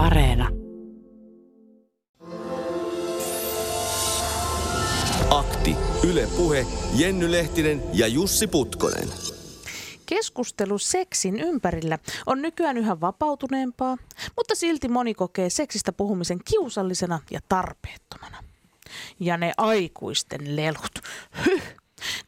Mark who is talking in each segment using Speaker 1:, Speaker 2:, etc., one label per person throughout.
Speaker 1: Areena.
Speaker 2: Akti, Yle Puhe, Jenny Lehtinen ja Jussi Putkonen.
Speaker 3: Keskustelu seksin ympärillä on nykyään yhä vapautuneempaa, mutta silti moni kokee seksistä puhumisen kiusallisena ja tarpeettomana. Ja ne aikuisten lelut. Hyh!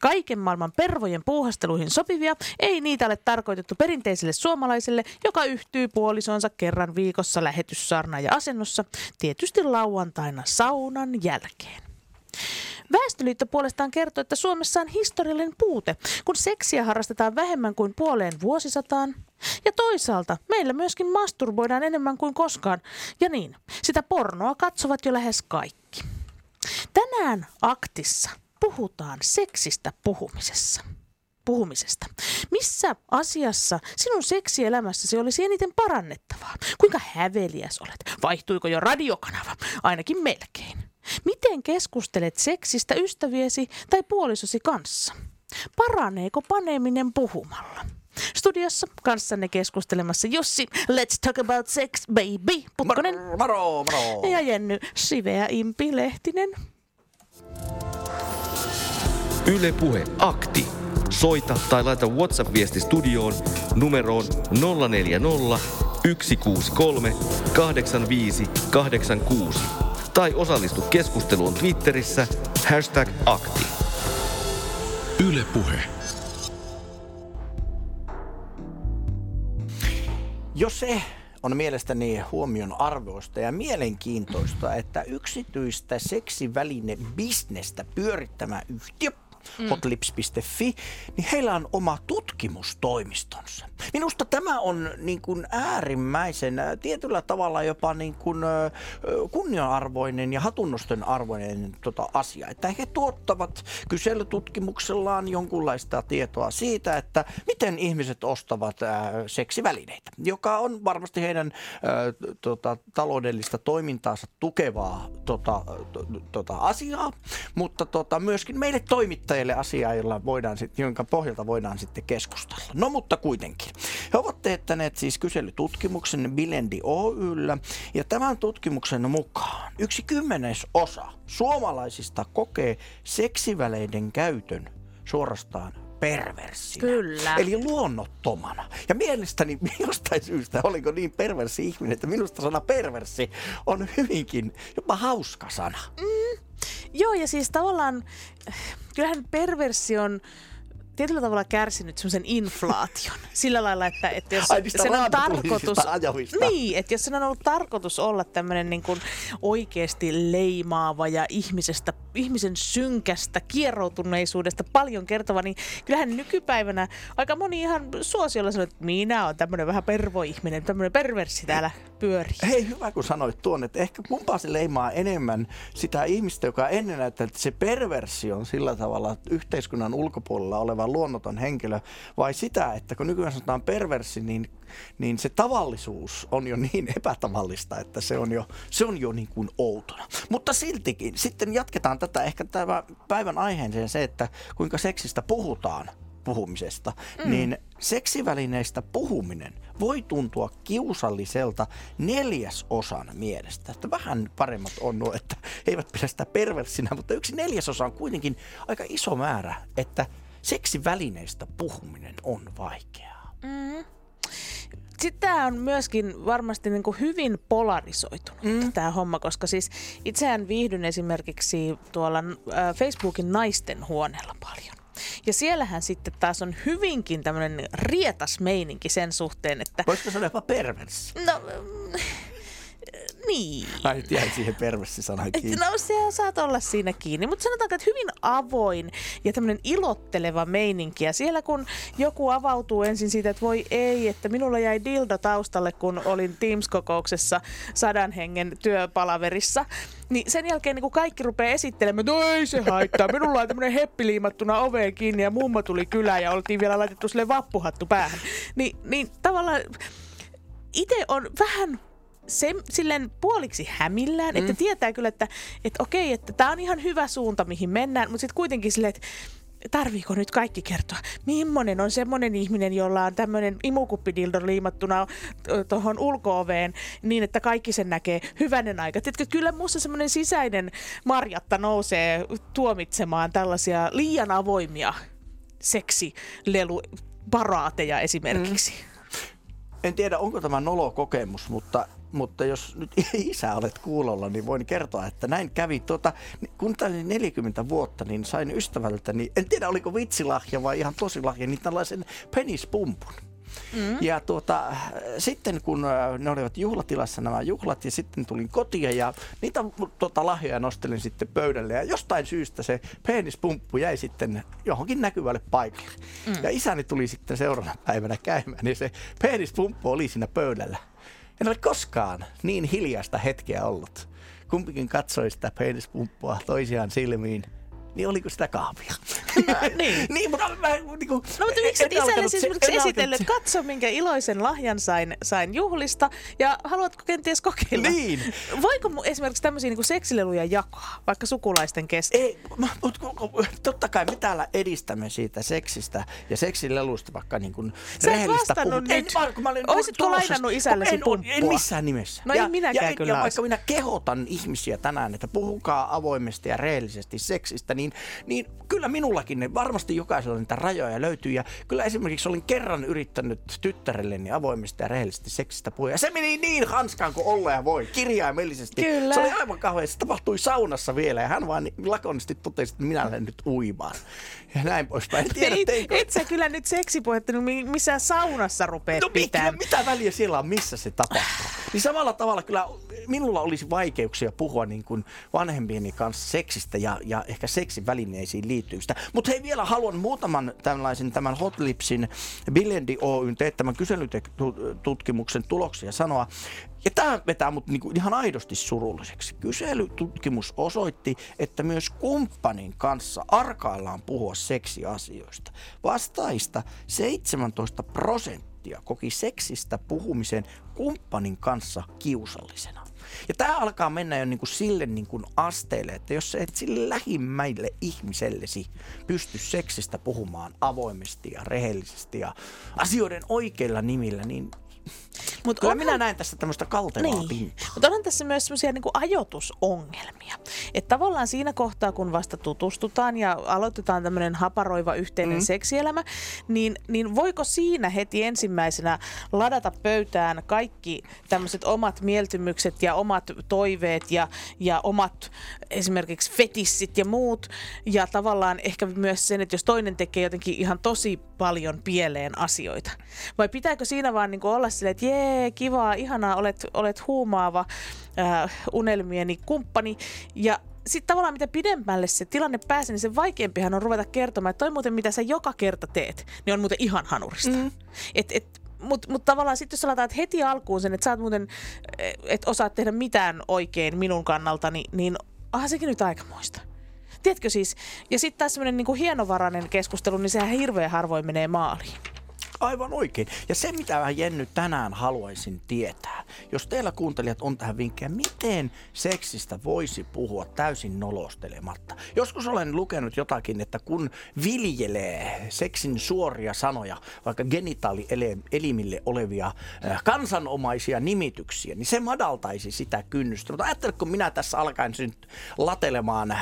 Speaker 3: Kaiken maailman pervojen puuhasteluihin sopivia, ei niitä ole tarkoitettu perinteiselle suomalaiselle, joka yhtyy puolisonsa kerran viikossa lähetyssarna ja asennossa, tietysti lauantaina saunan jälkeen. Väestöliitto puolestaan kertoo, että Suomessa on historiallinen puute, kun seksiä harrastetaan vähemmän kuin puoleen vuosisataan. Ja toisaalta meillä myöskin masturboidaan enemmän kuin koskaan. Ja niin, sitä pornoa katsovat jo lähes kaikki. Tänään aktissa puhutaan seksistä puhumisessa. Puhumisesta. Missä asiassa sinun seksielämässäsi olisi eniten parannettavaa? Kuinka häveliäs olet? Vaihtuiko jo radiokanava? Ainakin melkein. Miten keskustelet seksistä ystäviesi tai puolisosi kanssa? Paraneeko paneeminen puhumalla? Studiossa kanssanne keskustelemassa Jussi, let's talk about sex, baby, Putkonen.
Speaker 4: Moro, moro.
Speaker 3: Ja Jenny, Siveä Impi Lehtinen.
Speaker 2: Yle Puhe, Akti. Soita tai laita WhatsApp-viesti studioon numeroon 040 163 85 86 tai osallistu keskusteluun Twitterissä hashtag akti.
Speaker 5: Yle Puhe.
Speaker 4: Jos se on mielestäni huomion arvoista ja mielenkiintoista, että yksityistä seksiväline bisnestä pyörittämä yhtiö mm. hotlips.fi, niin heillä on oma tutkimustoimistonsa. Minusta tämä on niin kuin äärimmäisen äh, tietyllä tavalla jopa niin kuin, äh, kunnianarvoinen ja hatunnosten arvoinen tota, asia. Että he tuottavat kyselytutkimuksellaan jonkunlaista tietoa siitä, että miten ihmiset ostavat äh, seksivälineitä, joka on varmasti heidän tota, taloudellista toimintaansa tukevaa tota, tota, asiaa, mutta tota, myöskin meille toimittajille asiaa, jolla voidaan sit, jonka pohjalta voidaan sitten keskustella. No mutta kuitenkin. He ovat teettäneet siis kyselytutkimuksen Bilendi Oyllä ja tämän tutkimuksen mukaan yksi kymmenes osa suomalaisista kokee seksiväleiden käytön suorastaan perversinä.
Speaker 3: Kyllä.
Speaker 4: Eli luonnottomana. Ja mielestäni jostain syystä, oliko niin perversi ihminen, että minusta sana perversi on hyvinkin jopa hauska sana.
Speaker 3: Joo, ja siis tavallaan, kyllähän perversi on tietyllä tavalla kärsinyt semmoisen inflaation. Sillä lailla, että, että jos
Speaker 4: Ai
Speaker 3: sen on tarkoitus... Niin, että jos sen on ollut tarkoitus olla tämmöinen niin kuin oikeasti leimaava ja ihmisestä, ihmisen synkästä, kieroutuneisuudesta paljon kertova, niin kyllähän nykypäivänä aika moni ihan suosiolla sanoo, että minä olen tämmöinen vähän pervoihminen, tämmöinen perversi täällä pyörii.
Speaker 4: Hei, hyvä kun sanoit tuon, että ehkä kumpaa se leimaa enemmän sitä ihmistä, joka ennen näyttää, että se perversi on sillä tavalla yhteiskunnan ulkopuolella oleva luonnoton henkilö, vai sitä, että kun nykyään sanotaan perversi, niin, niin se tavallisuus on jo niin epätavallista, että se on jo, se on jo niin kuin outona. Mutta siltikin, sitten jatketaan tätä ehkä tämä päivän aiheeseen se, että kuinka seksistä puhutaan puhumisesta, mm. niin seksivälineistä puhuminen voi tuntua kiusalliselta neljäsosan mielestä. Että vähän paremmat on nuo, että he eivät pidä sitä perversinä, mutta yksi neljäsosa on kuitenkin aika iso määrä, että seksivälineistä puhuminen on vaikeaa.
Speaker 3: Mm. Sitten tämä on myöskin varmasti niin kuin hyvin polarisoitunut mm. tämä homma, koska siis itseään viihdyn esimerkiksi tuolla äh, Facebookin naisten huoneella paljon. Ja siellähän sitten taas on hyvinkin tämmöinen rietas meininki sen suhteen, että
Speaker 4: Voisiko se olla jopa perversi?
Speaker 3: no, niin.
Speaker 4: Ai, jäi siihen perversi-sanaan
Speaker 3: Et,
Speaker 4: kiinni.
Speaker 3: no se saat olla siinä kiinni, mutta sanotaanko, että hyvin avoin ja tämmöinen ilotteleva meininki. Ja siellä kun joku avautuu ensin siitä, että voi ei, että minulla jäi dildo taustalle, kun olin Teams-kokouksessa sadan hengen työpalaverissa, niin sen jälkeen niin kun kaikki rupeaa esittelemään, että no ei se haittaa, minulla on tämmöinen heppi liimattuna oveen kiinni ja mummo tuli kylään ja oltiin vielä laitettu sille vappuhattu päähän. Ni, niin tavallaan itse on vähän se, silleen puoliksi hämillään, mm. että tietää kyllä, että, että okei, että tämä on ihan hyvä suunta, mihin mennään, mutta sitten kuitenkin silleen, että tarviiko nyt kaikki kertoa? Mimmonen on semmoinen ihminen, jolla on tämmöinen imukuppidildo liimattuna tuohon ulkooveen niin, että kaikki sen näkee hyvänen aika. Tiedätkö, kyllä musta semmoinen sisäinen Marjatta nousee tuomitsemaan tällaisia liian avoimia seksilelu paraateja esimerkiksi. Mm.
Speaker 4: En tiedä, onko tämä nolo kokemus, mutta mutta jos nyt isä olet kuulolla, niin voin kertoa, että näin kävi. Tuota, kun täysin 40 vuotta, niin sain ystävältä, niin en tiedä oliko vitsilahja vai ihan tosilahja, niin tällaisen penispumpun. Mm. Ja tuota, sitten kun äh, ne olivat juhlatilassa nämä juhlat ja sitten tulin kotia ja niitä tuota, lahjoja nostelin sitten pöydälle ja jostain syystä se penispumppu jäi sitten johonkin näkyvälle paikalle. Mm. Ja isäni tuli sitten seuraavana päivänä käymään niin se penispumppu oli siinä pöydällä. En ole koskaan niin hiljaista hetkeä ollut. Kumpikin katsoi sitä penispumppua toisiaan silmiin – niin oliko sitä kahvia?
Speaker 3: No, niin.
Speaker 4: niin, mutta mä, niin kuin,
Speaker 3: no, mutta miksi et isälle siis esimerkiksi esitellyt, että katso minkä iloisen lahjan sain, sain juhlista ja haluatko kenties kokeilla?
Speaker 4: Niin.
Speaker 3: Voiko esimerkiksi tämmöisiä niin seksileluja jakaa, vaikka sukulaisten kesken?
Speaker 4: Ei, mutta totta kai me täällä edistämme siitä seksistä ja seksilelusta vaikka niin kuin
Speaker 3: Sä et vastannut nyt. En, mä olin Oisitko lainannut isällesi
Speaker 4: en, pumppua? En missään nimessä.
Speaker 3: No ja, ei minäkään
Speaker 4: ja,
Speaker 3: kyllä
Speaker 4: ja vaikka minä kehotan ihmisiä tänään, että puhukaa avoimesti ja rehellisesti seksistä, niin niin, niin kyllä minullakin ne varmasti jokaisella niitä rajoja löytyy. Ja kyllä esimerkiksi olin kerran yrittänyt tyttärelleni avoimesti ja rehellisesti seksistä puhua. Ja se meni niin hanskaan kuin olla ja voi, kirjaimellisesti.
Speaker 3: Kyllä.
Speaker 4: Se oli aivan kauhean. Se tapahtui saunassa vielä ja hän vaan lakonisti totesi, että minä lähden nyt uimaan. Ja näin poispäin. En tiedä,
Speaker 3: et, teikö... et sä kyllä nyt seksipuhetta missään saunassa rupeat
Speaker 4: no,
Speaker 3: pitää.
Speaker 4: mitä väliä siellä on, missä se tapahtuu? Niin samalla tavalla kyllä minulla olisi vaikeuksia puhua niin kuin vanhempieni kanssa seksistä ja, ja ehkä seksin välineisiin liittyvistä. Mutta hei vielä haluan muutaman tällaisen tämän Hotlipsin Billendi Oyn teettämän kyselytutkimuksen tuloksia sanoa. Ja tämä vetää mut niinku ihan aidosti surulliseksi. Kyselytutkimus osoitti, että myös kumppanin kanssa arkaillaan puhua seksiasioista. Vastaista 17 prosenttia koki seksistä puhumisen kumppanin kanssa kiusallisena. Ja tämä alkaa mennä jo niinku sille niinku asteelle, että jos et sille lähimmäille ihmisellesi pysty seksistä puhumaan avoimesti ja rehellisesti ja asioiden oikeilla nimillä, niin Mut Kyllä onhan... minä näen tässä tämmöistä kaltevaa niin. pintaa.
Speaker 3: Mutta onhan tässä myös semmoisia niin ajoitusongelmia. Että tavallaan siinä kohtaa, kun vasta tutustutaan ja aloitetaan tämmöinen haparoiva yhteinen mm. seksielämä, niin, niin voiko siinä heti ensimmäisenä ladata pöytään kaikki tämmöiset omat mieltymykset ja omat toiveet ja, ja omat esimerkiksi fetissit ja muut. Ja tavallaan ehkä myös sen, että jos toinen tekee jotenkin ihan tosi paljon pieleen asioita. Vai pitääkö siinä vaan niin olla silleen, että jee, kivaa, ihanaa, olet, olet huumaava äh, unelmieni kumppani. Ja sitten tavallaan mitä pidemmälle se tilanne pääsee, niin se vaikeampihan on ruveta kertomaan, että toi muuten mitä sä joka kerta teet, niin on muuten ihan hanurista. Mm. Et, et, mutta mut tavallaan sitten jos laitaat heti alkuun sen, että sä oot muuten, et osaat tehdä mitään oikein minun kannaltani, niin onhan sekin nyt aikamoista. Tiedätkö siis? Ja sitten taas semmoinen niinku hienovarainen keskustelu, niin sehän hirveän harvoin menee maaliin.
Speaker 4: Aivan oikein. Ja se, mitä mä Jenny tänään haluaisin tietää, jos teillä kuuntelijat on tähän vinkkejä, miten seksistä voisi puhua täysin nolostelematta? Joskus olen lukenut jotakin, että kun viljelee seksin suoria sanoja, vaikka genitaalielimille olevia äh, kansanomaisia nimityksiä, niin se madaltaisi sitä kynnystä. Mutta ajatteletko minä tässä alkaisin latelemaan äh,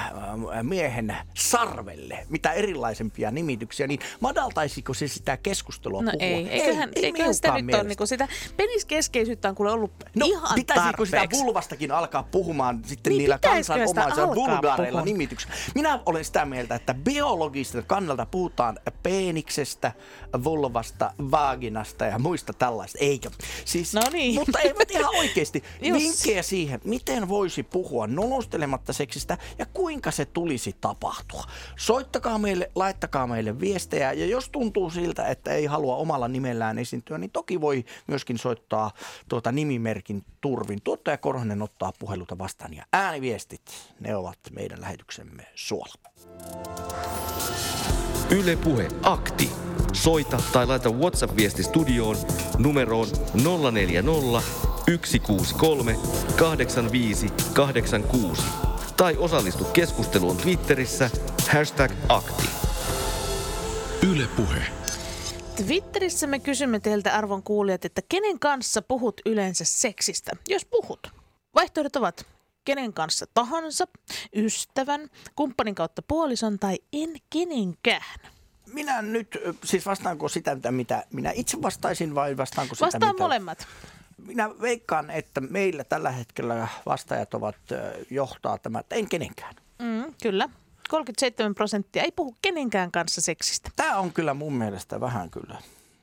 Speaker 4: miehen sarvelle mitä erilaisempia nimityksiä, niin madaltaisiko se sitä keskustelua
Speaker 3: no
Speaker 4: puhua.
Speaker 3: Ei, eiköhän, ei, eiköhän sitä nyt ole niinku sitä peniskeskeisyyttä on kuule ollut no, ihan
Speaker 4: pitäisikö sitä vulvastakin alkaa puhumaan sitten niin, niillä kansanomaisilla vulgaareilla nimityksillä? Minä olen sitä mieltä, että biologista kannalta puhutaan peeniksestä, vulvasta, vaginasta ja muista tällaista. Eikö? Siis,
Speaker 3: no niin.
Speaker 4: Mutta ei ihan oikeasti. Vinkkejä siihen, miten voisi puhua nolostelematta seksistä ja kuinka se tulisi tapahtua. Soittakaa meille, laittakaa meille viestejä ja jos tuntuu siltä, että ei halua omalla nimellään esiintyä, niin toki voi myöskin soittaa tuota nimimerkin turvin. Tuottaja Korhonen ottaa puheluta vastaan ja ääniviestit, ne ovat meidän lähetyksemme suola.
Speaker 2: Yle Puhe akti. Soita tai laita WhatsApp-viesti studioon numeroon 040 163 85 86 tai osallistu keskusteluun Twitterissä hashtag akti.
Speaker 5: Yle Puhe.
Speaker 3: Twitterissä me kysymme teiltä arvon kuulijat, että kenen kanssa puhut yleensä seksistä, jos puhut. Vaihtoehdot ovat kenen kanssa tahansa, ystävän, kumppanin kautta puolison tai en kenenkään.
Speaker 4: Minä nyt, siis vastaanko sitä, mitä- minä itse vastaisin vai vastaanko sitä,
Speaker 3: Vastaan
Speaker 4: mitä...
Speaker 3: molemmat.
Speaker 4: Minä veikkaan, että meillä tällä hetkellä vastaajat ovat johtaa tämä, että en kenenkään.
Speaker 3: Mm, kyllä. 37 prosenttia ei puhu kenenkään kanssa seksistä.
Speaker 4: Tämä on kyllä mun mielestä vähän kyllä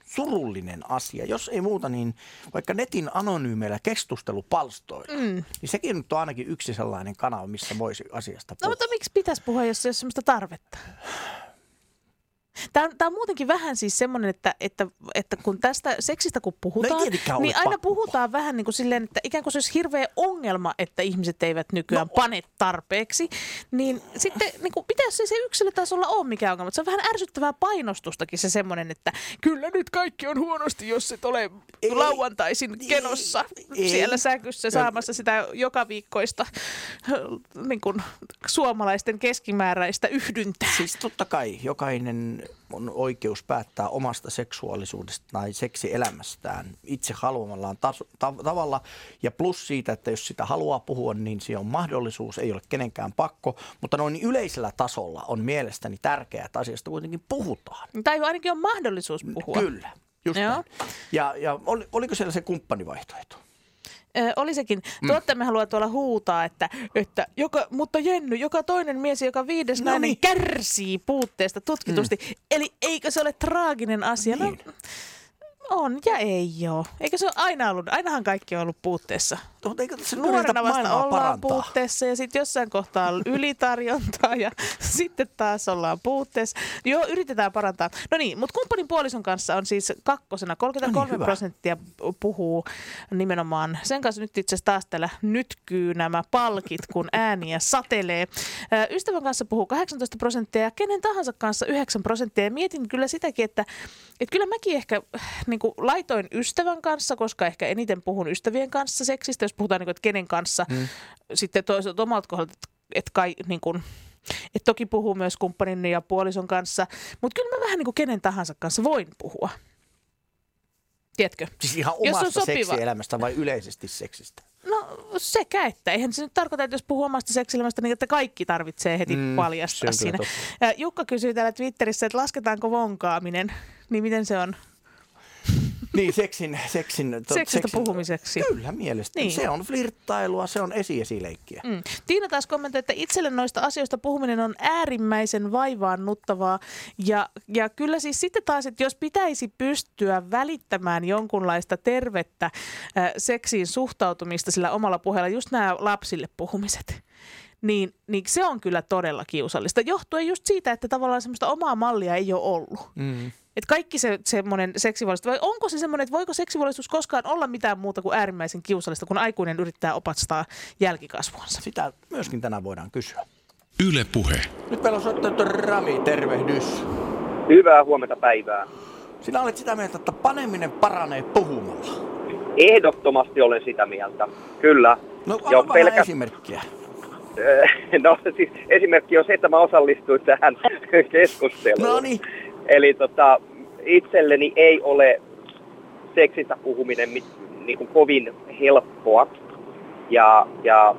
Speaker 4: surullinen asia. Jos ei muuta, niin vaikka netin anonyymeillä keskustelupalstoilla, mm. niin sekin nyt on ainakin yksi sellainen kanava, missä voisi asiasta
Speaker 3: No
Speaker 4: puhua.
Speaker 3: mutta miksi pitäisi puhua, jos ei ole sellaista tarvetta? Tämä on, tämä on muutenkin vähän siis semmoinen, että, että, että kun tästä seksistä kun puhutaan,
Speaker 4: tietenkään ole
Speaker 3: niin aina
Speaker 4: pakko.
Speaker 3: puhutaan vähän niin kuin silleen, että ikään kuin se olisi hirveä ongelma, että ihmiset eivät nykyään no, pane tarpeeksi. Niin sitten niin kuin, pitäisi se, se yksilötasolla ole mikään ongelma. Se on vähän ärsyttävää painostustakin se semmoinen, että kyllä nyt kaikki on huonosti, jos et ole
Speaker 4: Ei,
Speaker 3: lauantaisin kenossa
Speaker 4: ei.
Speaker 3: siellä säkyssä saamassa sitä joka viikkoista niin kuin, suomalaisten keskimääräistä yhdyntää.
Speaker 4: Siis totta kai jokainen on oikeus päättää omasta seksuaalisuudesta tai seksielämästään itse haluamallaan taso, ta- tavalla. Ja plus siitä, että jos sitä haluaa puhua, niin se on mahdollisuus, ei ole kenenkään pakko. Mutta noin yleisellä tasolla on mielestäni tärkeää, että asiasta kuitenkin puhutaan.
Speaker 3: Tai ainakin on mahdollisuus puhua.
Speaker 4: Kyllä, just
Speaker 3: Joo.
Speaker 4: näin. Ja, ja oli, oliko siellä se kumppanivaihtoehto?
Speaker 3: Ö, oli sekin. Tuottajamme haluaa tuolla huutaa, että, että joka, mutta Jenny, joka toinen mies joka viides
Speaker 4: No
Speaker 3: nainen
Speaker 4: niin.
Speaker 3: kärsii puutteesta tutkitusti. Eli eikö se ole traaginen asia?
Speaker 4: Niin.
Speaker 3: No, on ja ei ole. Eikö se ole aina ollut? Ainahan kaikki on ollut puutteessa.
Speaker 4: Mutta eikö yritetä
Speaker 3: Nuorena vasta ollaan
Speaker 4: parantaa?
Speaker 3: puutteessa ja sitten jossain kohtaa on ylitarjontaa ja sitten taas ollaan puutteessa. Joo, yritetään parantaa. No niin, mutta kumppanin puolison kanssa on siis kakkosena. 33
Speaker 4: No niin,
Speaker 3: prosenttia puhuu nimenomaan. Sen kanssa nyt itse asiassa taas täällä nytkyy nämä palkit, kun ääniä satelee. Ystävän kanssa puhuu 18 prosenttia ja kenen tahansa kanssa 9 prosenttia. Ja mietin kyllä sitäkin, että, että kyllä mäkin ehkä niin kuin laitoin ystävän kanssa, koska ehkä eniten puhun ystävien kanssa seksistä, jos puhutaan, niin kuin, että kenen kanssa. Mm. Sitten toisaalta omalta kohdalta, että, että kai niin kuin, että toki puhuu myös kumppanin ja puolison kanssa, mutta kyllä mä vähän niin kuin kenen tahansa kanssa voin puhua. Tiedätkö?
Speaker 4: Siis ihan
Speaker 3: Jos on
Speaker 4: omasta
Speaker 3: sopiva.
Speaker 4: seksielämästä vai yleisesti seksistä?
Speaker 3: No sekä että. Eihän se nyt tarkoita, että jos puhuu omasta seksilämästä, niin että kaikki tarvitsee heti
Speaker 4: Mm,
Speaker 3: paljastaa siinä.
Speaker 4: totta.
Speaker 3: Jukka kysyy täällä Twitterissä, että lasketaanko vonkaaminen. Niin miten se on
Speaker 4: Niin, seksin... seksin to,
Speaker 3: seksistä puhumiseksi?
Speaker 4: Kyllä, mielestäni.
Speaker 3: Niin.
Speaker 4: Se on flirttailua, se on esiesileikkiä.
Speaker 3: Mm. Tiina taas kommentoi, että itselle noista asioista puhuminen on äärimmäisen vaivaannuttavaa. Ja, ja kyllä siis sitten taas, että jos pitäisi pystyä välittämään jonkunlaista tervettä äh, seksiin suhtautumista sillä omalla puheella, just nämä lapsille puhumiset, niin, niin se on kyllä todella kiusallista. Johtuen just siitä, että tavallaan semmoista omaa mallia ei ole ollut.
Speaker 4: Mm.
Speaker 3: Et kaikki se semmoinen seksivalistus, vai onko se semmoinen, että voiko seksivalistus koskaan olla mitään muuta kuin äärimmäisen kiusallista, kun aikuinen yrittää opastaa jälkikasvuansa?
Speaker 4: Sitä myöskin tänään voidaan kysyä.
Speaker 5: Yle Puhe.
Speaker 4: Nyt meillä on soittanut Rami, tervehdys.
Speaker 1: Hyvää huomenta päivää.
Speaker 4: Sinä olet sitä mieltä, että paneminen paranee puhumalla.
Speaker 1: Ehdottomasti olen sitä mieltä. Kyllä.
Speaker 4: No
Speaker 1: Ja
Speaker 4: vähän esimerkkiä.
Speaker 1: no siis esimerkki on se, että mä osallistuin tähän keskusteluun.
Speaker 4: No niin.
Speaker 1: Eli tota, itselleni ei ole seksistä puhuminen mit, niin kuin kovin helppoa. Ja, ja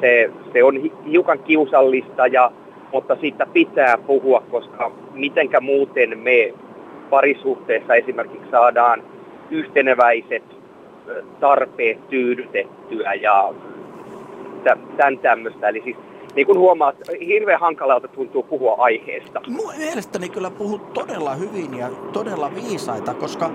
Speaker 1: se, se on hi- hiukan kiusallista, ja, mutta siitä pitää puhua, koska mitenkä muuten me parisuhteessa esimerkiksi saadaan yhteneväiset tarpeet tyydytettyä ja tä- tämän tämmöistä. Eli siis niin kuin huomaat, hirveän hankalalta tuntuu puhua aiheesta.
Speaker 4: Mun mielestäni kyllä puhut todella hyvin ja todella viisaita, koska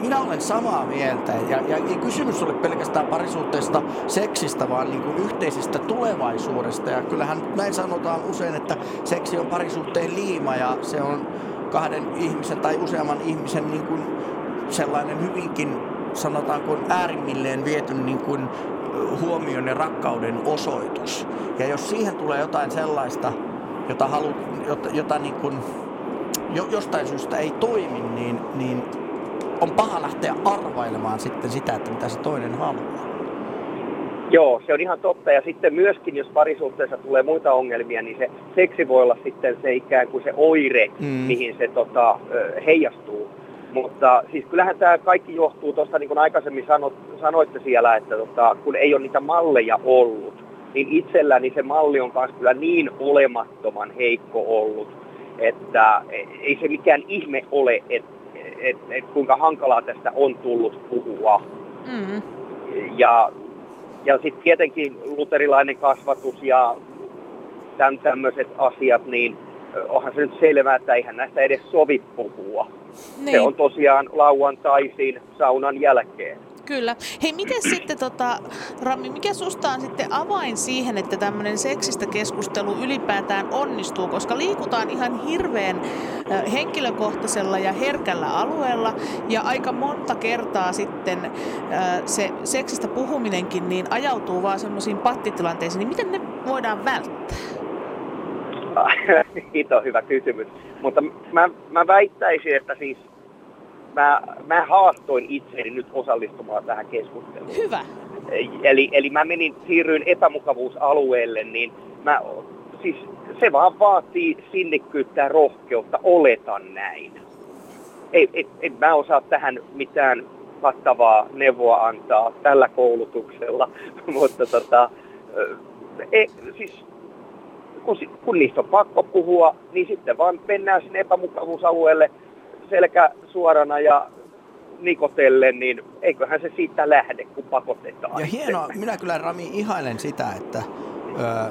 Speaker 4: minä olen samaa mieltä. Ja, ja ei kysymys ole pelkästään parisuhteesta seksistä, vaan niin kuin yhteisestä tulevaisuudesta. Ja kyllähän näin sanotaan usein, että seksi on parisuhteen liima ja se on kahden ihmisen tai useamman ihmisen niin kuin sellainen hyvinkin sanotaanko äärimmilleen viety niin kuin huomion ja rakkauden osoitus. Ja jos siihen tulee jotain sellaista, jota, halu, jota, jota niin kuin, jo, jostain syystä ei toimi, niin, niin on paha lähteä arvailemaan sitten sitä, että mitä se toinen haluaa.
Speaker 1: Joo, se on ihan totta. Ja sitten myöskin, jos parisuhteessa tulee muita ongelmia, niin se seksi voi olla sitten se ikään kuin se oire, mm. mihin se tota, heijastuu. Mutta siis kyllähän tämä kaikki johtuu tuosta, niin kuin aikaisemmin sanot, sanoitte siellä, että tota, kun ei ole niitä malleja ollut, niin itselläni se malli on myös kyllä niin olemattoman heikko ollut, että ei se mikään ihme ole, että et, et kuinka hankalaa tästä on tullut puhua. Mm. Ja, ja sitten tietenkin luterilainen kasvatus ja tämän tämmöiset asiat, niin onhan se nyt selvää, että eihän näistä edes sovi puhua. Niin. Se on tosiaan lauantaisin saunan jälkeen.
Speaker 3: Kyllä. Hei, miten sitten, tota, Rami, mikä susta on sitten avain siihen, että tämmöinen seksistä keskustelu ylipäätään onnistuu, koska liikutaan ihan hirveän henkilökohtaisella ja herkällä alueella ja aika monta kertaa sitten se seksistä puhuminenkin niin ajautuu vaan semmoisiin pattitilanteisiin, niin miten ne voidaan välttää?
Speaker 1: Hito hyvä kysymys. Mutta mä, mä väittäisin, että siis mä, mä haastoin itseäni nyt osallistumaan tähän keskusteluun.
Speaker 3: Hyvä.
Speaker 1: Eli, eli mä menin, siirryin epämukavuusalueelle, niin mä, siis se vaan vaatii sinnikkyyttä ja rohkeutta, oletan näin. Ei, ei, ei mä osaa tähän mitään kattavaa neuvoa antaa tällä koulutuksella, mutta tota, ei, siis kun, kun niistä on pakko puhua, niin sitten vaan mennään sinne epämukavuusalueelle selkä suorana ja nikotellen, niin eiköhän se siitä lähde, kun pakotetaan.
Speaker 4: Ja hienoa, minä kyllä Rami ihailen sitä, että ö,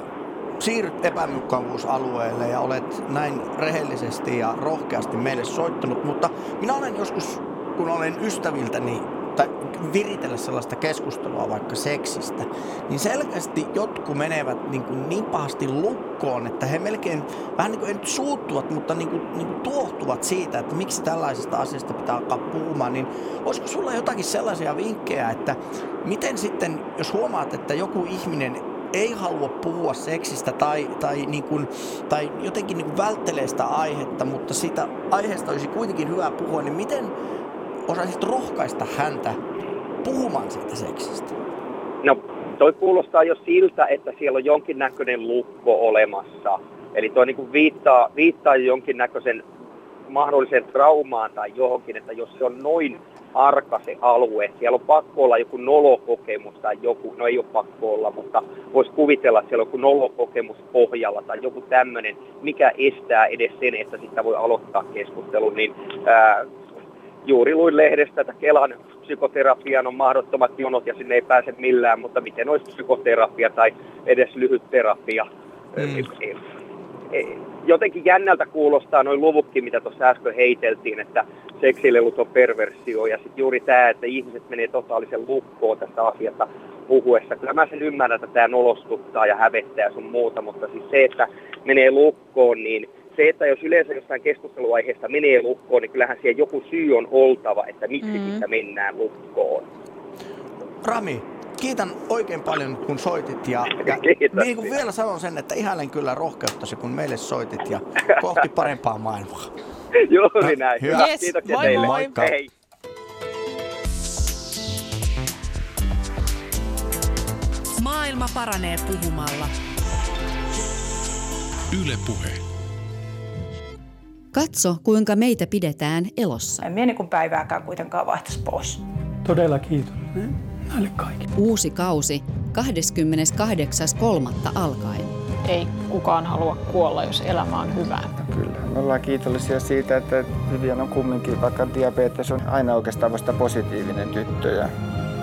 Speaker 4: siirryt epämukavuusalueelle ja olet näin rehellisesti ja rohkeasti meille soittanut, mutta minä olen joskus, kun olen ystäviltäni tai viritellä sellaista keskustelua vaikka seksistä, niin selkeästi jotkut menevät niin, kuin niin pahasti lukkoon, että he melkein vähän niin kuin ei nyt suuttuvat, mutta niin kuin, niin kuin tuohtuvat siitä, että miksi tällaisesta asiasta pitää alkaa puhumaan, niin olisiko sulla jotakin sellaisia vinkkejä, että miten sitten, jos huomaat, että joku ihminen ei halua puhua seksistä tai, tai, niin kuin, tai jotenkin niin kuin välttelee sitä aihetta, mutta sitä aiheesta olisi kuitenkin hyvä puhua, niin miten osaisit rohkaista häntä puhumaan siitä seksistä?
Speaker 1: No, toi kuulostaa jo siltä, että siellä on jonkinnäköinen lukko olemassa. Eli toi niin viittaa, viittaa jonkinnäköisen mahdollisen traumaan tai johonkin, että jos se on noin arka se alue, siellä on pakko olla joku nolokokemus tai joku, no ei ole pakko olla, mutta voisi kuvitella, että siellä on joku nolokokemus pohjalla tai joku tämmöinen, mikä estää edes sen, että sitä voi aloittaa keskustelun, niin ää, juuri luin lehdestä, että Kelan psykoterapian on mahdottomat jonot ja sinne ei pääse millään, mutta miten olisi psykoterapia tai edes lyhyt terapia. Mm. Jotenkin jännältä kuulostaa noin luvukki, mitä tuossa äsken heiteltiin, että seksilelut on perversio ja sitten juuri tämä, että ihmiset menee totaalisen lukkoon tästä asiasta puhuessa. Kyllä mä sen ymmärrän, että tämä nolostuttaa ja hävettää sun muuta, mutta siis se, että menee lukkoon, niin se, että jos yleensä jostain keskusteluaiheesta menee lukkoon, niin kyllähän siellä joku syy on oltava, että miksi mm. sitä mennään lukkoon.
Speaker 4: Rami, kiitän oikein paljon, kun soitit. Ja, ja niin kuin vielä sanon sen, että ihailen kyllä rohkeuttasi, kun meille soitit ja kohti parempaa maailmaa.
Speaker 1: Juuri näin.
Speaker 3: Hyvä. Yes, Kiitoksia moi teille.
Speaker 4: Moi. Moikka. Hei.
Speaker 6: Maailma paranee puhumalla.
Speaker 5: Yle Puhe.
Speaker 6: Katso, kuinka meitä pidetään elossa.
Speaker 7: En mieni kun päivääkään kuitenkaan vaihtaisi pois.
Speaker 8: Todella kiitollinen näille kaikille.
Speaker 6: Uusi kausi 28.3. alkaen.
Speaker 9: Ei kukaan halua kuolla, jos elämä on hyvää.
Speaker 10: Kyllä. Me ollaan kiitollisia siitä, että Vivian on kumminkin, vaikka diabetes on aina oikeastaan vasta positiivinen tyttö. Ja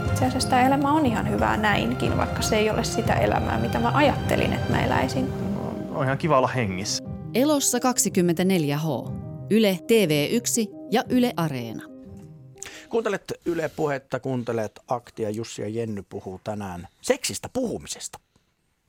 Speaker 7: itse asiassa tämä elämä on ihan hyvää näinkin, vaikka se ei ole sitä elämää, mitä mä ajattelin, että mä eläisin.
Speaker 8: On ihan kiva olla hengissä.
Speaker 6: Elossa 24H. Yle TV1 ja Yle Areena.
Speaker 4: Kuuntelet Yle Puhetta, kuuntelet Aktia, Jussi ja Jenny puhuu tänään seksistä puhumisesta.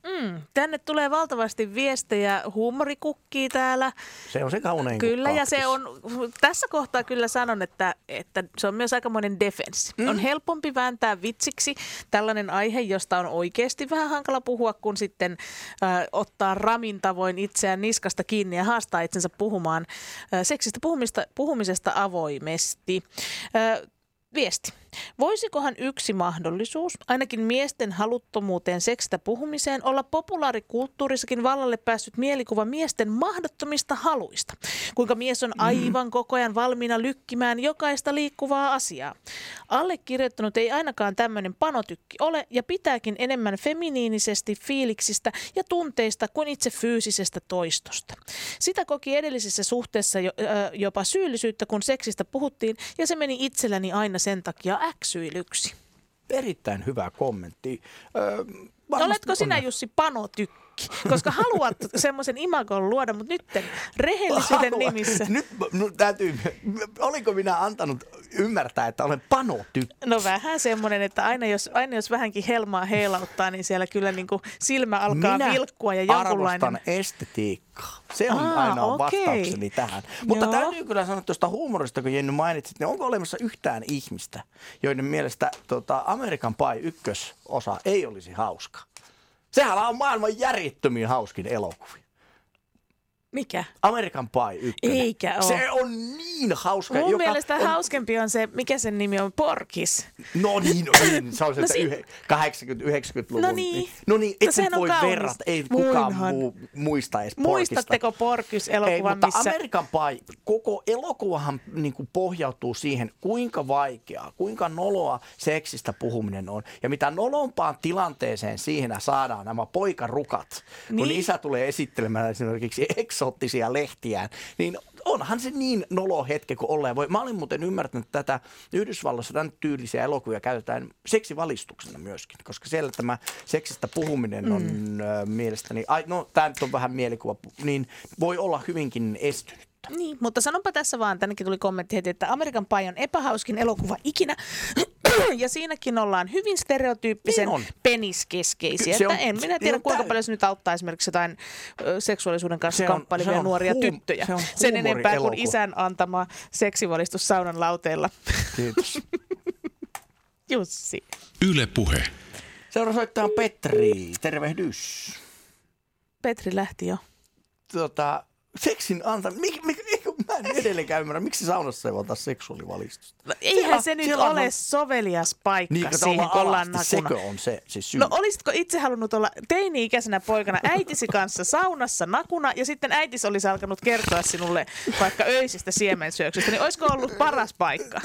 Speaker 3: Mm, tänne tulee valtavasti viestejä, huumorikukkii täällä.
Speaker 4: Se on se kaunein
Speaker 3: Kyllä, ja se on, tässä kohtaa kyllä sanon, että, että se on myös aikamoinen defenssi. Mm. On helpompi vääntää vitsiksi tällainen aihe, josta on oikeasti vähän hankala puhua, kun sitten äh, ottaa ramin tavoin itseään niskasta kiinni ja haastaa itsensä puhumaan äh, seksistä puhumista, puhumisesta avoimesti. Äh, viesti. Voisikohan yksi mahdollisuus, ainakin miesten haluttomuuteen seksistä puhumiseen, olla populaarikulttuurissakin vallalle päässyt mielikuva miesten mahdottomista haluista? Kuinka mies on aivan koko ajan valmiina lykkimään jokaista liikkuvaa asiaa? Allekirjoittanut ei ainakaan tämmöinen panotykki ole ja pitääkin enemmän feminiinisesti fiiliksistä ja tunteista kuin itse fyysisestä toistosta. Sitä koki edellisessä suhteessa jo, jopa syyllisyyttä, kun seksistä puhuttiin ja se meni itselläni aina sen takia äksyilyksi.
Speaker 4: Erittäin hyvä kommentti. Öö,
Speaker 3: Oletko sinä on... Jussi panotykki? Koska haluat semmoisen imagon luoda, mutta nyt rehellisyyden
Speaker 4: Haluan.
Speaker 3: nimissä.
Speaker 4: Nyt no, täytyy, oliko minä antanut ymmärtää, että olen panotykki?
Speaker 3: No vähän semmoinen, että aina jos, aina jos vähänkin helmaa heilauttaa, niin siellä kyllä niin kuin silmä alkaa
Speaker 4: minä
Speaker 3: vilkkua ja jonkunlainen...
Speaker 4: arvostan estetiikkaa. Se on
Speaker 3: Aa,
Speaker 4: ainoa
Speaker 3: okei.
Speaker 4: vastaukseni tähän. Mutta
Speaker 3: Joo.
Speaker 4: täytyy kyllä sanoa tuosta huumorista, kun Jenny mainitsit, niin onko olemassa yhtään ihmistä, joiden mielestä tota, Amerikan Pie ykkösosa ei olisi hauska? Sehän on maailman järjettömin hauskin elokuvia.
Speaker 3: Mikä?
Speaker 4: Amerikan Pie 1.
Speaker 3: Eikä oo.
Speaker 4: Se on niin hauska.
Speaker 3: Mun
Speaker 4: joka
Speaker 3: mielestä
Speaker 4: on...
Speaker 3: hauskempi on se, mikä sen nimi on, Porkis.
Speaker 4: No niin, no niin. Se on se,
Speaker 3: No si-
Speaker 4: 80-90-luvun.
Speaker 3: No niin.
Speaker 4: No niin, et no
Speaker 3: on
Speaker 4: voi
Speaker 3: kaunis.
Speaker 4: verrata. Ei kukaan
Speaker 3: Voinhan.
Speaker 4: muu muista edes Porkista.
Speaker 3: Muistatteko
Speaker 4: Ei,
Speaker 3: Porkis-elokuvan,
Speaker 4: mutta
Speaker 3: missä...
Speaker 4: Amerikan Pie, koko elokuvahan niin kuin pohjautuu siihen, kuinka vaikeaa, kuinka noloa seksistä puhuminen on. Ja mitä nolompaan tilanteeseen siihen saadaan nämä poikarukat, kun
Speaker 3: Niin.
Speaker 4: isä tulee esittelemään esimerkiksi eksoottisia lehtiään, niin onhan se niin nolo hetke kuin olleen voi. Mä olin muuten ymmärtänyt että tätä Yhdysvalloissa tämän tyylisiä elokuvia käytetään seksivalistuksena myöskin, koska siellä tämä seksistä puhuminen on mm. mielestäni, ai, no tämä nyt on vähän mielikuva, niin voi olla hyvinkin estynyt.
Speaker 3: Niin, mutta sanonpa tässä vaan, tännekin tuli kommentti heti, että Amerikan Pie on epähauskin elokuva ikinä. Ja siinäkin ollaan hyvin stereotyyppisen
Speaker 4: Niin on.
Speaker 3: peniskeskeisiä.
Speaker 4: Ky- se
Speaker 3: Että
Speaker 4: on-
Speaker 3: en minä
Speaker 4: se
Speaker 3: tiedä,
Speaker 4: on
Speaker 3: kuinka
Speaker 4: täy-
Speaker 3: paljon se nyt auttaa esimerkiksi jotain ö, seksuaalisuuden kanssa
Speaker 4: Se on-
Speaker 3: kamppailevia
Speaker 4: se on
Speaker 3: nuoria
Speaker 4: huum-
Speaker 3: tyttöjä.
Speaker 4: se on
Speaker 3: Sen enempää kuin isän antama seksivalistus saunan lauteella.
Speaker 4: Kiitos.
Speaker 3: Jussi.
Speaker 5: Yle Puhe.
Speaker 4: Seuraava soittaja on Petri. Tervehdys.
Speaker 3: Petri lähti jo.
Speaker 4: Tota, seksin anta... Mik, mik, mik, mä en edelleenkään ymmärrä, miksi saunassa ei ota seksuaalivalistusta.
Speaker 3: No, eihän
Speaker 4: Siellä-
Speaker 3: se nyt
Speaker 4: siellä on-
Speaker 3: ole sovelias paikka
Speaker 4: Niin,
Speaker 3: siihen, kun ollaan
Speaker 4: alasti,
Speaker 3: nakuna.
Speaker 4: sekö on se, se syy?
Speaker 3: No olisitko itse halunnut olla teini-ikäisenä poikana äitisi kanssa saunassa nakuna ja sitten äitis olisi alkanut kertoa sinulle vaikka öisistä siemensyöksystä, niin olisiko ollut paras paikka?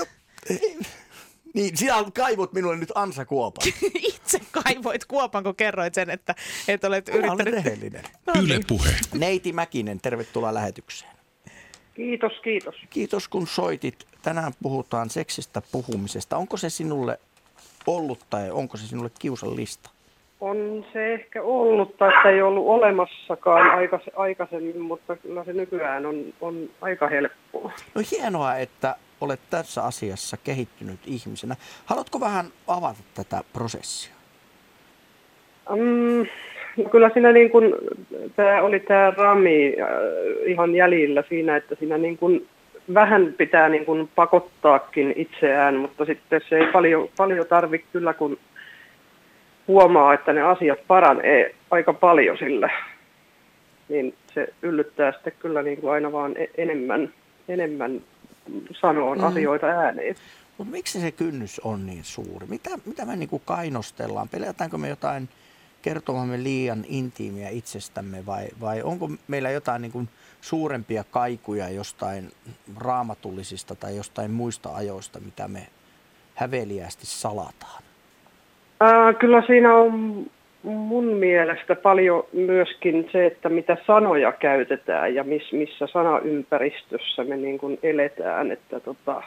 Speaker 4: Niin, sinä kaivot minulle nyt Ansa Kuopan.
Speaker 3: Itse kaivoit kuopan, kun kerroit sen, että et olet
Speaker 4: Minä olen
Speaker 3: yrittänyt...
Speaker 4: rehellinen.
Speaker 3: No
Speaker 5: Yle
Speaker 3: niin.
Speaker 5: Puhe.
Speaker 4: Neiti Mäkinen, tervetuloa lähetykseen.
Speaker 11: Kiitos, kiitos.
Speaker 4: Kiitos kun soitit. Tänään puhutaan seksistä puhumisesta. Onko se sinulle ollut tai onko se sinulle kiusallista?
Speaker 11: On se ehkä ollut, tai sitä ei ollut olemassakaan aikaisemmin, mutta kyllä se nykyään on, on aika helppoa.
Speaker 4: No hienoa, että olet tässä asiassa kehittynyt ihmisenä. Haluatko vähän avata tätä prosessia?
Speaker 11: Mm, no kyllä siinä niin kuin, tämä oli tämä rami äh, ihan jäljillä siinä, että siinä niin kuin vähän pitää niin kuin pakottaakin itseään, mutta sitten se ei paljon, paljon tarvitse kyllä, kun huomaa, että ne asiat paranee aika paljon sillä, niin se yllyttää sitten kyllä niin kuin aina vaan e- enemmän, enemmän sanoon
Speaker 4: Mm.
Speaker 11: asioita ääneen.
Speaker 4: Mutta miksi se kynnys on niin suuri? Mitä, mitä me niinku kainostellaan? Pelätäänkö me jotain kertomamme liian intiimiä itsestämme vai, vai onko meillä jotain niinku suurempia kaikuja jostain raamatullisista tai jostain muista ajoista, mitä me häveliästi salataan?
Speaker 11: Ää, kyllä siinä on mun mielestä paljon myöskin se, että mitä sanoja käytetään ja miss, missä sanaympäristössä me niin kuin eletään. Että tota,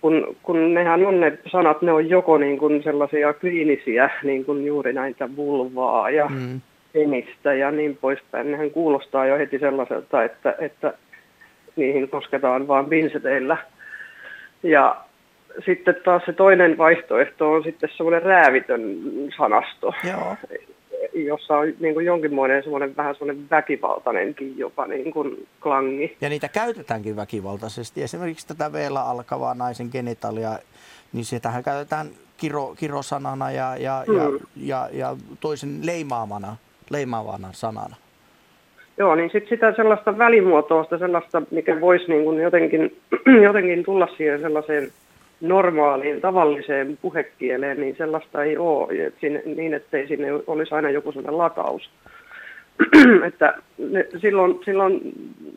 Speaker 11: kun, kun nehän on ne sanat, ne on joko niin kuin sellaisia kliinisiä, niin kuin juuri näitä vulvaa ja
Speaker 4: Mm.
Speaker 11: penistä ja niin poispäin. Nehän kuulostaa jo heti sellaiselta, että, että niihin kosketaan vain pinseteillä. Ja sitten taas se toinen vaihtoehto on sitten semmoinen räävitön sanasto,
Speaker 4: Joo.
Speaker 11: Jossa on niin kuin jonkinmoinen semmoinen vähän semmoinen väkivaltainenkin jopa niin kuin klangi.
Speaker 4: Ja niitä käytetäänkin väkivaltaisesti. Esimerkiksi tätä veellä alkavaa naisen genitalia, niin sitähän käytetään kiro, kirosanana ja, ja,
Speaker 11: Mm.
Speaker 4: ja, ja, ja toisen leimaamana, leimaavana sanana.
Speaker 11: Joo, niin sitten sitä sellaista välimuotoista, sellaista, mikä voisi niin kuin jotenkin, jotenkin tulla siihen sellaiseen normaaliin, tavalliseen puhekieleen, niin sellaista ei ole, et siinä, niin ettei sinne olisi aina joku sellainen lataus. että ne, silloin, silloin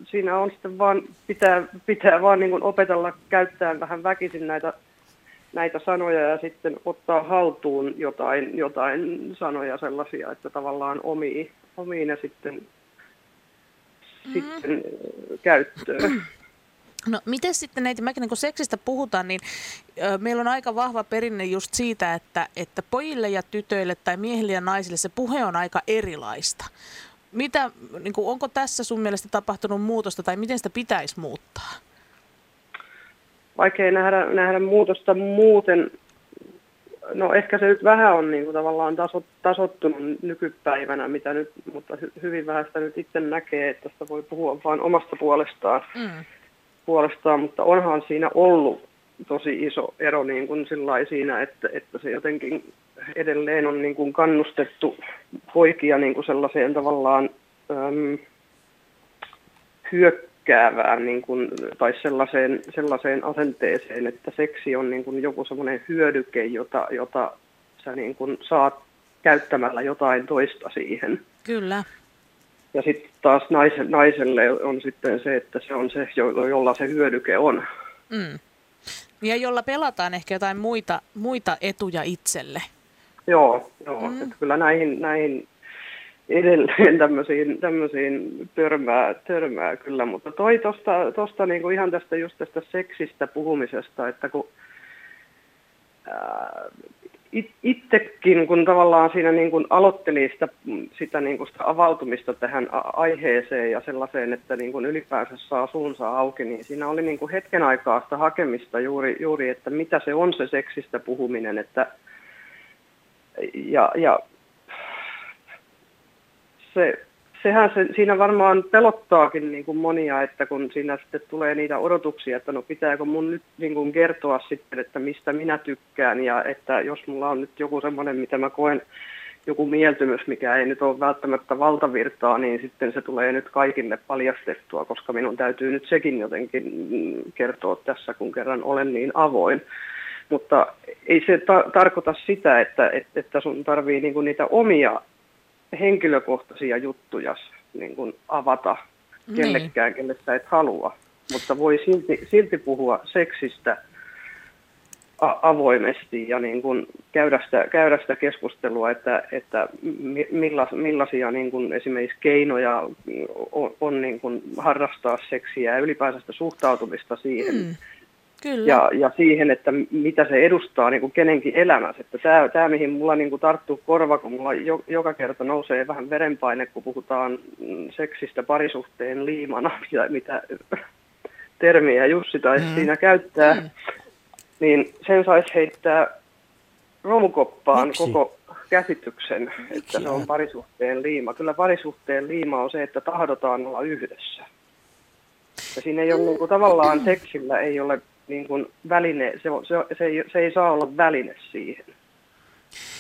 Speaker 11: siinä on sitten vaan, pitää, pitää vaan niin kuin opetella käyttämään vähän väkisin näitä, näitä sanoja ja sitten ottaa haltuun jotain, jotain sanoja sellaisia, että tavallaan omii, omii ne sitten, mm. sitten käyttöön.
Speaker 3: No miten sitten näitä, mäkin kun seksistä puhutaan, niin ö, meillä on aika vahva perinne just siitä, että, että pojille ja tytöille tai miehille ja naisille se puhe on aika erilaista. Mitä, niin kuin, onko tässä sun mielestä tapahtunut muutosta tai miten sitä pitäisi muuttaa?
Speaker 11: Vaikea nähdä, nähdä muutosta muuten. No ehkä se nyt vähän on niin kuin tavallaan tasot, tasottunut nykypäivänä, mitä nyt, mutta hy, hyvin vähän sitä nyt itse näkee, että sitä voi puhua vain omasta puolestaan. Mm puolestaan, mutta onhan siinä ollut tosi iso ero niin kuin siinä, että, että se jotenkin edelleen on niin kuin kannustettu poikia niin kuin sellaiseen tavallaan äm, hyökkäävään niin kuin, tai sellaiseen, sellaiseen asenteeseen, että seksi on niin kuin joku semmoinen hyödyke, jota, jota sä niin kuin saat käyttämällä jotain toista siihen.
Speaker 3: Kyllä.
Speaker 11: Ja sitten taas naiselle, naiselle on sitten se, että se on se, jolla se hyödyke on.
Speaker 3: Mm. Ja jolla pelataan ehkä jotain muita, muita etuja itselle.
Speaker 11: Joo, joo. Mm. Että kyllä näihin, näihin edelleen tämmöisiin, tämmöisiin törmää, törmää kyllä, mutta toi tosta, tosta niinku ihan tästä just tästä seksistä puhumisesta, että kun ää, itsekin, kun tavallaan siinä niin kuin aloitteli sitä, sitä, niin kuin sitä avautumista tähän aiheeseen ja sellaiseen, että niin kuin ylipäänsä saa suunsa auki, niin siinä oli niin kuin hetken aikaa sitä hakemista juuri, juuri, että mitä se on se seksistä puhuminen, että ja, ja se sehän se, siinä varmaan pelottaakin niin kuin monia, että kun siinä sitten tulee niitä odotuksia, että no pitääkö mun nyt niin kuin kertoa sitten, että mistä minä tykkään ja että jos mulla on nyt joku semmoinen, mitä mä koen joku mieltymys, mikä ei nyt ole välttämättä valtavirtaa, niin sitten se tulee nyt kaikille paljastettua, koska minun täytyy nyt sekin jotenkin kertoa tässä, kun kerran olen niin avoin. Mutta ei se ta- tarkoita sitä, että, että, että sun tarvii niinku niitä omia henkilökohtaisia juttuja niin kuin avata niin. kellekään, kelle sä et halua. Mutta voi silti, silti puhua seksistä avoimesti ja niin kuin käydä, sitä, käydä sitä keskustelua, että, että millas, millaisia niin kuin esimerkiksi keinoja on, on niin kuin harrastaa seksiä ja ylipäänsä sitä suhtautumista siihen. Mm
Speaker 3: Kyllä.
Speaker 11: Ja, ja siihen, että mitä se edustaa niin kuin kenenkin elämässä. Että tämä, tämä, mihin mulla niin kuin tarttuu korva, kun mulla jo, joka kerta nousee vähän verenpaine, kun puhutaan seksistä parisuhteen liimana, mitä, mitä termiä Jussi taisi mm. siinä käyttää, mm. niin sen saisi heittää romukoppaan Miksi? koko käsityksen, Miksi? että se on parisuhteen liima. Kyllä parisuhteen liima on se, että tahdotaan olla yhdessä. Ja siinä ei ole niin kuin, tavallaan seksillä ei ole niin kuin väline, se, se, se, ei, se ei saa olla väline siihen.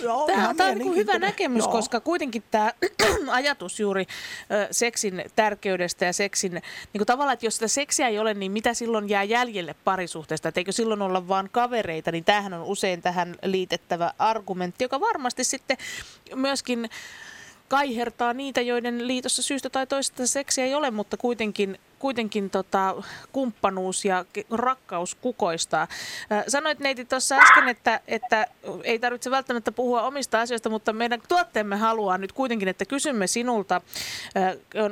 Speaker 3: Joo, tämä, tämä on niin hyvä näkemys, Joo. koska kuitenkin tämä ajatus juuri ö, seksin tärkeydestä ja seksin, niin kuin tavallaan, että jos sitä seksiä ei ole, niin mitä silloin jää jäljelle parisuhteesta, että eikö silloin olla vain kavereita, niin tämähän on usein tähän liitettävä argumentti, joka varmasti sitten myöskin kaihertaa niitä, joiden liitossa syystä tai toisesta seksiä ei ole, mutta kuitenkin kuitenkin tota, kumppanuus ja rakkaus kukoistaa. Sanoit neiti tuossa äsken, että, että ei tarvitse välttämättä puhua omista asioista, mutta meidän tuotteemme haluaa nyt kuitenkin, että kysymme sinulta.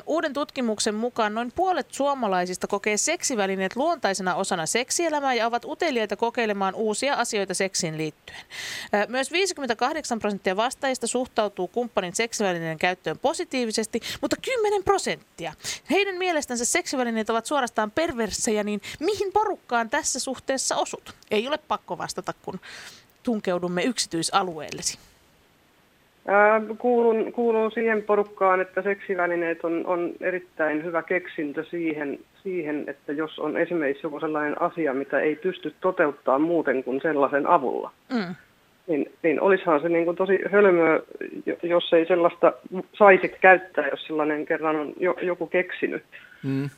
Speaker 3: Uuden tutkimuksen mukaan noin puolet suomalaisista kokee seksivälineet luontaisena osana seksielämää ja ovat uteliaita kokeilemaan uusia asioita seksiin liittyen. Myös 58 prosenttia vastaajista suhtautuu kumppanin seksivälineiden käyttöön positiivisesti, mutta 10 prosenttia. Heidän mielestänsä seksivälineet seksivälineet ovat suorastaan perversejä, niin mihin porukkaan tässä suhteessa osut? Ei ole pakko vastata, kun tunkeudumme yksityisalueellesi.
Speaker 11: kuulun, kuulun siihen porukkaan, että seksivälineet on, on erittäin hyvä keksintö siihen, siihen, että jos on esimerkiksi joku sellainen asia, mitä ei pysty toteuttaa muuten kuin sellaisen avulla, mm. niin, niin olisihan se niin kuin tosi hölmöä, jos ei sellaista saisi käyttää, jos sellainen kerran on jo, joku keksinyt. Mm.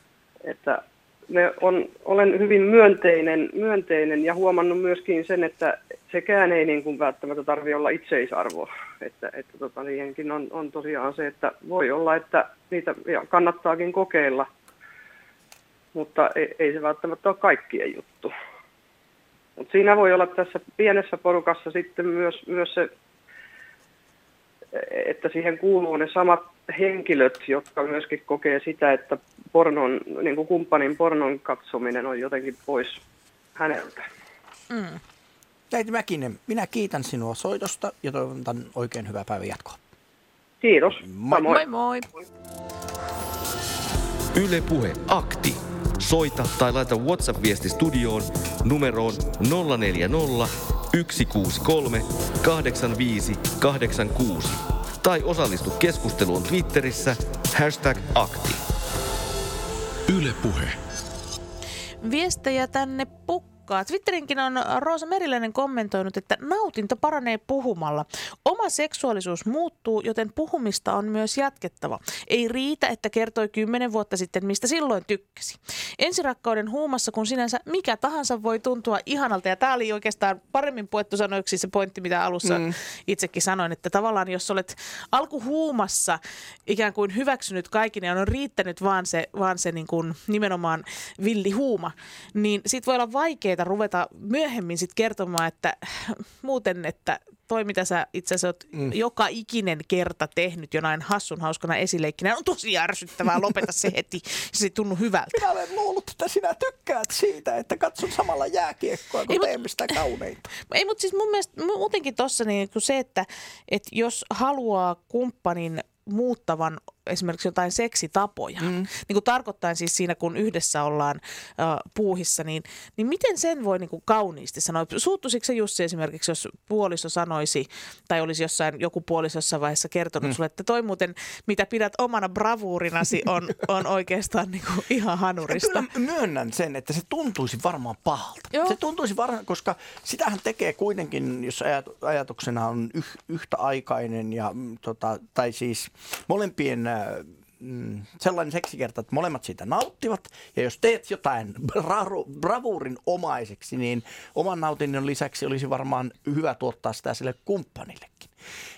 Speaker 11: Että me on, olen hyvin myönteinen, myönteinen ja huomannut myöskin sen, että sekään ei niin kuin välttämättä tarvitse olla itseisarvo. Että, että tota, niihinkin on, on tosiaan se, että voi olla, että niitä kannattaakin kokeilla, mutta ei, ei se välttämättä ole kaikkien juttu. Mutta siinä voi olla tässä pienessä porukassa sitten myös, myös se, että siihen kuuluu ne samat henkilöt, jotka myöskin kokee sitä, että pornon, niin kuin kumppanin pornon katsominen on jotenkin pois häneltä.
Speaker 3: Mm.
Speaker 4: Neiti Mäkinen, minä kiitän sinua soitosta ja toivotan oikein hyvää päivän jatkoa.
Speaker 11: Kiitos.
Speaker 4: Moi.
Speaker 3: Moi moi.
Speaker 2: Yle Puhe Akti. Soita tai laita WhatsApp-viesti studioon numeroon 040 163 85 86 tai osallistu keskusteluun Twitterissä hashtag akti.
Speaker 5: Yle Puhe.
Speaker 3: Viestejä tänne pukkaa. Twitterinkin on Roosa Meriläinen kommentoinut, että nautinto paranee puhumalla. Oma seksuaalisuus muuttuu, joten puhumista on myös jatkettava. Ei riitä, että kertoi kymmenen vuotta sitten, mistä silloin tykkäsi. Ensirakkauden huumassa, kun sinänsä mikä tahansa voi tuntua ihanalta. Ja tämä oli oikeastaan paremmin puettu sanoiksi se pointti, mitä alussa mm. itsekin sanoin, että tavallaan jos olet alkuhuumassa ikään kuin hyväksynyt kaikki, niin on riittänyt vaan se, vaan se niin kuin nimenomaan villi huuma, niin sit voi olla vaikeaa ruveta myöhemmin sit kertomaan, että muuten, että toi mitä sä itse asiassa oot mm. joka ikinen kerta tehnyt jonain hassun hauskana esileikkinä on tosi ärsyttävää, lopeta se heti, se ei tunnu hyvältä.
Speaker 4: Minä olen luullut, että sinä tykkäät siitä, että katson samalla jääkiekkoa, kun teemme sitä kauneinta.
Speaker 3: Ei, mutta siis mun mielestä muutenkin tuossa niin se, että, että jos haluaa kumppanin muuttavan esimerkiksi jotain seksitapoja, mm. niin kuin tarkoittain siis siinä, kun yhdessä ollaan äh, puuhissa, niin, niin miten sen voi niin kuin kauniisti sanoa? Suuttuisiko se Jussi esimerkiksi, jos puoliso sanoisi, tai olisi jossain joku puoliso jossain vaiheessa kertonut mm. sulle, että toi muuten, mitä pidät omana bravuurinasi, on, on oikeastaan niin kuin ihan hanurista.
Speaker 4: Myönnän sen, että se tuntuisi varmaan pahalta. Joo. Se tuntuisi varmaan, koska sitähän tekee kuitenkin, jos ajatuksena on yh, yhtäaikainen, ja, mm, tota, tai siis molempien sellainen seksikerta, että molemmat siitä nauttivat. Ja jos teet jotain bra- bravuurin omaiseksi, niin oman nautinnon lisäksi olisi varmaan hyvä tuottaa sitä sille kumppanillekin.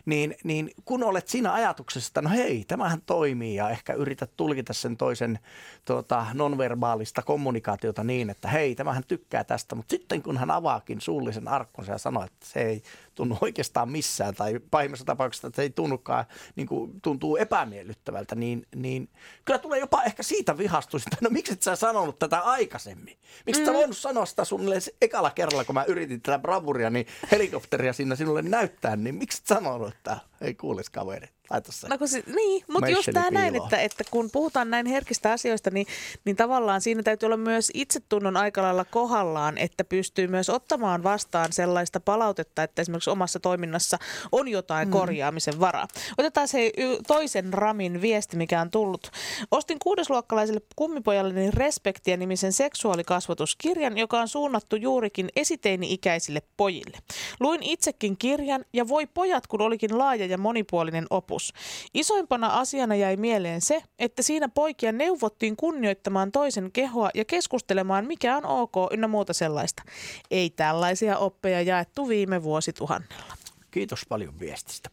Speaker 4: Niin, niin kun olet siinä ajatuksessa, että no hei, tämähän toimii ja ehkä yrität tulkita sen toisen tuota, nonverbaalista kommunikaatiota niin, että hei, tämähän tykkää tästä. Mutta sitten kun hän avaakin suullisen arkkunsa ja sanoo, että se ei tunnu oikeastaan missään tai pahimmassa tapauksessa, että se ei tunnukaan, niin kuin, tuntuu epämiellyttävältä, niin, niin kyllä tulee jopa ehkä siitä vihastus, että no miksi et sä sanonut tätä aikaisemmin? Miksi mm. sä voinut sanoa sitä suunnilleen ekalla kerralla, kun mä yritin tätä bravuria, niin helikopteria sinne sinulle näyttää, niin miksi et sanonut, että ei kuulis kaveri? Laita se.
Speaker 3: No se, niin, mutta just tämä näin, että, että kun puhutaan näin herkistä asioista, niin, niin tavallaan siinä täytyy olla myös itsetunnon aika lailla kohdallaan, että pystyy myös ottamaan vastaan sellaista palautetta, että esimerkiksi omassa toiminnassa on jotain mm. korjaamisen varaa. Otetaan se toisen Ramin viesti, mikä on tullut. Ostin kuudesluokkalaiselle kummipojalle Respektiä nimisen seksuaalikasvatuskirjan, joka on suunnattu juurikin esiteini-ikäisille pojille. Luin itsekin kirjan ja voi pojat, kun olikin laaja ja monipuolinen opus ajatus. Isoimpana asiana jäi mieleen se, että siinä poikia neuvottiin kunnioittamaan toisen kehoa ja keskustelemaan mikä on ok ynnä muuta sellaista. Ei tällaisia oppeja jaettu viime vuosituhannella.
Speaker 4: Kiitos paljon viestistä.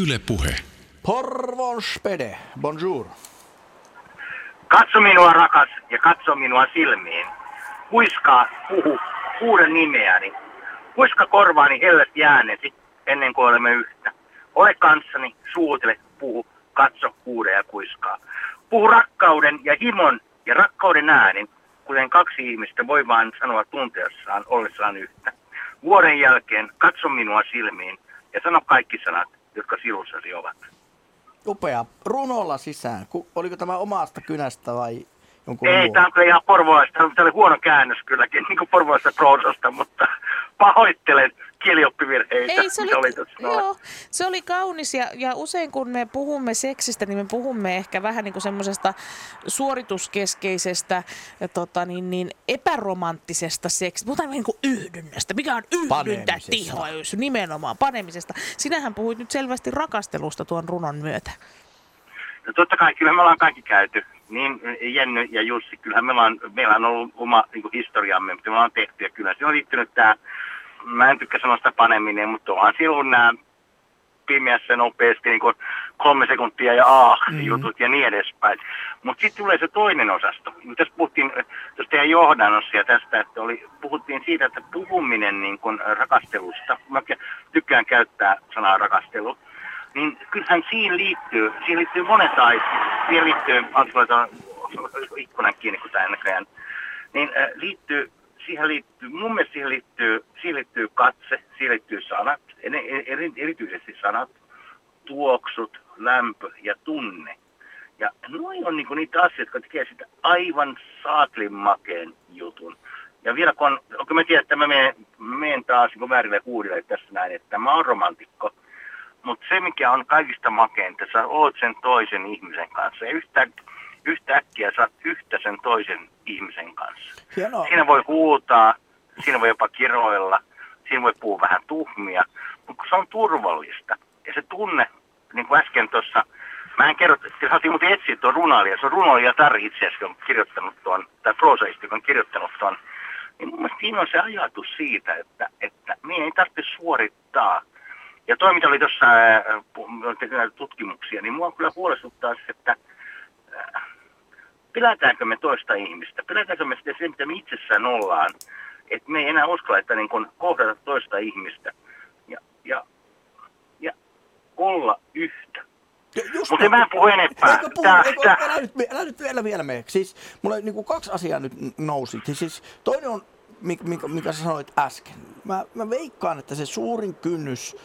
Speaker 5: Yle Puhe.
Speaker 4: Porvon Spede, bonjour.
Speaker 12: Katso minua rakas ja katso minua silmiin. Kuiskaa, puhu, kuule nimeäni. Kuiska korvaani hellästi äänesi ennen kuin olemme yhtä. Ole kanssani, suutele, puhu, katso, huude ja kuiskaa. Puhu rakkauden ja himon ja rakkauden äänin, kuten kaksi ihmistä voi vain sanoa tunteessaan ollessaan yhtä. Vuoden jälkeen katso minua silmiin ja sano kaikki sanat, jotka sinussasi ovat.
Speaker 4: Upea. Runolla sisään. Oliko tämä omasta kynästä vai jonkun
Speaker 12: Ei, tämä on kyllä ihan porvoista. Tämä oli huono käännös kylläkin, niin kuin porvoista proosasta, mutta pahoittelen kielioppivirheitä.
Speaker 3: Ei, se oli, oli joo, se oli kaunis ja, ja usein kun me puhumme seksistä, niin me puhumme ehkä vähän niin kuin semmoisesta suorituskeskeisestä ja tota, niin, niin epäromanttisesta seksistä. Puhutaan niin kuin yhdynnästä. Mikä on yhdyntä tihoisuus? Nimenomaan panemisesta. Sinähän puhuit nyt selvästi rakastelusta tuon runon myötä.
Speaker 12: No totta kai, kyllä me ollaan kaikki käyty niin Jenny ja Jussi, kyllähän meillä on, meillä on ollut oma niin kuin historiamme, mitä me ollaan tehty, ja kyllä se on liittynyt tämä, mä en tykkää sanoa sitä paneminen, mutta onhan silloin nämä pimeässä nopeasti niin kolme sekuntia ja ah mm-hmm. jutut ja niin edespäin. Mutta sitten tulee se toinen osasto. Tässä puhuttiin tässä teidän johdannossa ja tästä, että oli, puhuttiin siitä, että puhuminen niin kuin rakastelusta, mä tykkään käyttää sanaa rakastelu, niin kyllähän siihen liittyy, siihen liittyy monet. Siihen liittyy, anteeksi, ikkunan kiinni, kun tämä näköjään, niin äh, liittyy, siihen liittyy, mun mielestä siihen liittyy, siihen liittyy katse, siihen liittyy sanat, eri, erityisesti sanat, tuoksut, lämpö ja tunne. Ja noin on niinku niitä asioita, jotka tekee sitä aivan saaklin makeen jutun. Ja vielä kun, on, kun mä tiedän, että mä menen, menen taas niin väärille kuudille tässä näin, että mä oon romantikko. Mutta se, mikä on kaikista makeinta, sä oot sen toisen ihmisen kanssa. Ja yhtä, yhtäkkiä sä oot yhtä sen toisen ihmisen kanssa.
Speaker 4: Hienoa.
Speaker 12: Siinä voi huutaa, siinä voi jopa kiroilla, siinä voi puhua vähän tuhmia, mutta se on turvallista. Ja se tunne, niin kuin äsken tuossa, mä en kerro, että saatiin muuten etsiä tuon runoilija, se on runoilija Tari itse asiassa, on kirjoittanut tuon, tai proosaisti, on kirjoittanut tuon, niin mun mielestä siinä on se ajatus siitä, että, että meidän ei tarvitse suorittaa. Ja toi, mitä oli tuossa tutkimuksia, niin mua kyllä huolestuttaa se, että äh, pelätäänkö me toista ihmistä, pelätäänkö me sitä se, mitä me itsessään ollaan, että me ei enää uskalla, että niin kun kohdata toista ihmistä ja, ja, ja olla yhtä. Mutta mä en puhu enempää.
Speaker 4: Eikö puhu,
Speaker 12: Tää-
Speaker 4: eikö,
Speaker 12: tää-
Speaker 4: älä, nyt, älä nyt vielä vielä mene. Siis mulle niin kuin kaksi asiaa nyt nousi. Siis toinen on, mikä, mikä, mikä sä sanoit äsken. Mä, mä veikkaan, että se suurin kynnys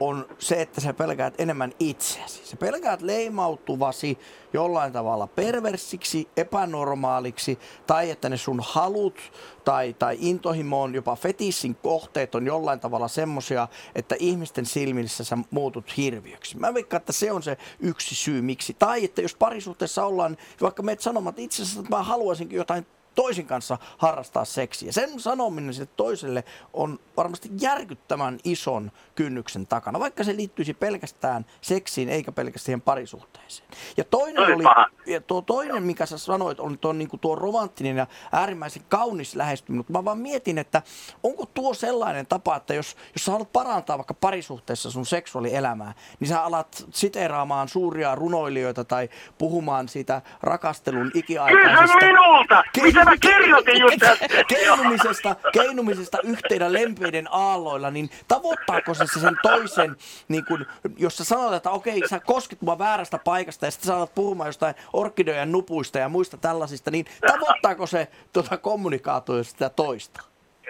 Speaker 4: on se, että sä pelkäät enemmän itseäsi. Sä pelkäät leimautuvasi jollain tavalla perversiksi, epänormaaliksi, tai että ne sun halut tai, tai intohimoon, jopa fetissin kohteet on jollain tavalla semmosia, että ihmisten silmissä sä muutut hirviöksi. Mä veikkaan, että se on se yksi syy miksi. Tai että jos parisuhteessa ollaan, vaikka meet sanomat itse asiassa, että mä haluaisinkin jotain toisin kanssa harrastaa seksiä. Sen sanominen sille toiselle on varmasti järkyttävän ison kynnyksen takana, vaikka se liittyisi pelkästään seksiin eikä pelkästään siihen parisuhteeseen. Ja toinen
Speaker 12: Toi
Speaker 4: oli,
Speaker 12: paha.
Speaker 4: ja tuo toinen, mikä sä sanoit, on tuo, niin kuin tuo romanttinen ja äärimmäisen kaunis lähestyminen. Mutta mä vaan mietin, että onko tuo sellainen tapa, että jos, jos sä haluat parantaa vaikka parisuhteessa sun seksuaalielämää, niin sä alat siteeraamaan suuria runoilijoita tai puhumaan siitä rakastelun ikiaikaisesta...
Speaker 12: Kysy minulta! Mitä mä kirjoitin just äsken?
Speaker 4: keinumisesta, keinumisesta yhteydä lempeiden aalloilla, niin tavoittaako se sen toisen, niin kun, jos sä sanot, että okei, sä koskit mua väärästä paikasta ja sitten sä alat puhumaan jostain orkideojen nupuista ja muista tällaisista, niin tavoittaako se tuota kommunikaatioa sitä toista?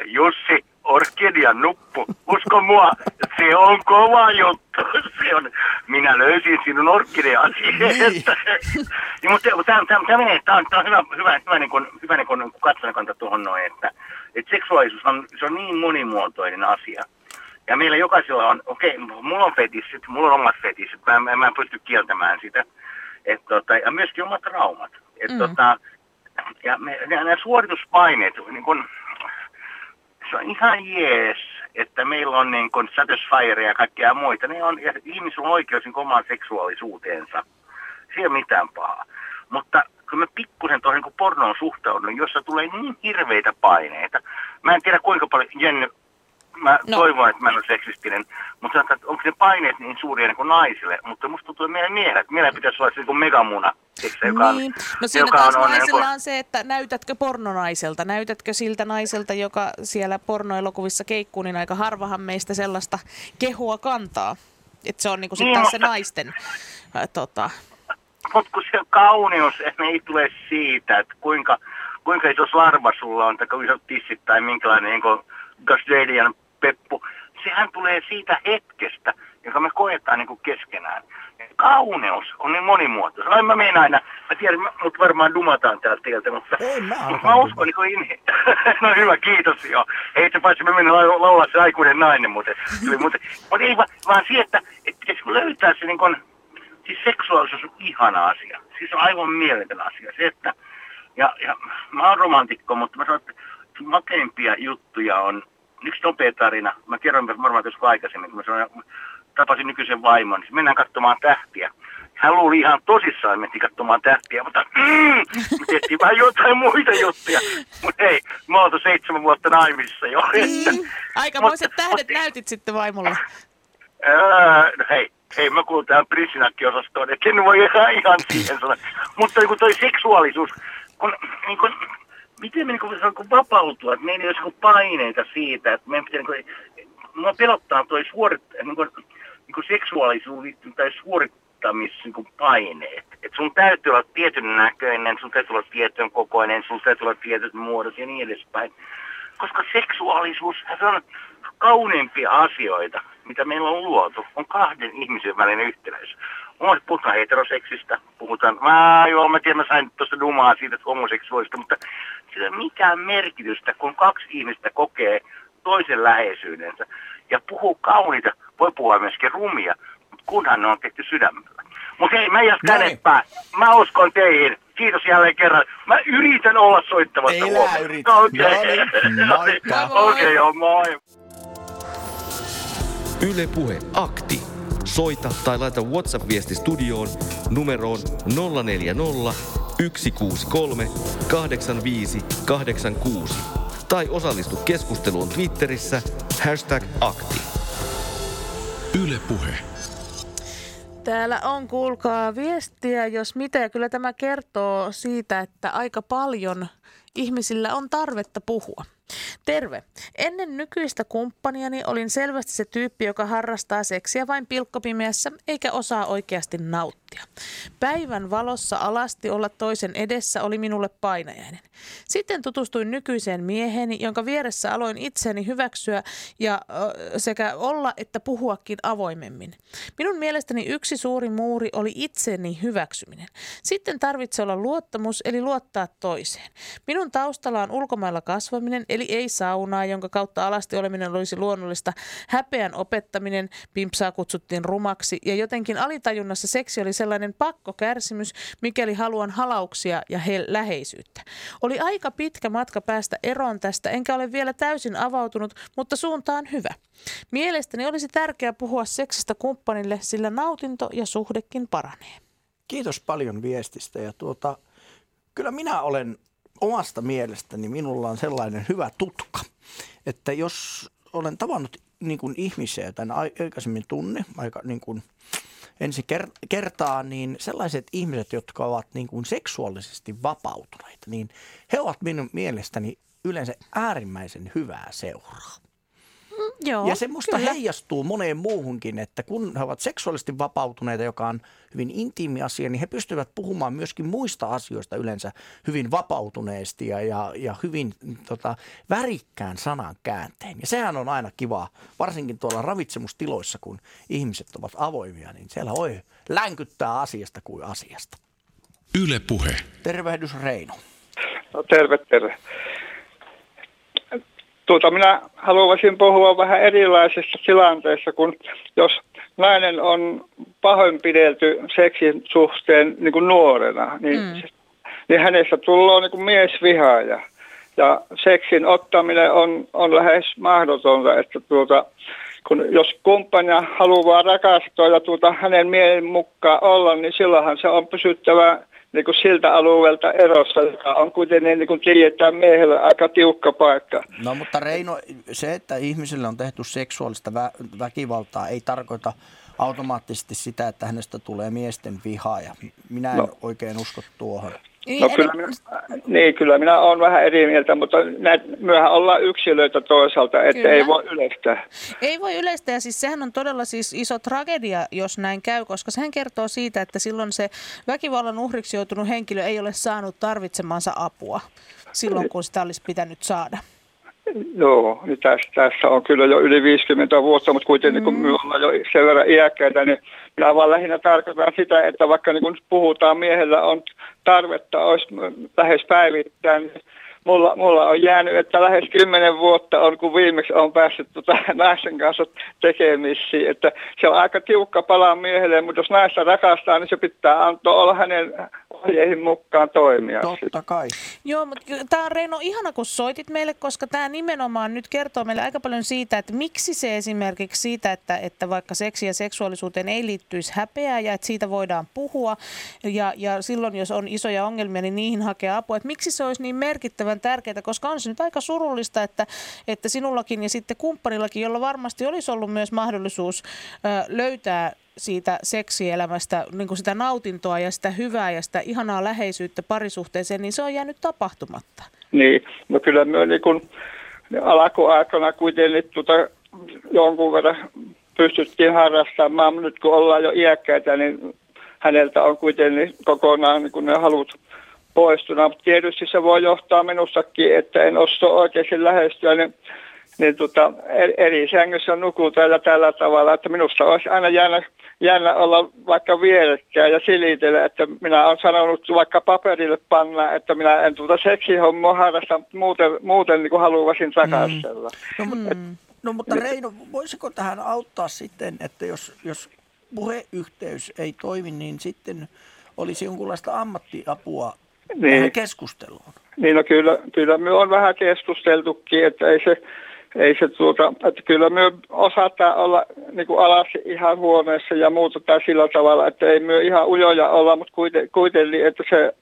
Speaker 12: Jussi, orkidian nuppu, usko mua, se on kova juttu. Se on, minä löysin sinun orkideasi.
Speaker 4: Niin.
Speaker 12: ja, mutta tämä, tämä, tämä, menee, tämä on, tämä on hyvä, hyvä, hyvä, niin kuin, hyvä niin kuin katsojakanta tuohon noin, että, että seksuaalisuus on, se on niin monimuotoinen asia. Ja meillä jokaisella on, okei, mulla on fetissit, mulla on omat fetissit, mä, mä, mä en pysty kieltämään sitä. Et, tota, ja myöskin omat traumat. Et,
Speaker 13: Mm.
Speaker 12: tota, ja me, nämä, nämä suorituspaineet, niin kun, se on ihan jees, että meillä on niin kuin Satisfyer ja kaikkea muita. Ne on, ja ihmisillä on oikeus niin omaan seksuaalisuuteensa. Se ei ole mitään pahaa. Mutta kun mä pikkusen tuohon niin pornoon suhtaudun, jossa tulee niin hirveitä paineita. Mä en tiedä kuinka paljon, Jenny, mä no. toivon, että mä en ole seksistinen, mutta sanotaan, että onko ne paineet niin suuria niin kuin naisille, mutta musta tuntuu, että meidän miehet, meillä pitäisi olla se niin kuin megamuna, tiedätkö, joka on,
Speaker 3: Niin. No siinä
Speaker 12: joka
Speaker 3: taas
Speaker 12: on,
Speaker 3: naisella on se, että näytätkö pornonaiselta, näytätkö siltä naiselta, joka siellä pornoelokuvissa keikkuu, niin aika harvahan meistä sellaista kehua kantaa. Että se on niinku sit
Speaker 12: Niin,
Speaker 3: taas se
Speaker 12: mutta-
Speaker 3: naisten ää, tota,
Speaker 12: Mutta kun se kauneus ne ei tule siitä, että kuinka, kuinka iso larva sulla on, tai kuinka isot tissit tai minkälainen niin Gastadian peppu. Sehän tulee siitä hetkestä, joka me koetaan niin kuin keskenään. Kauneus on niin monimuotoista. Ai mä menen aina, mä tiedän, mut varmaan dumataan täältä teiltä, mutta,
Speaker 4: Ei, mä
Speaker 12: mutta mä uskon niin kuin inhe... No hyvä, kiitos joo. Ei se paitsi mä menen lau- laulaa se aikuinen nainen, mutta, mutta, mutta ei vaan, vaan se, että, että pitäisikö löytää se niin kuin, siis seksuaalisuus on ihana asia. Siis on aivan mieletön asia. Se, että, ja, ja mä oon romantikko, mutta mä sanon, että makeimpia juttuja on, yksi nopea tarina, mä kerron varmaan tuossa aikaisemmin, kun mä sanoin, tapasin nykyisen vaimon, niin mennään katsomaan tähtiä. hän luuli ihan tosissaan, että katsomaan tähtiä, mutta mm, me tehtiin vähän jotain muita juttuja. Mutta hei, mä oon seitsemän vuotta naimissa jo.
Speaker 3: Niin. Aikamoiset tähdet näytit sitten vaimolle.
Speaker 12: Ää, no hei, hei, mä kuulun tähän Prissinakki-osastoon, että en voi ihan, ihan siihen sanoa. Mutta niin toi seksuaalisuus, kun, niin kun, miten me niin kun vapautua, että meillä ei olisi niin paineita siitä, että meidän pitää, niin kun, mua pelottaa toi suorit, niin kun, niin kun seksuaalisuus tai suorittamis niin kun paineet. Et sun täytyy olla tietyn näköinen, sun täytyy olla tietyn kokoinen, sun täytyy olla tietyn muodot ja niin edespäin. Koska seksuaalisuus, se on kauneimpia asioita, mitä meillä on luotu, on kahden ihmisen välinen yhtenäisyys. On puhutaan heteroseksistä, puhutaan, mä, joo, mä tiedän, mä sain tuosta dumaa siitä homoseksuaalista, mutta sillä ei ole mitään merkitystä, kun kaksi ihmistä kokee toisen läheisyydensä ja puhuu kauniita, voi puhua myöskin rumia, mutta kunhan ne on tehty sydämellä. Mutta hei, mä jäs enempää. Mä uskon teihin. Kiitos jälleen kerran. Mä yritän olla soittamatta
Speaker 4: Elää
Speaker 12: huomenna.
Speaker 4: yritä.
Speaker 12: Okei.
Speaker 4: No niin.
Speaker 12: Okei, joo, moi.
Speaker 2: Yle Puhe akti. Soita tai laita WhatsApp-viesti studioon numeroon 040 163 85 86 tai osallistu keskusteluun Twitterissä hashtag akti.
Speaker 5: Yle Puhe.
Speaker 3: Täällä on, kuulkaa, viestiä, jos mitä. Kyllä tämä kertoo siitä, että aika paljon ihmisillä on tarvetta puhua. Terve. Ennen nykyistä kumppaniani olin selvästi se tyyppi, joka harrastaa seksiä vain pilkkopimeässä eikä osaa oikeasti nauttia. Päivän valossa alasti olla toisen edessä oli minulle painajainen. Sitten tutustuin nykyiseen mieheeni, jonka vieressä aloin itseäni hyväksyä ja ö, sekä olla että puhuakin avoimemmin. Minun mielestäni yksi suuri muuri oli itseni hyväksyminen. Sitten tarvitsee olla luottamus eli luottaa toiseen. Minun taustalla on ulkomailla kasvaminen eli ei saunaa, jonka kautta alasti oleminen olisi luonnollista. Häpeän opettaminen, pimpsaa kutsuttiin rumaksi ja jotenkin alitajunnassa seksi oli sellainen pakkokärsimys, mikäli haluan halauksia ja he- läheisyyttä. Oli aika pitkä matka päästä eroon tästä, enkä ole vielä täysin avautunut, mutta suunta on hyvä. Mielestäni olisi tärkeää puhua seksistä kumppanille, sillä nautinto ja suhdekin paranee.
Speaker 4: Kiitos paljon viestistä ja tuota, kyllä minä olen omasta mielestäni, minulla on sellainen hyvä tutka, että jos olen tavannut niin kuin ihmisiä, tämän aikaisemmin tunne, aika niin kuin ensi ker- kertaa, niin sellaiset ihmiset, jotka ovat niin kuin seksuaalisesti vapautuneita, niin he ovat minun mielestäni yleensä äärimmäisen hyvää seuraa.
Speaker 3: Joo,
Speaker 4: ja se musta
Speaker 3: kyllä.
Speaker 4: heijastuu moneen muuhunkin, että kun he ovat seksuaalisesti vapautuneita, joka on hyvin intiimi asia, niin he pystyvät puhumaan myöskin muista asioista yleensä hyvin vapautuneesti ja, ja, ja hyvin tota, värikkään sanan käänteen. Ja sehän on aina kiva, varsinkin tuolla ravitsemustiloissa, kun ihmiset ovat avoimia, niin siellä voi länkyttää asiasta kuin asiasta.
Speaker 5: Yle Puhe.
Speaker 4: Tervehdys Reino.
Speaker 10: No terve, terve. Tuota, minä haluaisin puhua vähän erilaisessa tilanteessa, kun jos nainen on pahoinpidelty seksin suhteen niin kuin nuorena, niin, mm. niin hänestä tulee niin kuin miesvihaaja. Ja seksin ottaminen on, on lähes mahdotonta, että tuota, kun jos kumppania haluaa rakastua ja tuota hänen mielen mukaan olla, niin silloinhan se on pysyttävä niin kuin siltä alueelta erossa, joka on kuitenkin niin kuin tiedetään miehelle aika tiukka paikka.
Speaker 4: No mutta Reino, se, että ihmiselle on tehty seksuaalista vä- väkivaltaa, ei tarkoita automaattisesti sitä, että hänestä tulee miesten vihaaja. Minä en
Speaker 10: No.
Speaker 4: oikein usko tuohon.
Speaker 10: No kyllä minä, niin, kyllä minä olen vähän eri mieltä, mutta näet, myöhän ollaan yksilöitä toisaalta, että
Speaker 3: Kyllä.
Speaker 10: ei voi yleistää.
Speaker 3: Ei voi yleistää, ja siis sehän on todella siis iso tragedia, jos näin käy, koska sehän kertoo siitä, että silloin se väkivallan uhriksi joutunut henkilö ei ole saanut tarvitsemansa apua silloin, kun sitä olisi pitänyt saada.
Speaker 10: Joo, niin tässä, tässä on kyllä jo yli 50 vuotta, mutta kuitenkin kun me ollaan jo sen verran iäkkäitä, niin minä vaan lähinnä tarkoitan sitä, että vaikka niin kun puhutaan miehellä on tarvetta, olisi lähes päivittäin, niin mulla, mulla on jäänyt, että lähes 10 vuotta on, kun viimeksi on päässyt tota, naisen kanssa tekemisiin, että se on aika tiukka pala miehelle, mutta jos naista rakastaa, niin se pitää antaa olla hänen ohjeihin mukaan toimia.
Speaker 4: Totta kai.
Speaker 3: Joo, mutta tämä on Reino ihana, kun soitit meille, koska tämä nimenomaan nyt kertoo meille aika paljon siitä, että miksi se esimerkiksi siitä, että, että vaikka seksi ja seksuaalisuuteen ei liittyisi häpeää ja että siitä voidaan puhua ja, ja silloin, jos on isoja ongelmia, niin niihin hakea apua. Että miksi se olisi niin merkittävän tärkeää, koska on se nyt aika surullista, että, että sinullakin ja sitten kumppanillakin, jolla varmasti olisi ollut myös mahdollisuus löytää siitä seksielämästä niin kuin sitä nautintoa ja sitä hyvää ja sitä ihanaa läheisyyttä parisuhteeseen, niin se on jäänyt tapahtumatta.
Speaker 10: Niin, no kyllä me niin kun alkuaikana kuitenkin tuota, jonkun verran pystyttiin harrastamaan. Nyt kun ollaan jo iäkkäitä, niin häneltä on kuitenkin kokonaan niin kun ne halut poistuna. Tietysti se voi johtaa minussakin, että en osaa oikeasti lähestyä, niin niin tota, eri sängyssä nukutaan ja tällä tavalla, että minusta olisi aina jännä, jännä olla vaikka vierekkäin ja silitellä, että minä olen sanonut vaikka paperille panna, että minä en tuota seksihommoa harrasta, mutta muuten, muuten niin kuin haluaisin takastella.
Speaker 4: Mm. No, mutta, no mutta Reino, voisiko tähän auttaa sitten, että jos, jos puheyhteys ei toimi, niin sitten olisi jonkunlaista ammattiapua niin. tähän keskusteluun?
Speaker 10: Niin no kyllä, kyllä me on vähän keskusteltukin, että ei se ei se tuota, että kyllä me osataan olla niin kuin alas ihan huoneessa ja muuta sillä tavalla, että ei me ihan ujoja olla, mutta kuitenkin, että se,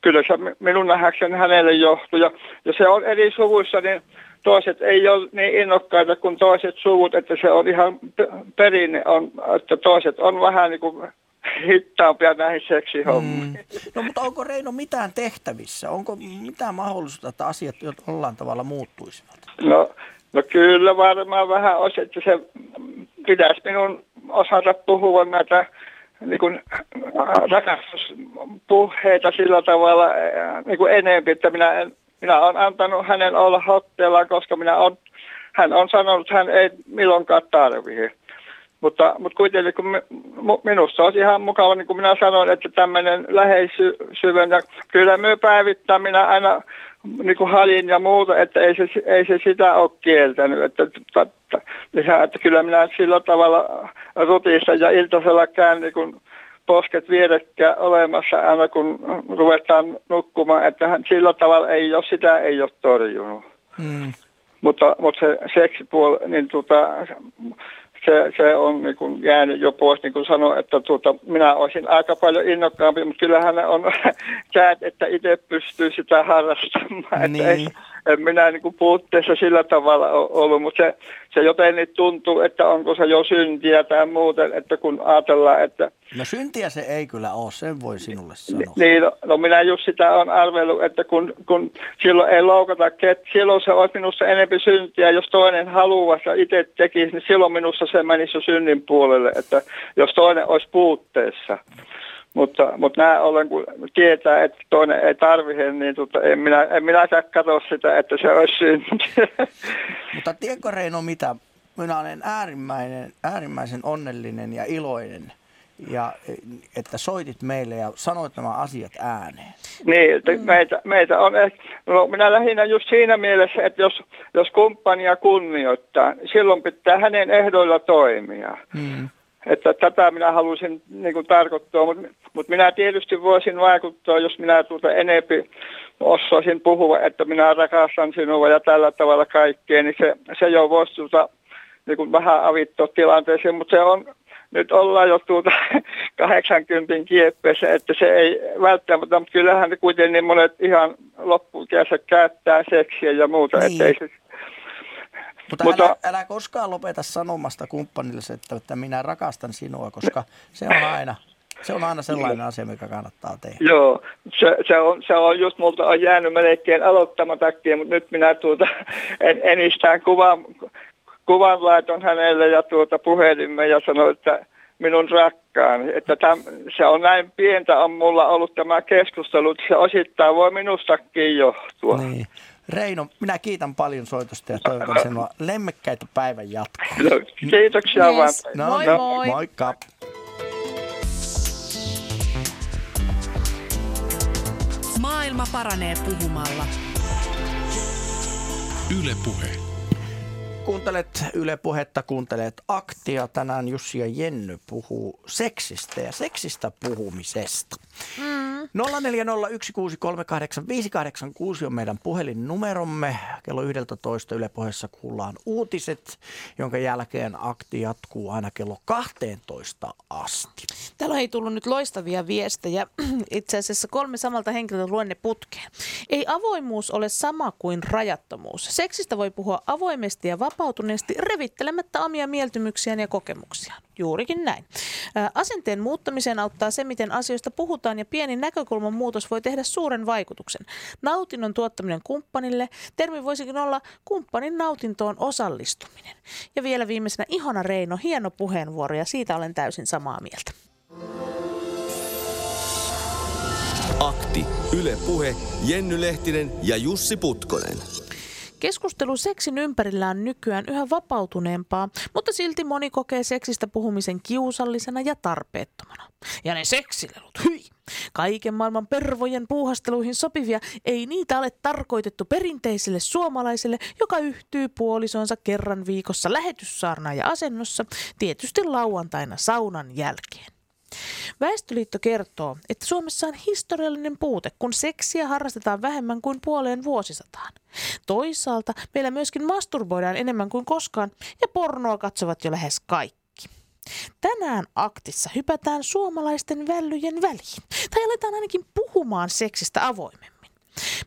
Speaker 10: kyllä se minun nähdäkseni hänelle johtuu. Ja, ja se on eri suvuissa, niin toiset ei ole niin innokkaita kuin toiset suvut, että se on ihan perinne, on, että toiset on vähän niin kuin hittaampia näihin seksihommiin. Mm.
Speaker 4: No mutta onko Reino mitään tehtävissä? Onko mitään mahdollisuutta, että asiat jollain tavalla muuttuisivat?
Speaker 10: No, no kyllä varmaan vähän olisi, että se pitäisi minun osata puhua näitä niin kuin rakastuspuheita sillä tavalla niin kuin enemmän, että minä, en, minä olen antanut hänen olla hotteella, koska minä on, hän on sanonut, että hän ei milloinkaan tarvitse. Mutta, mutta kuitenkin kun me, minusta olisi ihan mukava, niin kuin minä sanoin, että tämmöinen läheisyyden ja kyllä me päivittää minä aina niin kuin halin ja muuta, että ei se, ei se sitä ole kieltänyt. Että, että, että, että kyllä minä sillä tavalla rutissa ja iltasella käyn niin kuin posket vierekkä olemassa aina kun ruvetaan nukkumaan, että hän sillä tavalla ei ole, sitä ei ole torjunut. Mm. Mutta, mutta se seksipuoli, niin tota, se, se on niin kuin jäänyt jo pois, niin kuin sanoin, että tuota, minä olisin aika paljon innokkaampi, mutta kyllähän on säät, että itse pystyy sitä harrastamaan. Niin. Että ei, en minä niin kuin puutteessa sillä tavalla ollut, mutta se, se jotenkin tuntuu, että onko se jo syntiä tai muuten, että kun ajatellaan, että...
Speaker 4: No syntiä se ei kyllä ole, sen voi sinulle sanoa.
Speaker 10: Niin, no, no minä just sitä on arvellut, että kun, kun silloin ei loukata, että silloin se olisi minusta enemmän syntiä, jos toinen haluaa ja itse tekisi, niin silloin minusta se menisi jo synnin puolelle, että jos toinen olisi puutteessa. Mutta, mutta nämä ollen, kun tietää, että toinen ei tarvitse, niin tota, en, minä, en minä saa katsoa sitä, että se olisi synti.
Speaker 4: Mutta tiedätkö Reino mitä? Minä olen äärimmäinen, äärimmäisen onnellinen ja iloinen, ja, että soitit meille ja sanoit nämä asiat ääneen.
Speaker 10: Niin, että mm. meitä, meitä on, no minä lähinnä just siinä mielessä, että jos, jos kumppania kunnioittaa, silloin pitää hänen ehdoilla toimia. Mm. Että tätä minä halusin niin kuin tarkoittaa, mutta, mutta minä tietysti voisin vaikuttaa, jos minä tuota enempi osaisin puhua, että minä rakastan sinua ja tällä tavalla kaikkea, niin se, se jo voisi tuota, niin kuin vähän avittaa tilanteeseen, mutta se on, nyt ollaan jo tuota 80 kieppeessä, että se ei välttämättä, mutta kyllähän kuitenkin monet ihan loppukässä käyttää seksiä ja muuta, niin. että ei se
Speaker 4: mutta, Mutta älä, älä koskaan lopeta sanomasta kumppanille, että, että minä rakastan sinua, koska se on aina, se on aina sellainen asia, mikä kannattaa tehdä.
Speaker 10: Joo, se, se, on, se on just multa on jäänyt melkein aloittamattakin, mutta nyt minä tuota, en, enistään kuvan, kuvan laiton hänelle ja tuota puhelimme ja sanoin, että minun rakkaani. Että täm, se on näin pientä on mulla ollut tämä keskustelu, että se osittain voi minustakin johtua. Niin.
Speaker 4: Reino, minä kiitän paljon soitosta ja toivotan sinua lemmekkäitä päivän jatkoa.
Speaker 10: No, kiitoksia yes. vaan.
Speaker 3: No, moi, no, moi.
Speaker 4: Moikka.
Speaker 6: Maailma paranee puhumalla.
Speaker 5: Yle Puhe.
Speaker 4: Kuuntelet Yle Puhetta, kuuntelet Aktia. Tänään Jussi ja Jenny puhuu seksistä ja seksistä puhumisesta. Mm. Mm. 0401638586 on meidän puhelinnumeromme. Kello 11 Yle Pohjassa kuullaan uutiset, jonka jälkeen akti jatkuu aina kello 12 asti.
Speaker 3: Täällä ei tullut nyt loistavia viestejä. Itse asiassa kolme samalta henkilöltä luen ne putkeen. Ei avoimuus ole sama kuin rajattomuus. Seksistä voi puhua avoimesti ja vapautuneesti, revittelemättä omia mieltymyksiään ja kokemuksiaan. Juurikin näin. Asenteen muuttamiseen auttaa se, miten asioista puhutaan ja pieni näkökulman muutos voi tehdä suuren vaikutuksen. Nautinnon tuottaminen kumppanille. Termi voisikin olla kumppanin nautintoon osallistuminen. Ja vielä viimeisenä Ihona Reino, hieno puheenvuoro ja siitä olen täysin samaa mieltä.
Speaker 2: Akti, Yle Puhe, Jenny Lehtinen ja Jussi Putkonen.
Speaker 3: Keskustelu seksin ympärillä on nykyään yhä vapautuneempaa, mutta silti moni kokee seksistä puhumisen kiusallisena ja tarpeettomana. Ja ne seksilelut, hyi! Kaiken maailman pervojen puuhasteluihin sopivia, ei niitä ole tarkoitettu perinteiselle suomalaiselle, joka yhtyy puolisonsa kerran viikossa lähetyssaarna ja asennossa, tietysti lauantaina saunan jälkeen. Väestöliitto kertoo, että Suomessa on historiallinen puute, kun seksiä harrastetaan vähemmän kuin puoleen vuosisataan. Toisaalta meillä myöskin masturboidaan enemmän kuin koskaan ja pornoa katsovat jo lähes kaikki. Tänään aktissa hypätään suomalaisten vällyjen väliin. Tai aletaan ainakin puhumaan seksistä avoimemmin.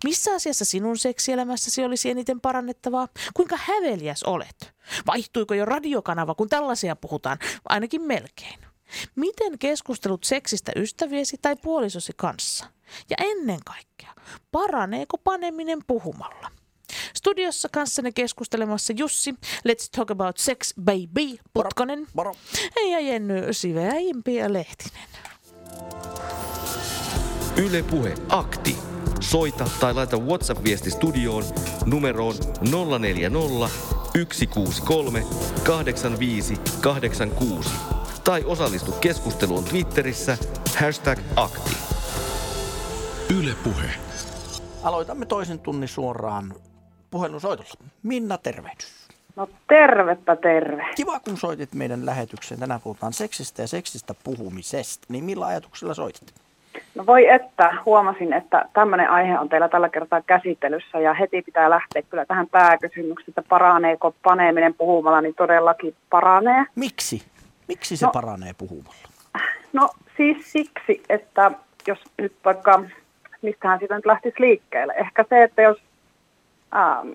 Speaker 3: Missä asiassa sinun seksielämässäsi olisi eniten parannettavaa? Kuinka häveliäs olet? Vaihtuiko jo radiokanava, kun tällaisia puhutaan? Ainakin melkein. Miten keskustelut seksistä ystäviesi tai puolisosi kanssa? Ja ennen kaikkea, paraneeko paneminen puhumalla? Studiossa kanssani keskustelemassa Jussi, Let's Talk About Sex Baby, Putkonen.
Speaker 4: Moro. moro.
Speaker 3: Ja Jenny Siveäjimpi ja Lehtinen.
Speaker 2: Yle Puhe Akti. Soita tai laita WhatsApp-viesti studioon numeroon 040 163 85 86 tai osallistu keskusteluun Twitterissä hashtag akti.
Speaker 5: Yle Puhe.
Speaker 4: Aloitamme toisen tunnin suoraan puhelusoitolla. Minna, tervehdys.
Speaker 13: No tervepä terve.
Speaker 4: Kiva, kun soitit meidän lähetykseen. Tänään puhutaan seksistä ja seksistä puhumisesta. Niin millä ajatuksilla soitit?
Speaker 13: No voi että, huomasin, että tämmöinen aihe on teillä tällä kertaa käsittelyssä ja heti pitää lähteä kyllä tähän pääkysymykseen, että paraneeko paneeminen puhumalla, niin todellakin paranee.
Speaker 4: Miksi? Miksi se no, paranee puhumalla?
Speaker 13: No siis siksi, että jos nyt vaikka, mistähän siitä nyt lähtisi liikkeelle, ehkä se, että jos, ähm,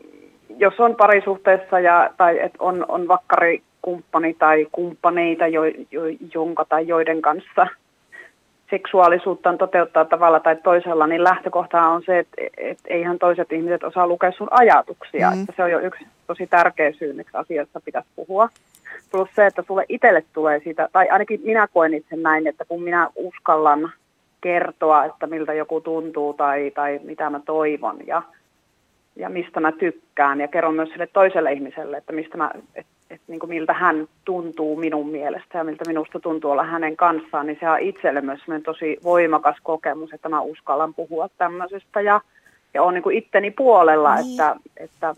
Speaker 13: jos on parisuhteessa ja, tai et on, on vakkarikumppani tai kumppaneita, jo, jo, jonka tai joiden kanssa seksuaalisuutta toteuttaa tavalla tai toisella, niin lähtökohta on se, että et eihän toiset ihmiset osaa lukea sun ajatuksia. Mm. Että se on jo yksi tosi tärkeä syy, miksi asiasta pitäisi puhua. Plus se, että sulle itselle tulee siitä, tai ainakin minä koen itse näin, että kun minä uskallan kertoa, että miltä joku tuntuu tai, tai mitä mä toivon ja, ja mistä mä tykkään ja kerron myös sille toiselle ihmiselle, että mistä mä, et, et, niin kuin miltä hän tuntuu minun mielestä ja miltä minusta tuntuu olla hänen kanssaan, niin se on itselle myös tosi voimakas kokemus, että mä uskallan puhua tämmöisestä ja, ja on niin kuin itteni puolella, niin. että, että,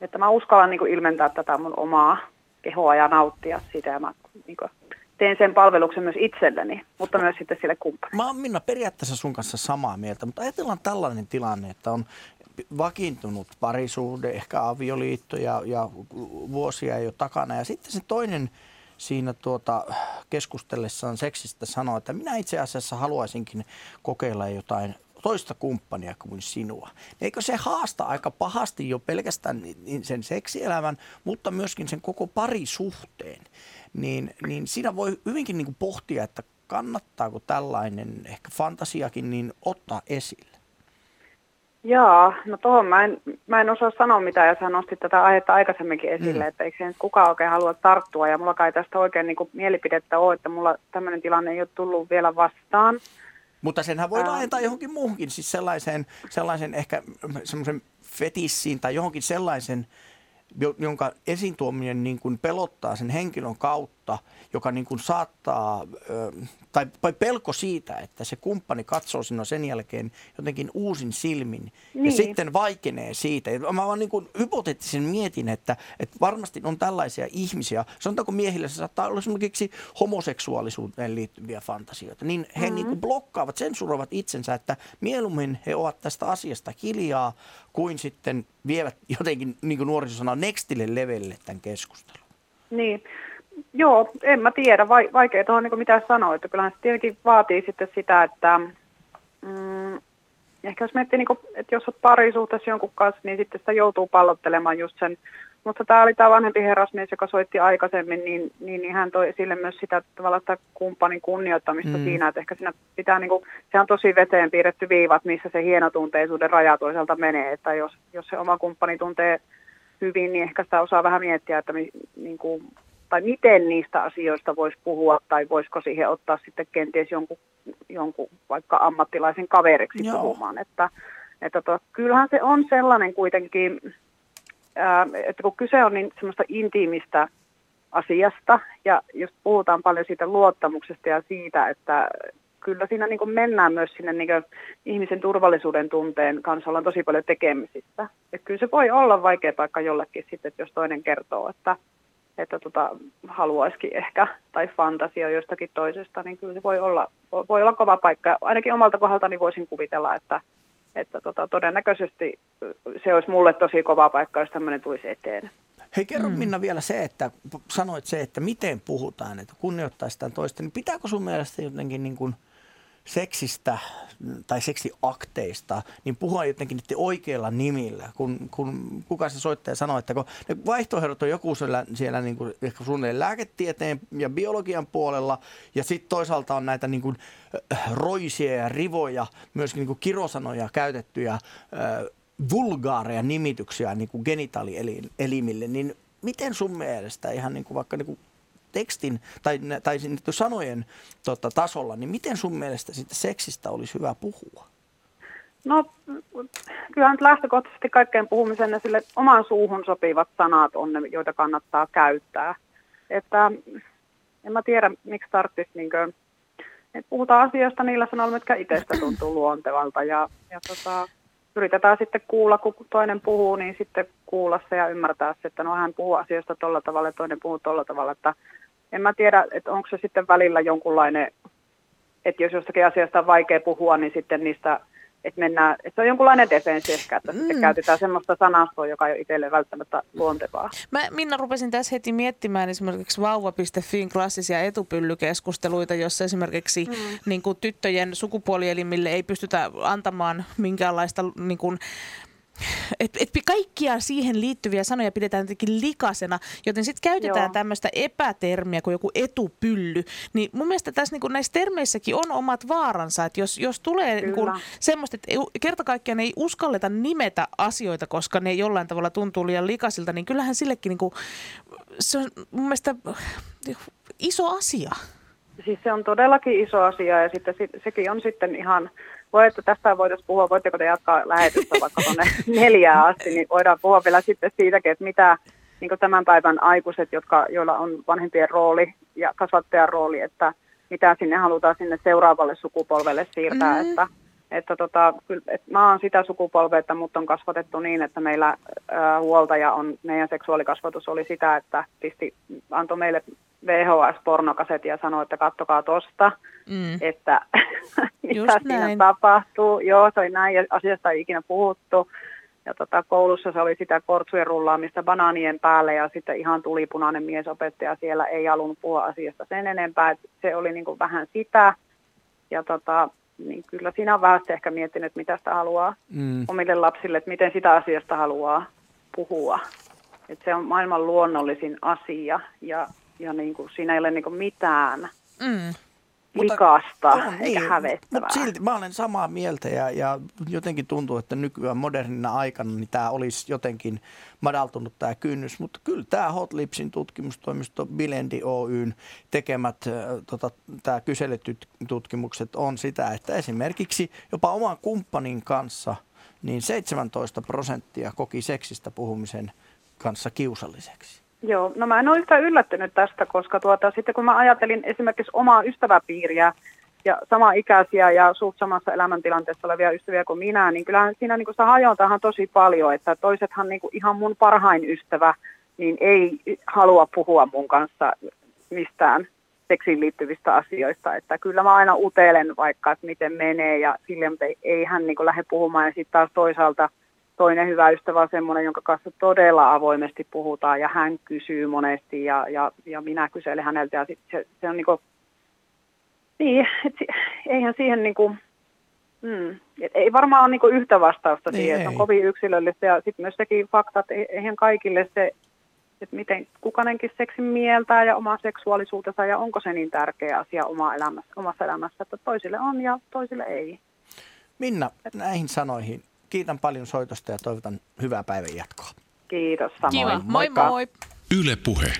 Speaker 13: että mä uskallan niin kuin ilmentää tätä mun omaa kehoa ja nauttia siitä ja mä niin kuin, teen sen palveluksen myös itselleni, mutta myös sitten sille kumppanille.
Speaker 4: Mä oon Minna periaatteessa sun kanssa samaa mieltä, mutta ajatellaan tällainen tilanne, että on vakiintunut parisuhde, ehkä avioliitto ja, ja vuosia jo takana ja sitten se toinen siinä tuota, keskustellessaan seksistä sanoo, että minä itse asiassa haluaisinkin kokeilla jotain toista kumppania kuin sinua. Eikö se haasta aika pahasti jo pelkästään sen seksielämän, mutta myöskin sen koko parisuhteen? Niin, niin siinä voi hyvinkin niin kuin pohtia, että kannattaako tällainen ehkä fantasiakin niin ottaa esille.
Speaker 13: Jaa, no tuohon mä en, mä en osaa sanoa mitään, ja sä nostit tätä aihetta aikaisemminkin esille, mm. että eikö se kukaan oikein halua tarttua, ja mulla kai tästä oikein niin kuin mielipidettä ole, että mulla tämmöinen tilanne ei ole tullut vielä vastaan.
Speaker 4: Mutta senhän voi laajentaa johonkin muuhunkin, siis sellaiseen, sellaisen ehkä semmoisen fetissiin tai johonkin sellaisen, jonka esiin tuominen niin kuin pelottaa sen henkilön kautta joka niin kuin saattaa, tai, tai pelko siitä, että se kumppani katsoo sinua sen jälkeen jotenkin uusin silmin niin. ja sitten vaikenee siitä. Ja mä vaan niin kuin hypoteettisen mietin, että, että varmasti on tällaisia ihmisiä, sanotaanko miehillä se saattaa olla esimerkiksi homoseksuaalisuuteen liittyviä fantasioita, niin he mm-hmm. niin kuin blokkaavat, sensuroivat itsensä, että mieluummin he ovat tästä asiasta hiljaa kuin sitten vievät jotenkin, niin kuin nuoriso sanoo, nextille levelle tämän keskustelun.
Speaker 13: Niin, joo, en mä tiedä, Va- vaikea tuohon niin mitä sanoa, että kyllähän se tietenkin vaatii sitten sitä, että mm, ehkä jos miettii, niin kuin, että jos olet parisuhteessa jonkun kanssa, niin sitten sitä joutuu pallottelemaan just sen mutta tämä oli tämä vanhempi herrasmies, joka soitti aikaisemmin, niin, niin, niin hän toi esille myös sitä tavallaan sitä kumppanin kunnioittamista mm. siinä, että ehkä siinä pitää, niin kuin, se on tosi veteen piirretty viivat, missä se hienotunteisuuden raja toisaalta menee, että jos, jos se oma kumppani tuntee hyvin, niin ehkä sitä osaa vähän miettiä, että mi, niin kuin, tai miten niistä asioista voisi puhua, tai voisiko siihen ottaa sitten kenties jonkun, jonkun vaikka ammattilaisen kaveriksi Joo. puhumaan, että, että to, kyllähän se on sellainen kuitenkin, että kun kyse on niin semmoista intiimistä asiasta ja jos puhutaan paljon siitä luottamuksesta ja siitä, että kyllä siinä niin mennään myös sinne niin ihmisen turvallisuuden tunteen kanssa ollaan tosi paljon tekemisistä. Et kyllä se voi olla vaikea paikka jollekin sitten, että jos toinen kertoo, että, että tota, haluaisikin ehkä tai fantasia jostakin toisesta, niin kyllä se voi olla, voi olla kova paikka. Ainakin omalta kohdaltani voisin kuvitella, että, että tota, todennäköisesti se olisi mulle tosi kova paikka, jos tämmöinen tulisi eteen.
Speaker 4: Hei, kerro mm. Minna vielä se, että sanoit se, että miten puhutaan, että kunnioittaisi toista, niin pitääkö sun mielestä jotenkin niin kuin – seksistä tai seksiakteista, niin puhua jotenkin niiden oikeilla nimillä. Kun, kun kuka se soittaja sanoo, että kun ne vaihtoehdot on joku siellä, siellä niin kuin ehkä suunnilleen lääketieteen ja biologian puolella, ja sitten toisaalta on näitä niin kuin, äh, roisia ja rivoja, myöskin niin kuin kirosanoja käytettyjä äh, vulgaareja nimityksiä niin kuin genitaalielimille, niin miten sun mielestä ihan niin kuin vaikka niin kuin tekstin tai, tai sanojen tota, tasolla, niin miten sun mielestä siitä seksistä olisi hyvä puhua?
Speaker 13: No kyllä nyt lähtökohtaisesti kaikkeen puhumisen ja sille oman suuhun sopivat sanat on ne, joita kannattaa käyttää. Että en mä tiedä, miksi tarvitsisi niin kuin, että puhutaan asioista niillä sanoilla, mitkä itsestä tuntuu luontevalta ja, ja tota, yritetään sitten kuulla, kun toinen puhuu, niin sitten kuulla se ja ymmärtää se, että no hän puhuu asioista tuolla tavalla ja toinen puhuu tuolla tavalla, että en mä tiedä, että onko se sitten välillä jonkunlainen, että jos jostakin asiasta on vaikea puhua, niin sitten niistä, että mennään, että se on jonkunlainen defenssi ehkä, että mm. sitten käytetään semmoista sanastoa, joka ei ole itselle välttämättä luontevaa.
Speaker 3: Mä Minna rupesin tässä heti miettimään esimerkiksi vauva.fin klassisia etupyllykeskusteluita, jossa esimerkiksi mm. niin kuin tyttöjen sukupuolielimille ei pystytä antamaan minkäänlaista niin kuin, et, et kaikkia siihen liittyviä sanoja pidetään jotenkin likasena, joten sitten käytetään tämmöistä epätermiä kuin joku etupylly. Niin mun mielestä tässä niin näissä termeissäkin on omat vaaransa, että jos, jos tulee niin kuin semmoista, että kerta kaikkiaan ei uskalleta nimetä asioita, koska ne jollain tavalla tuntuu liian likasilta, niin kyllähän sillekin niin kuin, se on mun mielestä iso asia.
Speaker 13: Siis se on todellakin iso asia ja sitten sekin on sitten ihan voi, että tästä voitaisiin puhua, voitteko te jatkaa lähetystä vaikka tuonne neljään asti, niin voidaan puhua vielä sitten siitäkin, että mitä niin tämän päivän aikuiset, jotka, joilla on vanhempien rooli ja kasvattajan rooli, että mitä sinne halutaan sinne seuraavalle sukupolvelle siirtää, mm. että että tota, kyllä, että mä oon sitä sukupolvea, että mut on kasvatettu niin, että meillä ää, huoltaja on, meidän seksuaalikasvatus oli sitä, että pisti, antoi meille VHS-pornokaset ja sanoi, että kattokaa tosta, mm. että mitä siinä tapahtuu. Joo, se oli näin ja asiasta ei ikinä puhuttu. Ja tota, koulussa se oli sitä kortsujen rullaamista banaanien päälle ja sitten ihan tuli punainen miesopettaja siellä ei halunnut puhua asiasta sen enempää. Et se oli niin kuin vähän sitä. Ja tota, niin kyllä siinä on vähän ehkä miettinyt, mitä sitä haluaa mm. omille lapsille, että miten sitä asiasta haluaa puhua. Et se on maailman luonnollisin asia ja, ja niin kuin, siinä ei ole niin kuin mitään mm. likasta on, eikä niin, hävettävää.
Speaker 4: Mutta silti mä olen samaa mieltä ja, ja jotenkin tuntuu, että nykyään modernina aikana niin tämä olisi jotenkin madaltunut tämä kynnys. Mutta kyllä tämä Hot Lipsin tutkimustoimisto Bilendi Oyn tekemät tota, tämä kyselytutkimukset on sitä, että esimerkiksi jopa oman kumppanin kanssa niin 17 prosenttia koki seksistä puhumisen kanssa kiusalliseksi.
Speaker 13: Joo, no mä en ole yhtään yllättynyt tästä, koska tuota, sitten kun mä ajatelin esimerkiksi omaa ystäväpiiriä ja sama ikäisiä ja suht samassa elämäntilanteessa olevia ystäviä kuin minä, niin kyllähän siinä niin hajontahan tosi paljon, että toisethan niin kuin ihan mun parhain ystävä, niin ei halua puhua mun kanssa mistään seksiin liittyvistä asioista, että kyllä mä aina utelen vaikka, että miten menee ja silleen, mutta ei, ei hän niin kuin lähde puhumaan. Ja sitten taas toisaalta toinen hyvä ystävä on semmoinen, jonka kanssa todella avoimesti puhutaan ja hän kysyy monesti ja, ja, ja minä kyselen häneltä ja sit se, se on niin kuin, niin, et, eihän siihen niin kuin, mm, et ei varmaan ole niin kuin yhtä vastausta
Speaker 4: Niin
Speaker 13: siihen, että on
Speaker 4: ei.
Speaker 13: kovin yksilöllistä ja sitten myös sekin fakta, että ei- eihän kaikille se, että miten kukainenkin seksin mieltää ja oma seksuaalisuutensa ja onko se niin tärkeä asia oma elämässä, omassa elämässä, että toisille on ja toisille ei.
Speaker 4: Minna, näihin sanoihin kiitän paljon soitosta ja toivotan hyvää päivän jatkoa.
Speaker 13: Kiitos samoin.
Speaker 3: Kiva. Moi moi.
Speaker 5: Yle Puhe.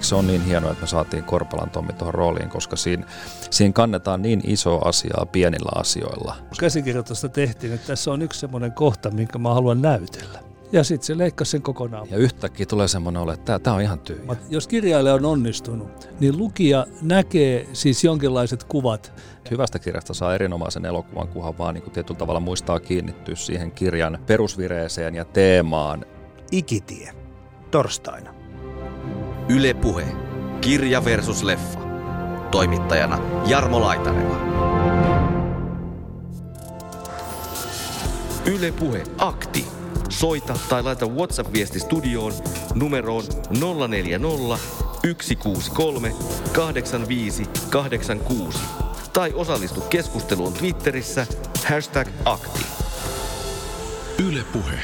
Speaker 14: Se on niin hienoa, että me saatiin Korpalan Tommi tuohon rooliin, koska siinä, siinä kannetaan niin iso asiaa pienillä asioilla.
Speaker 15: Käsikirjoitusta tehtiin, että tässä on yksi semmoinen kohta, minkä mä haluan näytellä. Ja sitten se leikkasi sen kokonaan.
Speaker 14: Ja yhtäkkiä tulee semmoinen olo, että tämä on ihan tyhjä.
Speaker 15: Jos kirjailija on onnistunut, niin lukija näkee siis jonkinlaiset kuvat.
Speaker 14: Hyvästä kirjasta saa erinomaisen elokuvan, kunhan vaan niin kuin tietyllä tavalla muistaa kiinnittyä siihen kirjan perusvireeseen ja teemaan.
Speaker 15: Ikitie. Torstaina.
Speaker 2: Yle Puhe. Kirja versus leffa. Toimittajana Jarmo Laitaneva. Yle Puhe Akti. Soita tai laita WhatsApp-viesti studioon numeroon 040 163 85 86 tai osallistu keskusteluun Twitterissä hashtag akti.
Speaker 5: Yle Puhe.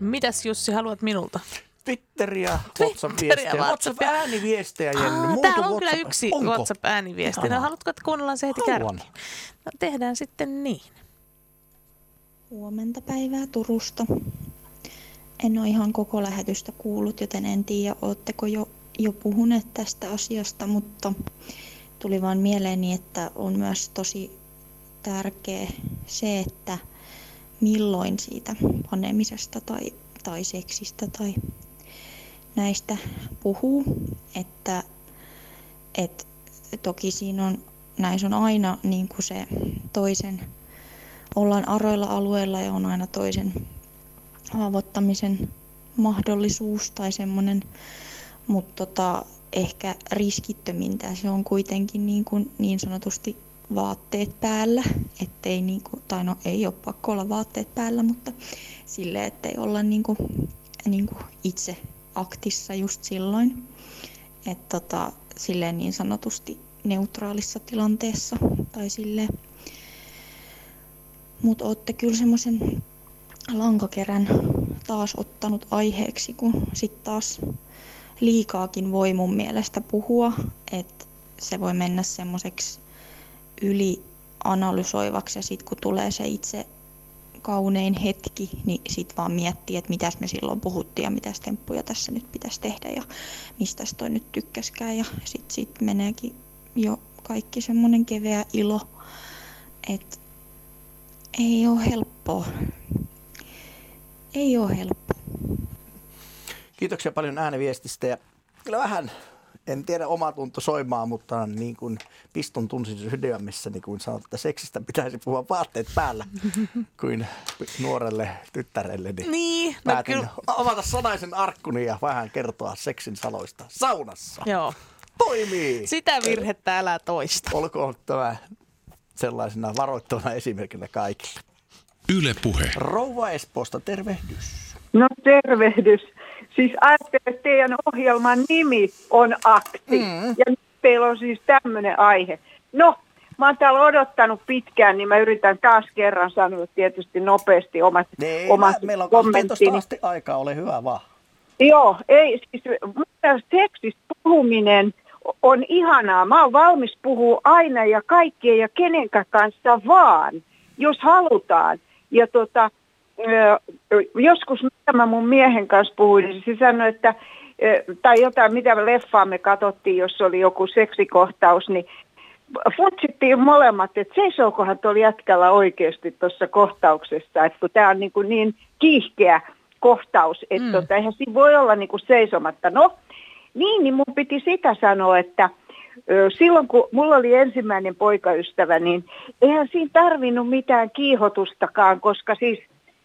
Speaker 3: Mitäs Jussi haluat minulta?
Speaker 4: Twitteriä,
Speaker 3: Twitteriä,
Speaker 4: WhatsApp-viestejä. WhatsApp-ääniviestejä, Jenny.
Speaker 3: Aa, täällä on
Speaker 4: WhatsApp-
Speaker 3: kyllä yksi
Speaker 4: Onko?
Speaker 3: WhatsApp-ääniviesti. No, haluatko, että kuunnellaan se heti
Speaker 4: Haluan.
Speaker 3: kärkeen? No, tehdään sitten niin.
Speaker 16: Huomenta päivää Turusta. En ole ihan koko lähetystä kuullut, joten en tiedä, oletteko jo, jo puhuneet tästä asiasta, mutta tuli vaan mieleeni, että on myös tosi tärkeä se, että milloin siitä panemisesta tai, tai seksistä tai näistä puhuu, että, että toki siinä on, näissä on aina niin kuin se toisen ollaan aroilla alueilla ja on aina toisen haavoittamisen mahdollisuus tai semmoinen, mutta tota, ehkä riskittömintä se on kuitenkin niin, kuin niin sanotusti vaatteet päällä, ettei niin kuin, tai no ei ole pakko olla vaatteet päällä, mutta sille, ettei olla niin kuin, niin kuin itse aktissa just silloin, että tota, silleen niin sanotusti neutraalissa tilanteessa tai silleen mutta olette kyllä semmoisen lankakerän taas ottanut aiheeksi, kun sitten taas liikaakin voi mun mielestä puhua, että se voi mennä semmoiseksi ylianalysoivaksi ja sitten kun tulee se itse kaunein hetki, niin sitten vaan miettii, että mitäs me silloin puhuttiin ja mitäs temppuja tässä nyt pitäisi tehdä ja mistä toi nyt tykkäskään. Ja sitten sit meneekin jo kaikki semmoinen keveä ilo, että ei ole helppoa. Ei ole helppoa.
Speaker 4: Kiitoksia paljon ääniviestistä ja kyllä vähän, en tiedä oma tunto soimaa, mutta niin kuin piston tunsin sydämessä, niin kuin sanot, että seksistä pitäisi puhua vaatteet päällä kuin nuorelle tyttärelle. Niin,
Speaker 3: Niin, no kyllä.
Speaker 4: avata sanaisen arkkuni ja vähän kertoa seksin saloista saunassa.
Speaker 3: Joo.
Speaker 4: Toimii!
Speaker 3: Sitä virhettä älä toista.
Speaker 4: Olkoon tämä sellaisena varoittavana esimerkkinä kaikille.
Speaker 5: Yle Puhe.
Speaker 4: Rouva Espoosta, tervehdys.
Speaker 17: No tervehdys. Siis ajattelen, että teidän ohjelman nimi on Akti. Mm. Ja nyt teillä on siis tämmöinen aihe. No, mä oon täällä odottanut pitkään, niin mä yritän taas kerran sanoa tietysti nopeasti omat,
Speaker 4: Ei,
Speaker 17: omat
Speaker 4: mä, meillä on 12
Speaker 17: kommenttini.
Speaker 4: asti aikaa, ole hyvä vaan.
Speaker 17: Joo, ei, siis seksistä puhuminen on ihanaa. Mä oon valmis puhua aina ja kaikkien ja kenenkä kanssa vaan, jos halutaan. Ja tota, joskus mitä mä mun miehen kanssa puhuin, niin se sanoi, että tai jotain, mitä leffaa me katsottiin, jos oli joku seksikohtaus, niin futsittiin molemmat, että seisookohan tuolla jätkällä oikeasti tuossa kohtauksessa, että kun tämä on niin, kuin niin kiihkeä kohtaus, että mm. tota, eihän siinä voi olla niin kuin seisomatta. No, niin, niin mun piti sitä sanoa, että silloin kun mulla oli ensimmäinen poikaystävä, niin eihän siinä tarvinnut mitään kiihotustakaan, koska siis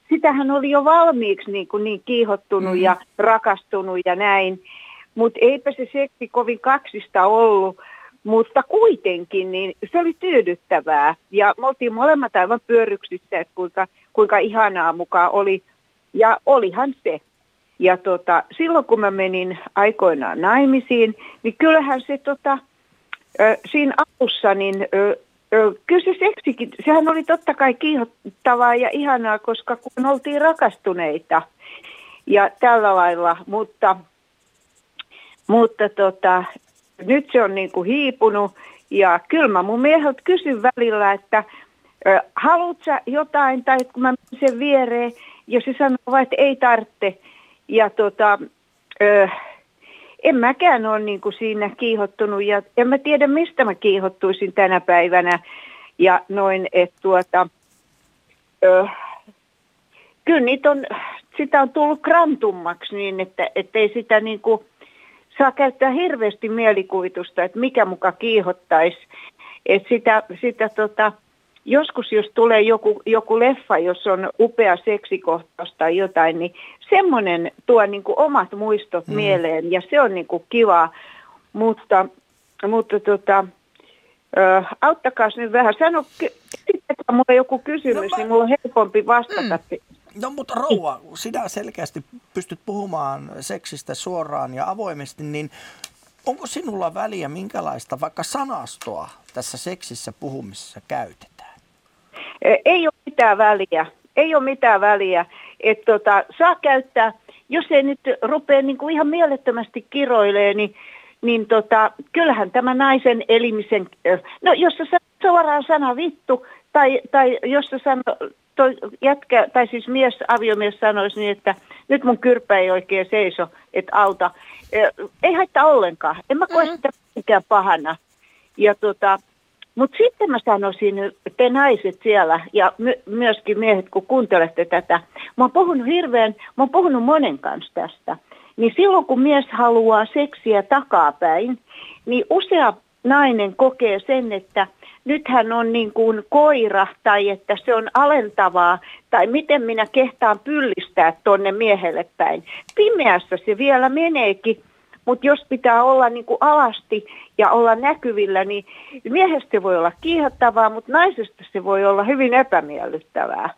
Speaker 17: sitähän oli jo valmiiksi niin, kuin niin kiihottunut mm. ja rakastunut ja näin. Mutta eipä se seksi kovin kaksista ollut, mutta kuitenkin niin se oli tyydyttävää. Ja me oltiin molemmat aivan pyöryksissä, että kuinka, kuinka ihanaa mukaan oli. Ja olihan se. Ja tota, silloin kun mä menin aikoinaan naimisiin, niin kyllähän se tota, ö, siinä alussa, niin ö, ö, kyllä se seksikin, sehän oli totta kai kiihottavaa ja ihanaa, koska kun oltiin rakastuneita ja tällä lailla, mutta, mutta tota, nyt se on niin kuin hiipunut ja kyllä mä mun mieheltä kysyn välillä, että ö, haluat sä jotain tai kun mä menen sen viereen, jos se sanoo että ei tarvitse, ja tota, ö, en mäkään ole niin kuin siinä kiihottunut ja en mä tiedä mistä mä kiihottuisin tänä päivänä. Ja noin, että tuota, ö, kyllä niitä on, sitä on tullut krantummaksi niin, että ei sitä niin kuin saa käyttää hirveästi mielikuvitusta, että mikä muka kiihottaisi. Että sitä, sitä tota, joskus jos tulee joku, joku leffa, jos on upea seksikohtaus tai jotain, niin semmoinen tuo niin kuin omat muistot mm. mieleen ja se on niin kuin kiva. Mutta, mutta tota, ö, auttakaa nyt vähän. Sano, että mulla on joku kysymys, no, mä... niin mulla on helpompi vastata. Mm.
Speaker 4: No mutta rouva, sinä selkeästi pystyt puhumaan seksistä suoraan ja avoimesti, niin onko sinulla väliä minkälaista vaikka sanastoa tässä seksissä puhumisessa käytetään?
Speaker 17: Ei ole mitään väliä. Ei ole mitään väliä. Että tota, saa käyttää, jos ei nyt rupea niin kuin ihan mielettömästi kiroilee, niin, niin tota, kyllähän tämä naisen elimisen, no jos sä suoraan sana vittu, tai, tai jos sä sano, toi jätkä, tai siis mies, aviomies sanoisi niin, että nyt mun kyrpä ei oikein seiso, että auta. Ei haittaa ollenkaan. En mä koe mm-hmm. sitä pahana. Ja tota, mutta sitten mä sanoisin, te naiset siellä ja my- myöskin miehet, kun kuuntelette tätä, mä oon puhunut hirveän, mä oon puhunut monen kanssa tästä, niin silloin kun mies haluaa seksiä takapäin, niin usea nainen kokee sen, että nyt hän on niin kuin koira tai että se on alentavaa tai miten minä kehtaan pyllistää tonne miehelle päin. Pimeässä se vielä meneekin mutta jos pitää olla niin kuin alasti ja olla näkyvillä, niin miehestä voi olla kiihottavaa, mutta naisesta se voi olla hyvin epämiellyttävää.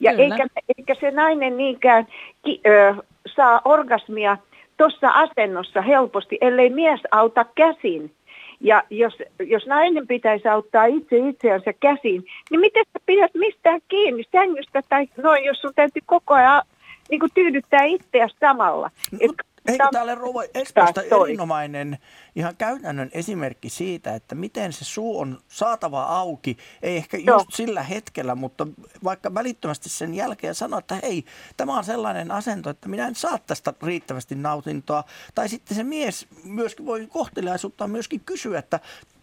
Speaker 17: Ja eikä, eikä se nainen niinkään ki, ö, saa orgasmia tuossa asennossa helposti, ellei mies auta käsin. Ja jos, jos nainen pitäisi auttaa itse itseänsä käsin, niin miten sä pidät mistään kiinni sängystä tai noin, jos sun täytyy koko ajan niin kuin tyydyttää itseäsi samalla. Et
Speaker 4: Eikö täällä Rouva Espoosta erinomainen ihan käytännön esimerkki siitä, että miten se suu on saatava auki, ei ehkä just Joo. sillä hetkellä, mutta vaikka välittömästi sen jälkeen sanoa, että hei, tämä on sellainen asento, että minä en saa tästä riittävästi nautintoa. Tai sitten se mies myöskin voi kohteliaisuutta myöskin kysyä, että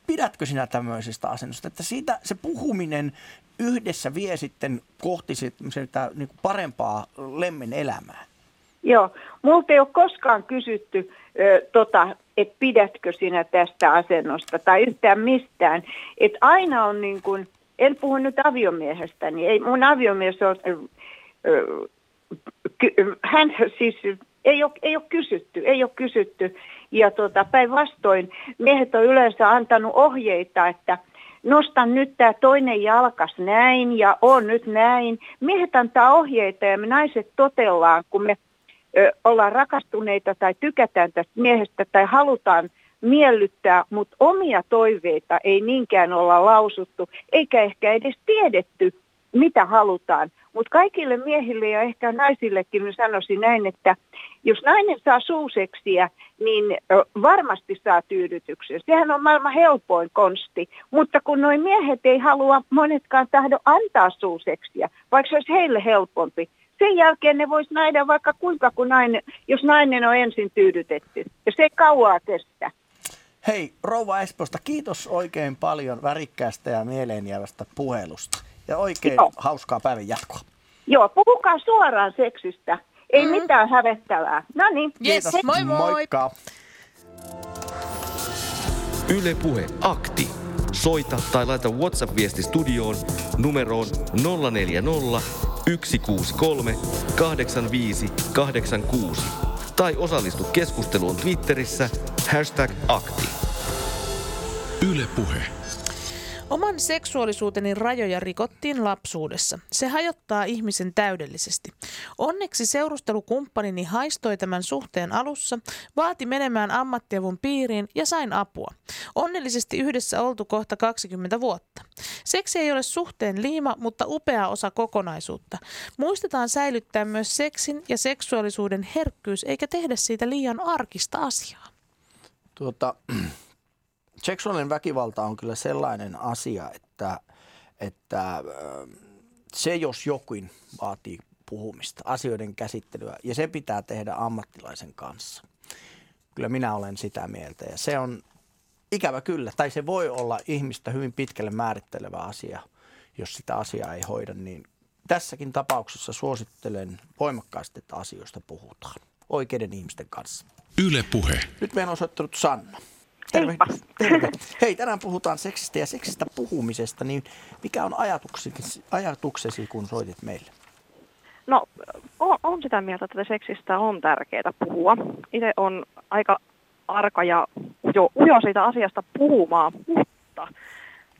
Speaker 4: pidätkö sinä tämmöisestä asennosta, että siitä se puhuminen yhdessä vie sitten kohti sitä niin parempaa lemmen elämää.
Speaker 17: Joo, multa ei ole koskaan kysytty, tota, että pidätkö sinä tästä asennosta tai yhtään mistään. Et aina on niin kuin, en puhu nyt aviomiehestä, niin ei mun aviomies on, hän siis ei ole, ei ole kysytty, ei ole kysytty. Ja tota, päinvastoin miehet on yleensä antanut ohjeita, että nostan nyt tämä toinen jalkas näin ja on nyt näin. Miehet antaa ohjeita ja me naiset totellaan, kun me ö, ollaan rakastuneita tai tykätään tästä miehestä tai halutaan miellyttää, mutta omia toiveita ei niinkään olla lausuttu, eikä ehkä edes tiedetty, mitä halutaan. Mutta kaikille miehille ja ehkä naisillekin sanoisin näin, että jos nainen saa suuseksiä, niin varmasti saa tyydytyksen. Sehän on maailman helpoin konsti. Mutta kun noin miehet ei halua monetkaan tahdo antaa suuseksiä, vaikka se olisi heille helpompi, sen jälkeen ne vois nähdä vaikka kuinka, kun nainen, jos nainen on ensin tyydytetty. Ja se ei kauaa kestä.
Speaker 4: Hei, Rouva Espoosta, kiitos oikein paljon värikkäästä ja mieleenjäävästä puhelusta. Ja oikein
Speaker 17: Joo.
Speaker 4: hauskaa päivän jatkoa.
Speaker 17: Joo, puhukaa suoraan seksistä. Ei mm. mitään hävettävää. No niin.
Speaker 3: Yes, moi moi.
Speaker 4: Moikka.
Speaker 2: Yle Puhe Akti. Soita tai laita WhatsApp-viesti studioon numeroon 040 163 85 86 tai osallistu keskusteluun Twitterissä hashtag akti.
Speaker 5: Yle Puhe.
Speaker 3: Oman seksuaalisuuteni rajoja rikottiin lapsuudessa. Se hajottaa ihmisen täydellisesti. Onneksi seurustelukumppanini haistoi tämän suhteen alussa, vaati menemään ammattiavun piiriin ja sain apua. Onnellisesti yhdessä oltu kohta 20 vuotta. Seksi ei ole suhteen liima, mutta upea osa kokonaisuutta. Muistetaan säilyttää myös seksin ja seksuaalisuuden herkkyys, eikä tehdä siitä liian arkista asiaa.
Speaker 4: Tuota, seksuaalinen väkivalta on kyllä sellainen asia, että, että se jos jokin vaatii puhumista, asioiden käsittelyä ja se pitää tehdä ammattilaisen kanssa. Kyllä minä olen sitä mieltä ja se on ikävä kyllä, tai se voi olla ihmistä hyvin pitkälle määrittelevä asia, jos sitä asiaa ei hoida, niin tässäkin tapauksessa suosittelen voimakkaasti, että asioista puhutaan oikeiden ihmisten kanssa.
Speaker 5: Yle Puhe.
Speaker 4: Nyt meidän on soittanut Sanna. Terve. Terve. Hei, tänään puhutaan seksistä ja seksistä puhumisesta, niin mikä on ajatuksesi, ajatuksesi kun soitit meille?
Speaker 18: No, on, on sitä mieltä, että seksistä on tärkeää puhua. Itse on aika arka ja ujo, ujo siitä asiasta puhumaan, mutta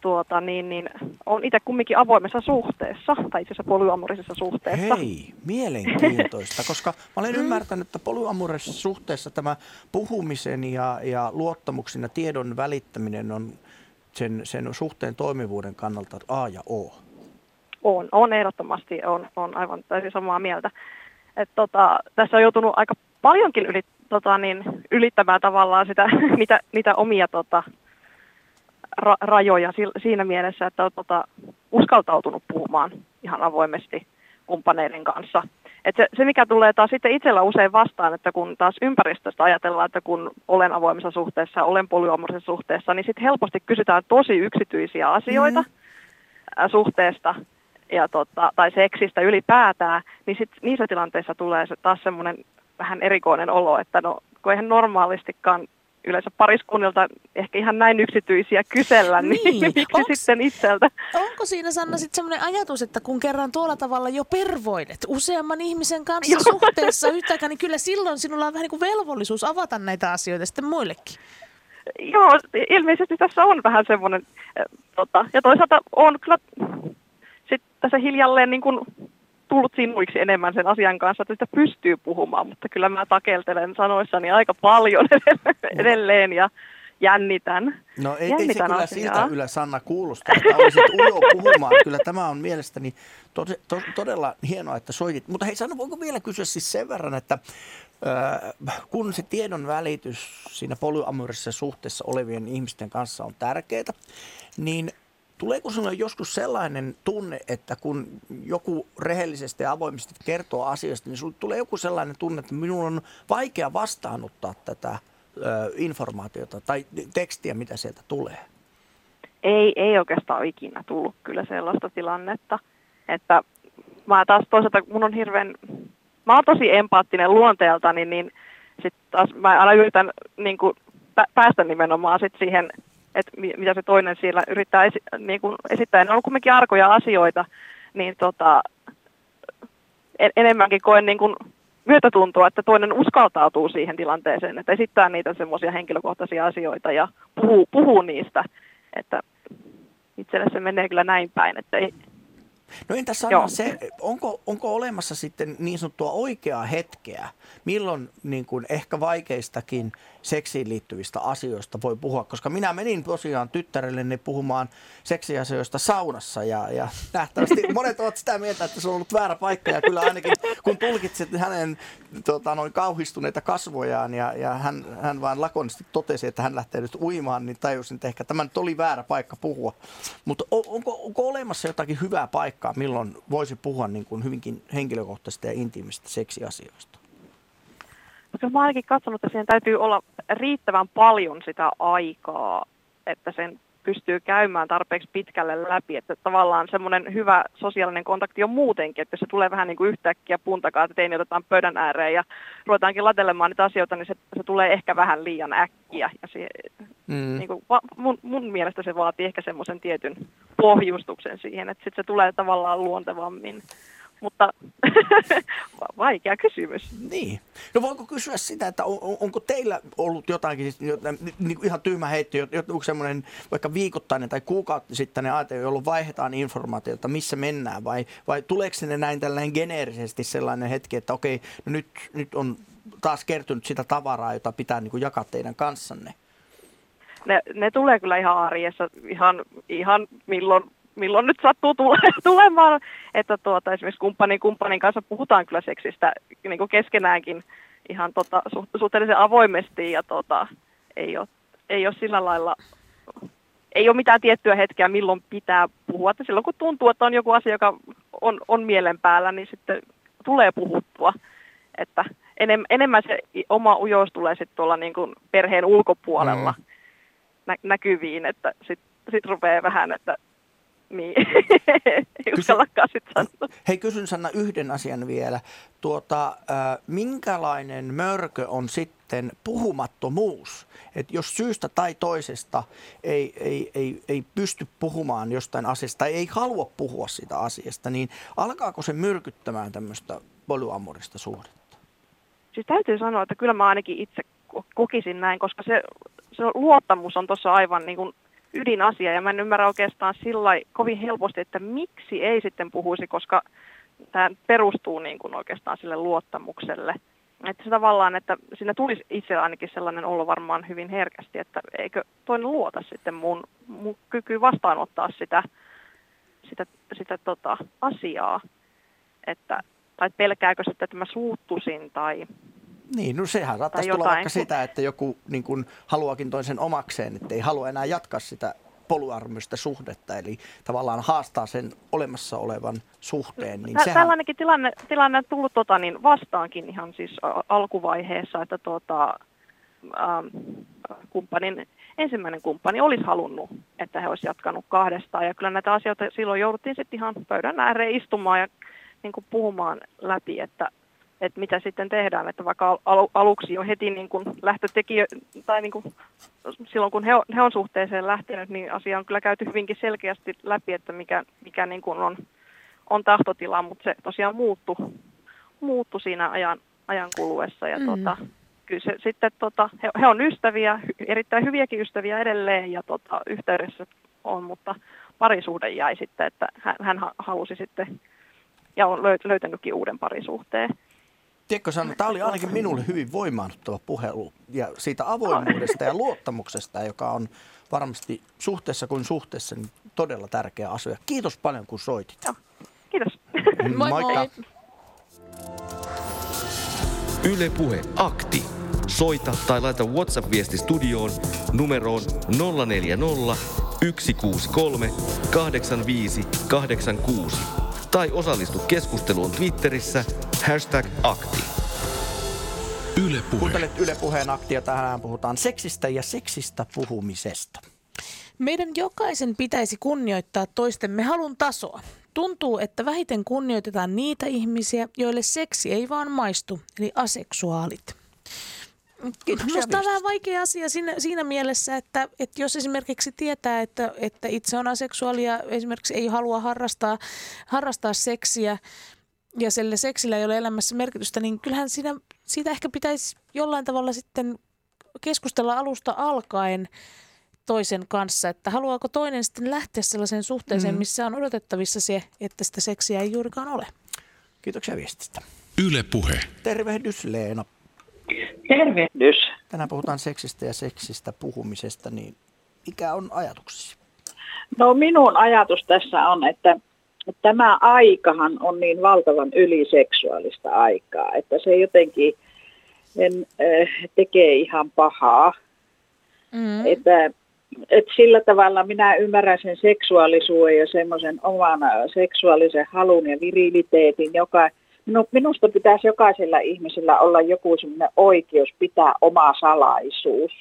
Speaker 18: tuota, niin, niin, on itse kumminkin avoimessa suhteessa, tai itse asiassa polyamorisessa suhteessa.
Speaker 4: Hei, mielenkiintoista, koska mä olen ymmärtänyt, että polyamorisessa suhteessa tämä puhumisen ja, ja luottamuksen ja tiedon välittäminen on sen, sen suhteen toimivuuden kannalta A ja O.
Speaker 18: On, on ehdottomasti, on, on aivan täysin samaa mieltä. Et tota, tässä on joutunut aika paljonkin yli, tota, niin, ylittämään tavallaan sitä, niitä, niitä omia tota, ra, rajoja si- siinä mielessä, että on tota, uskaltautunut puhumaan ihan avoimesti kumppaneiden kanssa. Et se, se, mikä tulee taas sitten itsellä usein vastaan, että kun taas ympäristöstä ajatellaan, että kun olen avoimessa suhteessa, olen polyamorisessa suhteessa, niin sitten helposti kysytään tosi yksityisiä asioita mm. suhteesta ja tota, tai seksistä ylipäätään, niin sit niissä tilanteissa tulee se taas semmoinen vähän erikoinen olo, että no, kun eihän normaalistikaan yleensä pariskunnilta ehkä ihan näin yksityisiä kysellä, niin, niin miksi Onks, sitten itseltä?
Speaker 3: Onko siinä Sanna sitten semmoinen ajatus, että kun kerran tuolla tavalla jo pervoilet useamman ihmisen kanssa suhteessa yhtäkään, niin kyllä silloin sinulla on vähän niin kuin velvollisuus avata näitä asioita sitten muillekin?
Speaker 18: Joo, ilmeisesti tässä on vähän semmoinen, tota, ja toisaalta on kyllä sitten tässä hiljalleen niin kuin tullut sinuiksi enemmän sen asian kanssa, että sitä pystyy puhumaan, mutta kyllä mä takeltelen sanoissani aika paljon edelleen ja jännitän.
Speaker 4: No ei,
Speaker 18: jännitän
Speaker 4: ei se kyllä
Speaker 18: asiaa.
Speaker 4: siltä Ylä Sanna kuulosta, että olisit ujo puhumaan. Kyllä tämä on mielestäni to, to, todella hienoa, että soitit. Mutta hei Sanna, voinko vielä kysyä siis sen verran, että äh, kun se tiedon välitys siinä polyamorisessa suhteessa olevien ihmisten kanssa on tärkeää, niin Tuleeko sinulle joskus sellainen tunne, että kun joku rehellisesti ja avoimesti kertoo asioista, niin sinulle tulee joku sellainen tunne, että minun on vaikea vastaanottaa tätä ö, informaatiota tai tekstiä, mitä sieltä tulee?
Speaker 18: Ei, ei oikeastaan ikinä tullut kyllä sellaista tilannetta, että mä taas toisaalta, mun on hirveän, mä oon tosi empaattinen luonteeltani, niin sit taas mä aina yritän niin kuin, päästä nimenomaan sit siihen että mitä se toinen siellä yrittää esi- niin kuin esittää. Ne on kuitenkin arkoja asioita, niin tota, en, enemmänkin koen niin kuin myötätuntoa, että toinen uskaltautuu siihen tilanteeseen, että esittää niitä semmoisia henkilökohtaisia asioita ja puhuu, puhuu niistä, että itselle se menee kyllä näin päin, että ei,
Speaker 4: No entä Sanna, se, onko, onko olemassa sitten niin sanottua oikeaa hetkeä, milloin niin kuin ehkä vaikeistakin seksiin liittyvistä asioista voi puhua? Koska minä menin tosiaan tyttärelleni puhumaan seksiasioista saunassa ja, ja nähtävästi monet ovat sitä mieltä, että se on ollut väärä paikka ja kyllä ainakin kun tulkitsit hänen tota, noin kauhistuneita kasvojaan ja, ja hän, hän vaan lakonisesti totesi, että hän lähtee nyt uimaan, niin tajusin, että ehkä tämä nyt oli väärä paikka puhua. Mutta onko, onko olemassa jotakin hyvää paikkaa? Paikkaa, milloin voisi puhua niin kuin hyvinkin henkilökohtaisista ja intiimistä seksiasioista?
Speaker 18: Mutta mä ainakin katsonut, että siihen täytyy olla riittävän paljon sitä aikaa, että sen pystyy käymään tarpeeksi pitkälle läpi, että tavallaan semmoinen hyvä sosiaalinen kontakti on muutenkin, että jos se tulee vähän niin kuin yhtäkkiä puntakaa, että teini otetaan pöydän ääreen ja ruvetaankin latelemaan niitä asioita, niin se, se tulee ehkä vähän liian äkkiä. Ja se, mm. niin kuin, mun, mun mielestä se vaatii ehkä semmoisen tietyn pohjustuksen siihen, että sitten se tulee tavallaan luontevammin mutta vaikea kysymys.
Speaker 4: Niin. No voinko kysyä sitä, että on, onko teillä ollut jotakin, siis niin kuin ihan tyhmä heitto, joku semmoinen vaikka viikoittainen tai kuukautisittainen aate, jolloin vaihdetaan informaatiota, missä mennään, vai, vai tuleeko sinne näin tällainen geneerisesti sellainen hetki, että okei, no nyt, nyt on taas kertynyt sitä tavaraa, jota pitää niin kuin jakaa teidän kanssanne?
Speaker 18: Ne, ne tulee kyllä ihan arjessa, ihan, ihan milloin milloin nyt sattuu tule, tulemaan, että tuota, esimerkiksi kumppanin kumppanin kanssa puhutaan kyllä seksistä niin kuin keskenäänkin ihan tota, suhteellisen avoimesti ja tota, ei, ole, ei ole sillä lailla, ei ole mitään tiettyä hetkeä, milloin pitää puhua. Että silloin kun tuntuu, että on joku asia, joka on, on mielen päällä, niin sitten tulee puhuttua. Että enem, enemmän se oma ujous tulee sitten tuolla niin kuin perheen ulkopuolella mm. nä, näkyviin, että sitten sit rupeaa vähän, että niin, ei uskallakaan sitten sanoa.
Speaker 4: Hei, kysyn Sanna yhden asian vielä. Tuota, äh, minkälainen mörkö on sitten puhumattomuus? Et jos syystä tai toisesta ei, ei, ei, ei pysty puhumaan jostain asiasta tai ei halua puhua sitä asiasta, niin alkaako se myrkyttämään tämmöistä polyamorista suhdetta?
Speaker 18: Siis täytyy sanoa, että kyllä mä ainakin itse kokisin näin, koska se, se luottamus on tuossa aivan niin kuin ydinasia ja mä en ymmärrä oikeastaan sillä kovin helposti, että miksi ei sitten puhuisi, koska tämä perustuu niin kuin oikeastaan sille luottamukselle. Että se tavallaan, että siinä tulisi itse ainakin sellainen olo varmaan hyvin herkästi, että eikö toinen luota sitten mun, mun kyky vastaanottaa sitä, sitä, sitä tota, asiaa, että, tai pelkääkö sitten, että mä suuttusin tai
Speaker 4: niin, no sehän saattaisi tulla vaikka sitä, että joku niin kuin, haluakin toisen omakseen, että ei halua enää jatkaa sitä poluarmystä suhdetta, eli tavallaan haastaa sen olemassa olevan suhteen. Niin
Speaker 18: Tä,
Speaker 4: sehän...
Speaker 18: Tällainenkin tilanne, tilanne on tullut tota, niin vastaankin ihan siis alkuvaiheessa, että tota, ähm, kumppanin, ensimmäinen kumppani olisi halunnut, että he olisivat jatkanut kahdestaan. Ja kyllä näitä asioita silloin jouduttiin sitten ihan pöydän ääreen istumaan ja niin kuin puhumaan läpi, että että mitä sitten tehdään, että vaikka al- aluksi jo heti niin kuin lähtötekijö, tai niin kuin silloin kun he, on, he on suhteeseen lähtenyt, niin asia on kyllä käyty hyvinkin selkeästi läpi, että mikä, mikä niin kuin on, on tahtotila, mutta se tosiaan muuttu, muuttu siinä ajan, ajan kuluessa ja mm. tota, kyllä se, sitten tota, he, he on ystäviä, erittäin hyviäkin ystäviä edelleen ja tota, yhteydessä on, mutta parisuhde jäi sitten, että hän, hän halusi sitten ja on löytänytkin uuden parisuhteen.
Speaker 4: Tiedätkö Sanna, tämä oli ainakin minulle hyvin voimaannuttava puhelu ja siitä avoimuudesta ja luottamuksesta, joka on varmasti suhteessa kuin suhteessa niin todella tärkeä asia. Kiitos paljon kun soitit.
Speaker 18: Joo. Kiitos.
Speaker 3: moi moi.
Speaker 2: Yle Puhe Akti. Soita tai laita WhatsApp-viesti studioon numeroon 040 163 85 86 tai osallistu keskusteluun Twitterissä hashtag akti.
Speaker 4: Yle Puhe. Kuuntelet Yle Puheen aktia. Tänään puhutaan seksistä ja seksistä puhumisesta.
Speaker 3: Meidän jokaisen pitäisi kunnioittaa toistemme halun tasoa. Tuntuu, että vähiten kunnioitetaan niitä ihmisiä, joille seksi ei vaan maistu, eli aseksuaalit. Minusta on vähän vaikea asia siinä, siinä mielessä, että, että jos esimerkiksi tietää, että, että itse on aseksuaali ja esimerkiksi ei halua harrastaa, harrastaa seksiä ja sille seksillä ei ole elämässä merkitystä, niin kyllähän siinä, siitä ehkä pitäisi jollain tavalla sitten keskustella alusta alkaen toisen kanssa, että haluaako toinen sitten lähteä sellaiseen suhteeseen, mm. missä on odotettavissa se, että sitä seksiä ei juurikaan ole.
Speaker 4: Kiitoksia viestistä.
Speaker 5: Yle Puhe.
Speaker 4: Tervehdys Leena.
Speaker 19: Tervehdys.
Speaker 4: Tänään puhutaan seksistä ja seksistä puhumisesta, niin mikä on ajatuksesi?
Speaker 19: No minun ajatus tässä on, että tämä aikahan on niin valtavan yliseksuaalista aikaa, että se jotenkin en, äh, tekee ihan pahaa. Mm. Että, että sillä tavalla minä ymmärrän sen seksuaalisuuden ja semmoisen oman seksuaalisen halun ja viriliteetin, joka minu, minusta pitäisi jokaisella ihmisellä olla joku sellainen oikeus pitää oma salaisuus.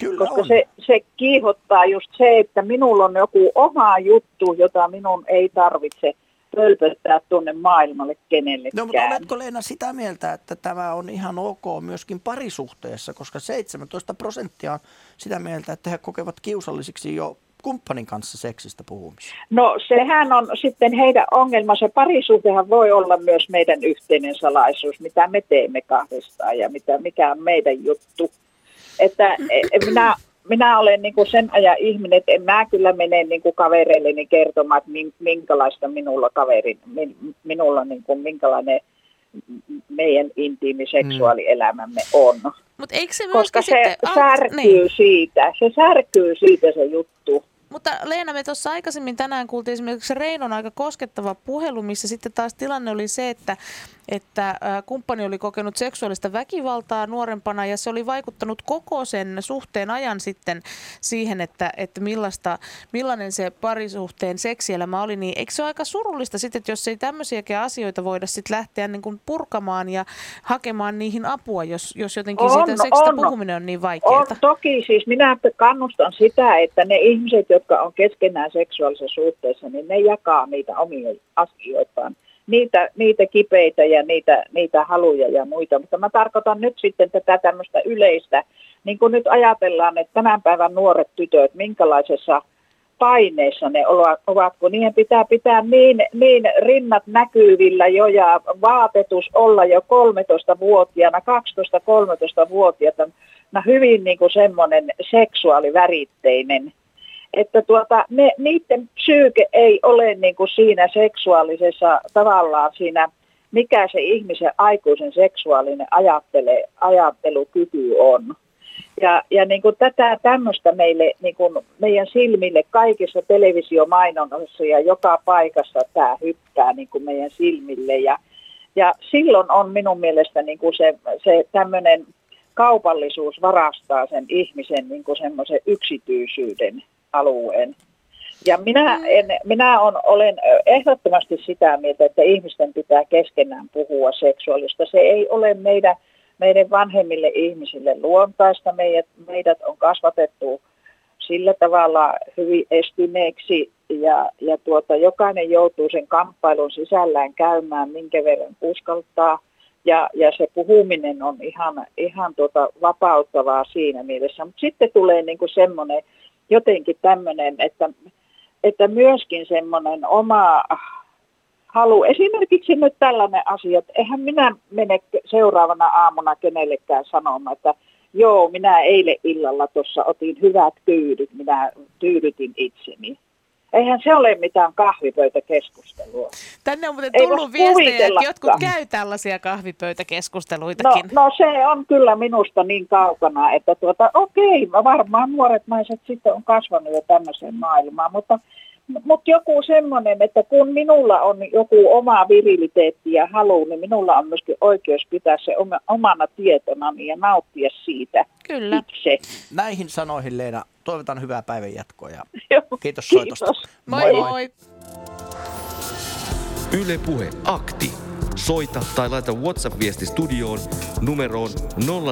Speaker 4: Kyllä
Speaker 19: Koska
Speaker 4: on.
Speaker 19: se, se kiihottaa just se, että minulla on joku oma juttu, jota minun ei tarvitse pölpöttää tuonne maailmalle kenellekään.
Speaker 4: No, mutta oletko Leena sitä mieltä, että tämä on ihan ok myöskin parisuhteessa, koska 17 prosenttia on sitä mieltä, että he kokevat kiusallisiksi jo kumppanin kanssa seksistä puhumista.
Speaker 19: No sehän on sitten heidän ongelmansa. Parisuhdehan voi olla myös meidän yhteinen salaisuus, mitä me teemme kahdestaan ja mitä, mikä on meidän juttu. Että e, minä, minä olen niin kuin sen ajan ihminen, että en mä kyllä mene niin kuin kavereilleni kertomaan, että min- minkälaista minulla kaverin, min, minulla niin kuin, minkälainen meidän intiimi seksuaalielämämme on.
Speaker 3: Mutta eikö se
Speaker 19: Koska se
Speaker 3: sitten...
Speaker 19: särkyy
Speaker 3: niin.
Speaker 19: siitä, se särkyy siitä se juttu.
Speaker 3: Mutta Leena, me tuossa aikaisemmin tänään kuultiin esimerkiksi Reinon aika koskettava puhelu, missä sitten taas tilanne oli se, että, että kumppani oli kokenut seksuaalista väkivaltaa nuorempana ja se oli vaikuttanut koko sen suhteen ajan sitten siihen, että, että millaista, millainen se parisuhteen seksielämä oli. Niin eikö se ole aika surullista sitten, että jos ei tämmöisiäkin asioita voida sitten lähteä niin kuin purkamaan ja hakemaan niihin apua, jos, jos jotenkin
Speaker 19: On,
Speaker 3: siitä seksistä
Speaker 19: on.
Speaker 3: puhuminen on niin vaikeaa?
Speaker 19: On toki, siis minä kannustan sitä, että ne ihmiset, jotka on keskenään seksuaalisessa suhteessa, niin ne jakaa niitä omia asioitaan. Niitä, niitä kipeitä ja niitä, niitä haluja ja muita. Mutta mä tarkoitan nyt sitten tätä tämmöistä yleistä, niin kuin nyt ajatellaan, että tämän päivän nuoret tytöt, minkälaisessa paineissa ne ovat, ovatko niiden pitää pitää niin, niin rinnat näkyvillä jo ja vaatetus olla jo 13-vuotiaana, 12-13-vuotiaana, hyvin niin kuin semmoinen seksuaaliväritteinen että tuota, ne, niiden psyyke ei ole niin kuin siinä seksuaalisessa tavallaan siinä, mikä se ihmisen aikuisen seksuaalinen ajattele, ajattelukyky on. Ja, ja niin kuin tätä tämmöistä meille, niin kuin meidän silmille kaikissa televisiomainonnassa ja joka paikassa tämä hyppää niin kuin meidän silmille. Ja, ja silloin on minun mielestä niin kuin se, se tämmöinen kaupallisuus varastaa sen ihmisen niin kuin semmoisen yksityisyyden alueen. Ja minä, en, minä on, olen ehdottomasti sitä mieltä, että ihmisten pitää keskenään puhua seksuaalista. Se ei ole meidän, meidän vanhemmille ihmisille luontaista. Meidät, meidät on kasvatettu sillä tavalla hyvin estyneeksi ja, ja tuota, jokainen joutuu sen kamppailun sisällään käymään, minkä verran uskaltaa. Ja, ja se puhuminen on ihan, ihan tuota vapauttavaa siinä mielessä. Mutta sitten tulee niinku semmoinen jotenkin tämmöinen, että, että myöskin semmoinen oma halu. Esimerkiksi nyt tällainen asia, että eihän minä mene seuraavana aamuna kenellekään sanomaan, että joo, minä eilen illalla tuossa otin hyvät tyydyt, minä tyydytin itseni. Eihän se ole mitään kahvipöytäkeskustelua.
Speaker 3: Tänne on muuten tullut viestejä, että jotkut käy tällaisia
Speaker 19: No,
Speaker 3: kahvipöytäkeskusteluitakin.
Speaker 19: no se on kyllä minusta niin kaukana, että tuota, okei, varmaan nuoret naiset sitten on kasvanut jo tämmöiseen maailmaan, mutta, mutta joku semmoinen, että kun minulla on joku oma viriliteetti ja halu, niin minulla on myöskin oikeus pitää se oma, omana tietonani ja nauttia siitä
Speaker 3: Kyllä.
Speaker 19: itse.
Speaker 4: Näihin sanoihin Leena, toivotan hyvää päivän jatkoa ja kiitos
Speaker 19: kiitos.
Speaker 4: soitosta.
Speaker 3: Moi moi.
Speaker 2: Yle Puhe Akti. Soita tai laita WhatsApp-viesti studioon numeroon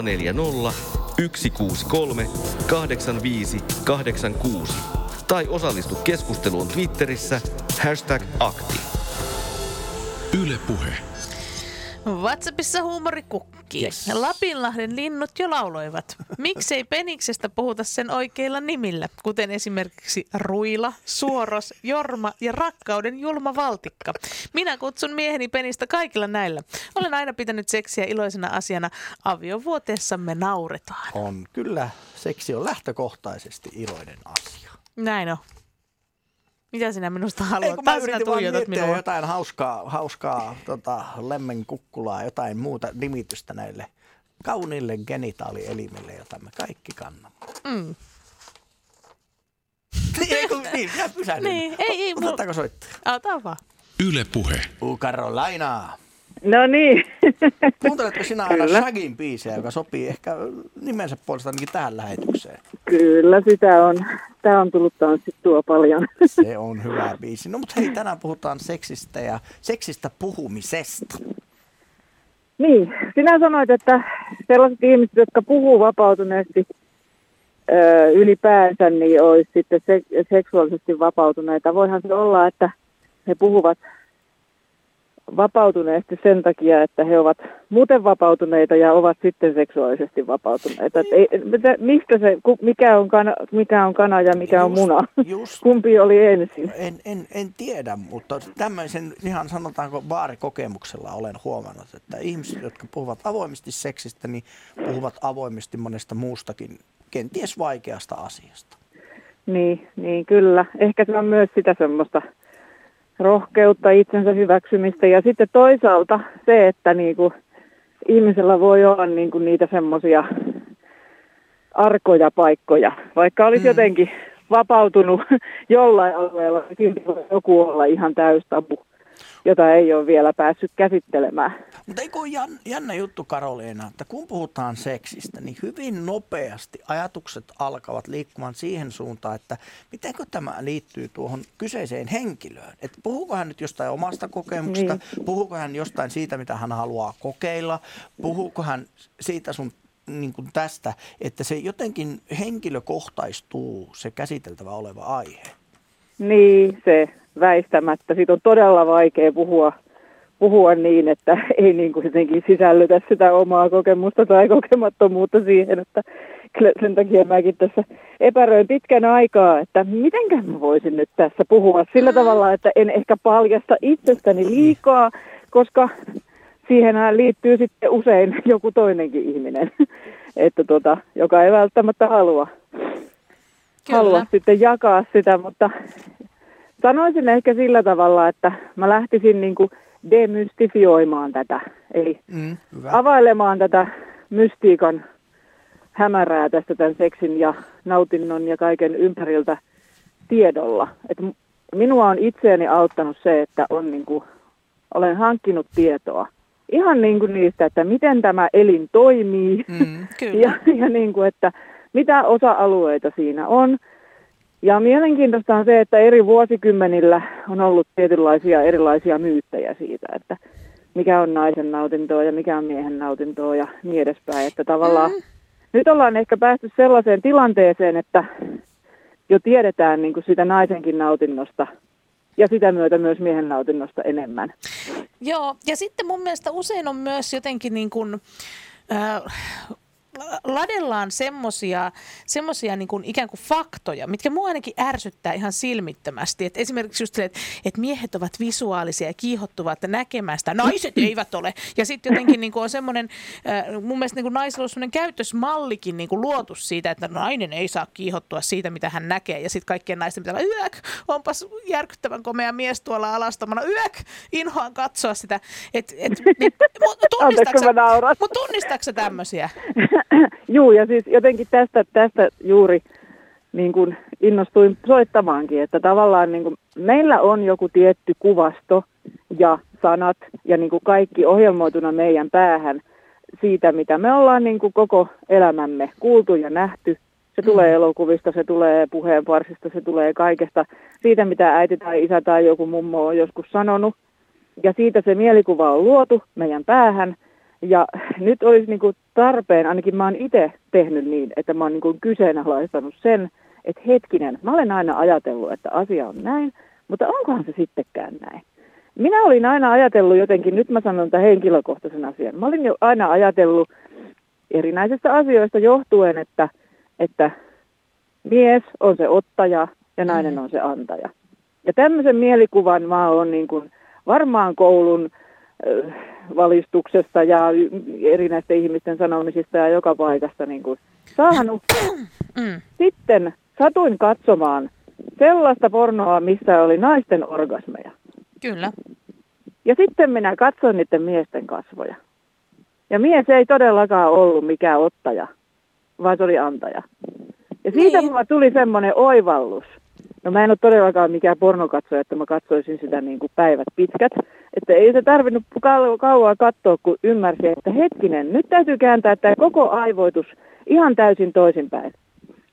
Speaker 2: 040 163 85 86 tai osallistu keskusteluun Twitterissä hashtag akti.
Speaker 5: Yle Puhe.
Speaker 3: WhatsAppissa huumorikukki.
Speaker 4: Yes.
Speaker 3: Lapinlahden linnut jo lauloivat. Miksei Peniksestä puhuta sen oikeilla nimillä, kuten esimerkiksi Ruila, Suoros, Jorma ja Rakkauden Julma Valtikka. Minä kutsun mieheni Penistä kaikilla näillä. Olen aina pitänyt seksiä iloisena asiana. Aviovuoteessamme nauretaan.
Speaker 4: On kyllä, seksi on lähtökohtaisesti iloinen asia.
Speaker 3: Näin on. Mitä sinä minusta
Speaker 4: Ei,
Speaker 3: haluat?
Speaker 4: kun mä yritin vaan
Speaker 3: minua.
Speaker 4: jotain hauskaa, hauskaa tota, lemmenkukkulaa, jotain muuta nimitystä näille kauniille genitaalielimille, jota me kaikki kannamme.
Speaker 3: Mm.
Speaker 4: Niin, ei, kun, niin, minä pysähdyn.
Speaker 3: Niin, ei, ei.
Speaker 4: Otetaanko soittaa?
Speaker 3: Ota vaan.
Speaker 5: Yle Puhe.
Speaker 4: U Carolina.
Speaker 13: No niin.
Speaker 4: Kuunteletko sinä aina
Speaker 13: Kyllä.
Speaker 4: Shagin biisejä, joka sopii ehkä nimensä puolesta ainakin tähän lähetykseen?
Speaker 13: Kyllä sitä on. Tämä on tullut tanssittua paljon.
Speaker 4: Se on hyvä biisi. No mutta hei, tänään puhutaan seksistä ja seksistä puhumisesta.
Speaker 20: Niin, sinä sanoit, että sellaiset ihmiset, jotka puhuu vapautuneesti ö, ylipäänsä, niin olisi sitten se, seksuaalisesti vapautuneita. Voihan se olla, että he puhuvat vapautuneesti sen takia, että he ovat muuten vapautuneita ja ovat sitten seksuaalisesti vapautuneita. Et ei, mistä se, mikä on, kana, mikä on kana ja mikä just, on muna? Just, Kumpi oli ensin?
Speaker 4: En, en, en tiedä, mutta tämmöisen ihan sanotaanko baarikokemuksella olen huomannut, että ihmiset, jotka puhuvat avoimesti seksistä, niin puhuvat avoimesti monesta muustakin, kenties vaikeasta asiasta.
Speaker 20: Niin, niin kyllä. Ehkä se on myös sitä semmoista rohkeutta, itsensä hyväksymistä. Ja sitten toisaalta se, että niin kuin ihmisellä voi olla niin kuin niitä semmoisia arkoja paikkoja, vaikka olisi mm. jotenkin vapautunut jollain alueella, niin silti voi joku olla ihan täystapu jota ei ole vielä päässyt käsittelemään.
Speaker 4: Mutta eikö ole jännä juttu Karoliina, että kun puhutaan seksistä, niin hyvin nopeasti ajatukset alkavat liikkumaan siihen suuntaan, että mitenkö tämä liittyy tuohon kyseiseen henkilöön. Että puhuuko hän nyt jostain omasta kokemuksesta, niin. puhuuko hän jostain siitä, mitä hän haluaa kokeilla, puhuuko hän siitä sun niin kuin tästä, että se jotenkin henkilökohtaistuu se käsiteltävä oleva aihe.
Speaker 20: Niin, se väistämättä. Siitä on todella vaikea puhua, puhua niin, että ei niin kuin jotenkin sisällytä sitä omaa kokemusta tai kokemattomuutta siihen, että sen takia mäkin tässä epäröin pitkän aikaa, että miten mä voisin nyt tässä puhua sillä mm. tavalla, että en ehkä paljasta itsestäni liikaa, koska siihen liittyy sitten usein joku toinenkin ihminen, että tota, joka ei välttämättä halua, halua sitten jakaa sitä, mutta Sanoisin ehkä sillä tavalla, että mä lähtisin niin kuin demystifioimaan tätä, eli mm, availemaan tätä mystiikan hämärää tästä tämän seksin ja nautinnon ja kaiken ympäriltä tiedolla. Et minua on itseäni auttanut se, että on niin kuin, olen hankkinut tietoa. Ihan niin kuin niistä, että miten tämä elin toimii. Mm, ja, ja niin kuin, että mitä osa-alueita siinä on – ja mielenkiintoista on se, että eri vuosikymmenillä on ollut tietynlaisia erilaisia myyttejä siitä, että mikä on naisen nautintoa ja mikä on miehen nautintoa ja niin edespäin. Että tavallaan mm. nyt ollaan ehkä päästy sellaiseen tilanteeseen, että jo tiedetään niin kuin sitä naisenkin nautinnosta ja sitä myötä myös miehen nautinnosta enemmän.
Speaker 3: Joo, ja sitten mun mielestä usein on myös jotenkin niin kuin, äh, ladellaan semmosia, semmosia niin kuin ikään kuin faktoja, mitkä mua ainakin ärsyttää ihan silmittömästi. Et esimerkiksi just se, että, että miehet ovat visuaalisia ja kiihottuvat näkemästä, naiset eivät ole. Ja sitten jotenkin niin kuin on semmoinen, äh, mun mielestä niin kuin naisilla on semmoinen käytösmallikin niin kuin luotu siitä, että nainen ei saa kiihottua siitä, mitä hän näkee. Ja sitten kaikkien naisten pitää olla, yök, onpas järkyttävän komea mies tuolla alastomana, yök, inhoan katsoa sitä. Et, et, et, mutta tunnistaako tämmöisiä?
Speaker 20: Juu, ja siis jotenkin tästä, tästä juuri niin kuin innostuin soittamaankin, että tavallaan niin kuin meillä on joku tietty kuvasto ja sanat ja niin kuin kaikki ohjelmoituna meidän päähän siitä, mitä me ollaan niin kuin koko elämämme kuultu ja nähty. Se tulee mm. elokuvista, se tulee puheenparsista, se tulee kaikesta. Siitä, mitä äiti tai isä tai joku mummo on joskus sanonut. Ja siitä se mielikuva on luotu meidän päähän. Ja nyt olisi niin kuin tarpeen, ainakin mä oon itse tehnyt niin, että mä oon niin kuin kyseenalaistanut sen, että hetkinen, mä olen aina ajatellut, että asia on näin, mutta onkohan se sittenkään näin? Minä olin aina ajatellut jotenkin, nyt mä sanon tämän henkilökohtaisen asian, mä olin jo aina ajatellut erinäisistä asioista johtuen, että, että mies on se ottaja ja nainen on se antaja. Ja tämmöisen mielikuvan mä oon niin kuin varmaan koulun valistuksesta ja erinäisten ihmisten sanomisista ja joka paikasta niin kuin saanut. Mm. Sitten satuin katsomaan sellaista pornoa, missä oli naisten orgasmeja.
Speaker 3: Kyllä.
Speaker 20: Ja sitten minä katsoin niiden miesten kasvoja. Ja mies ei todellakaan ollut mikään ottaja, vaan se oli antaja. Ja siitä niin. mulla tuli semmoinen oivallus. No mä en ole todellakaan mikään pornokatsoja, että mä katsoisin sitä niin kuin päivät pitkät. Että ei se tarvinnut kau- kauan katsoa, kun ymmärsi, että hetkinen, nyt täytyy kääntää tämä koko aivoitus ihan täysin toisinpäin.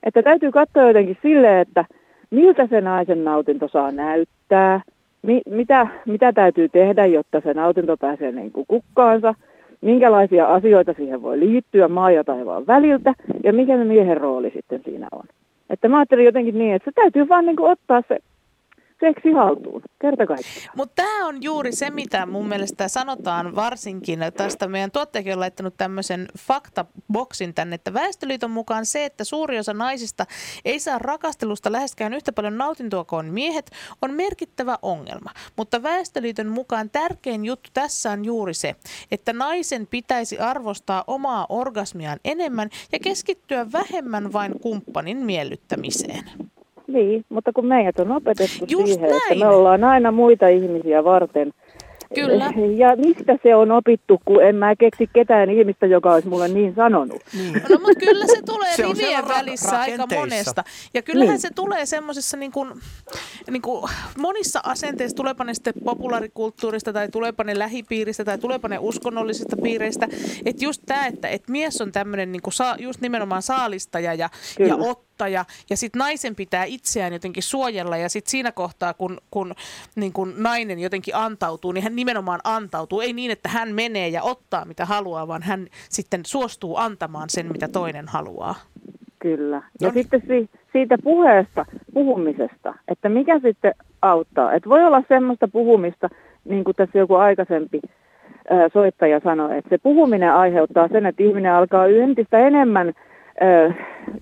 Speaker 20: Että täytyy katsoa jotenkin silleen, että miltä se naisen nautinto saa näyttää, mi- mitä, mitä täytyy tehdä, jotta se nautinto pääsee niin kuin kukkaansa. minkälaisia asioita siihen voi liittyä maa ja taivaan väliltä ja mikä se miehen rooli sitten siinä on. Että mä ajattelin jotenkin niin, että se täytyy vaan niin kuin ottaa se seksi haltuun, kerta.
Speaker 3: Mutta tämä on juuri se, mitä mun mielestä sanotaan varsinkin tästä. Meidän tuottajakin on laittanut tämmöisen faktaboksin tänne, että Väestöliiton mukaan se, että suuri osa naisista ei saa rakastelusta läheskään yhtä paljon nautintoa kuin miehet, on merkittävä ongelma. Mutta Väestöliiton mukaan tärkein juttu tässä on juuri se, että naisen pitäisi arvostaa omaa orgasmiaan enemmän ja keskittyä vähemmän vain kumppanin miellyttämiseen.
Speaker 20: Niin, mutta kun meidät on opetettu
Speaker 3: Just
Speaker 20: siihen,
Speaker 3: näin.
Speaker 20: että me ollaan aina muita ihmisiä varten.
Speaker 3: Kyllä.
Speaker 20: Ja mistä se on opittu, kun en mä keksi ketään ihmistä, joka olisi mulle niin sanonut.
Speaker 3: No mutta kyllä se tulee
Speaker 20: Se
Speaker 3: rivien
Speaker 20: ra-
Speaker 3: välissä aika monesta. Ja kyllähän
Speaker 20: Niin.
Speaker 3: se tulee semmoisessa niin kuin, niin kuin monissa asenteissa, tulepa ne sitten populaarikulttuurista tai tulepa ne lähipiiristä tai tulepa ne uskonnollisista piireistä. Että just tämä, että et mies on tämmöinen niin kuin saa, just nimenomaan saalistaja ja, ja
Speaker 20: Kyllä.
Speaker 3: Ottaja. Ja sitten naisen pitää itseään jotenkin suojella ja sitten siinä kohtaa, kun, kun niin kuin nainen jotenkin antautuu, niin hän nimenomaan antautuu. Ei niin, että hän menee ja ottaa mitä haluaa, vaan hän sitten suostuu antamaan sen, mitä toinen haluaa.
Speaker 20: Kyllä. Ja sitten si- siitä puheesta, puhumisesta, että mikä sitten auttaa. Että voi olla semmoista puhumista, niin kuin tässä joku aikaisempi soittaja sanoi, että se puhuminen aiheuttaa sen, että ihminen alkaa entistä enemmän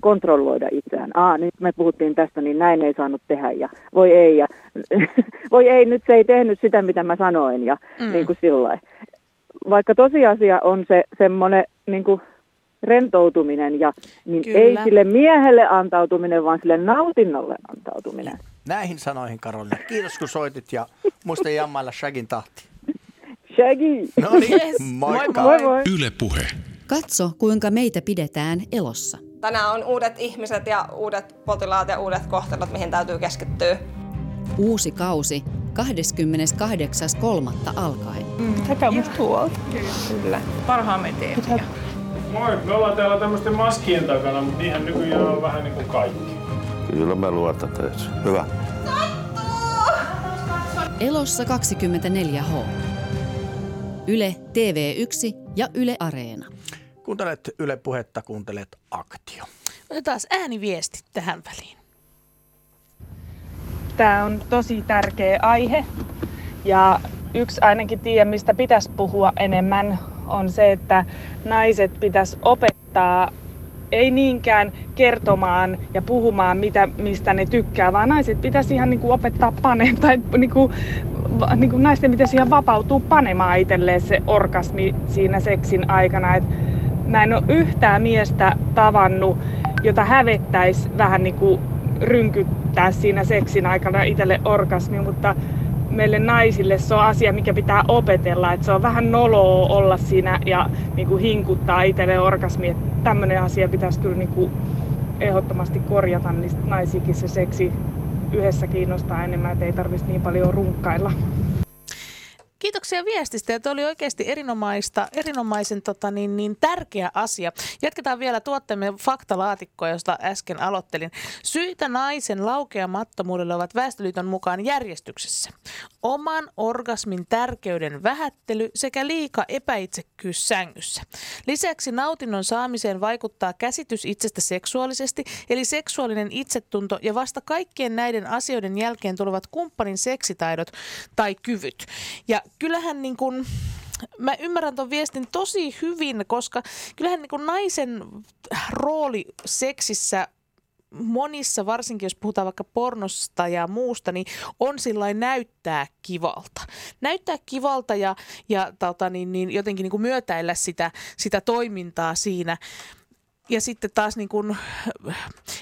Speaker 20: kontrolloida itseään. Aa, nyt me puhuttiin tästä, niin näin ei saanut tehdä ja voi ei ja voi ei, nyt se ei tehnyt sitä, mitä mä sanoin ja
Speaker 21: Mm.
Speaker 20: niin kuin sillä lailla. Vaikka tosiasia on se semmoinen niin kuin rentoutuminen ja niin
Speaker 4: Kyllä.
Speaker 20: ei sille miehelle antautuminen, vaan sille nautinnolle antautuminen.
Speaker 4: Näihin sanoihin, Karolina. Kiitos, kun soitit ja muista jammailla Shagin tahti.
Speaker 20: Shaggy!
Speaker 4: No niin, moikka.
Speaker 20: Moi moi.
Speaker 5: Yle Puhe.
Speaker 22: Katso, kuinka meitä pidetään elossa.
Speaker 23: Tänään on uudet ihmiset ja uudet potilaat ja uudet kohtalot, mihin täytyy keskittyä.
Speaker 22: Uusi kausi 28.3. alkaen.
Speaker 9: Tätä musta huolta. Kyllä. Parhaamme teemme.
Speaker 8: Moi, me ollaan täällä tämmöisten maskien takana, mutta niinhän nykyään on vähän niin kuin kaikki.
Speaker 24: Kyllä mä luotan teissä. Hyvä.
Speaker 22: Elossa 24H. Yle TV1 ja Yle Areena.
Speaker 4: Kuuntelet Yle Puhetta, kuuntelet Aktio.
Speaker 3: Otetaan ääniviesti tähän väliin.
Speaker 25: Tämä on tosi tärkeä aihe ja yksi ainakin tie, mistä pitäisi puhua enemmän, on se, että naiset pitäisi opettaa ei niinkään kertomaan ja puhumaan, mitä, mistä ne tykkää, vaan naiset pitäisi ihan niin kuin opettaa panemaan, tai niin kuin, niin kuin naisten pitäisi ihan vapautua panemaan itselleen se orgasmi siinä seksin aikana. Et mä en ole yhtään miestä tavannut, jota hävettäisi vähän niin kuin rynkyttää siinä seksin aikana itselle orgasmi, mutta meille naisille se on asia, mikä pitää opetella. Että se on vähän noloa olla siinä ja niin kuin hinkuttaa itselle orgasmi. Että tämmöinen asia pitäisi kyllä niin kuin ehdottomasti korjata, niin naisikin se seksi yhdessä kiinnostaa enemmän, että ei tarvitsisi niin paljon runkkailla.
Speaker 3: Kiitoksia viestistä tuo oli oikeasti erinomaista, erinomaisen tota, niin, niin, tärkeä asia. Jatketaan vielä tuotteemme faktalaatikkoa, josta äsken aloittelin. Syitä naisen laukeamattomuudelle ovat Väestöliiton mukaan järjestyksessä. Oman orgasmin tärkeyden vähättely sekä liika epäitsekkyys sängyssä. Lisäksi nautinnon saamiseen vaikuttaa käsitys itsestä seksuaalisesti, eli seksuaalinen itsetunto ja vasta kaikkien näiden asioiden jälkeen tulevat kumppanin seksitaidot tai kyvyt. Ja kyllähän niin kuin, mä ymmärrän tuon viestin tosi hyvin, koska kyllähän niin kuin naisen rooli seksissä monissa, varsinkin jos puhutaan vaikka pornosta ja muusta, niin on sillä näyttää kivalta. Näyttää kivalta ja, ja tota, niin, niin, jotenkin niin kuin myötäillä sitä, sitä toimintaa siinä. Ja sitten taas niin kuin,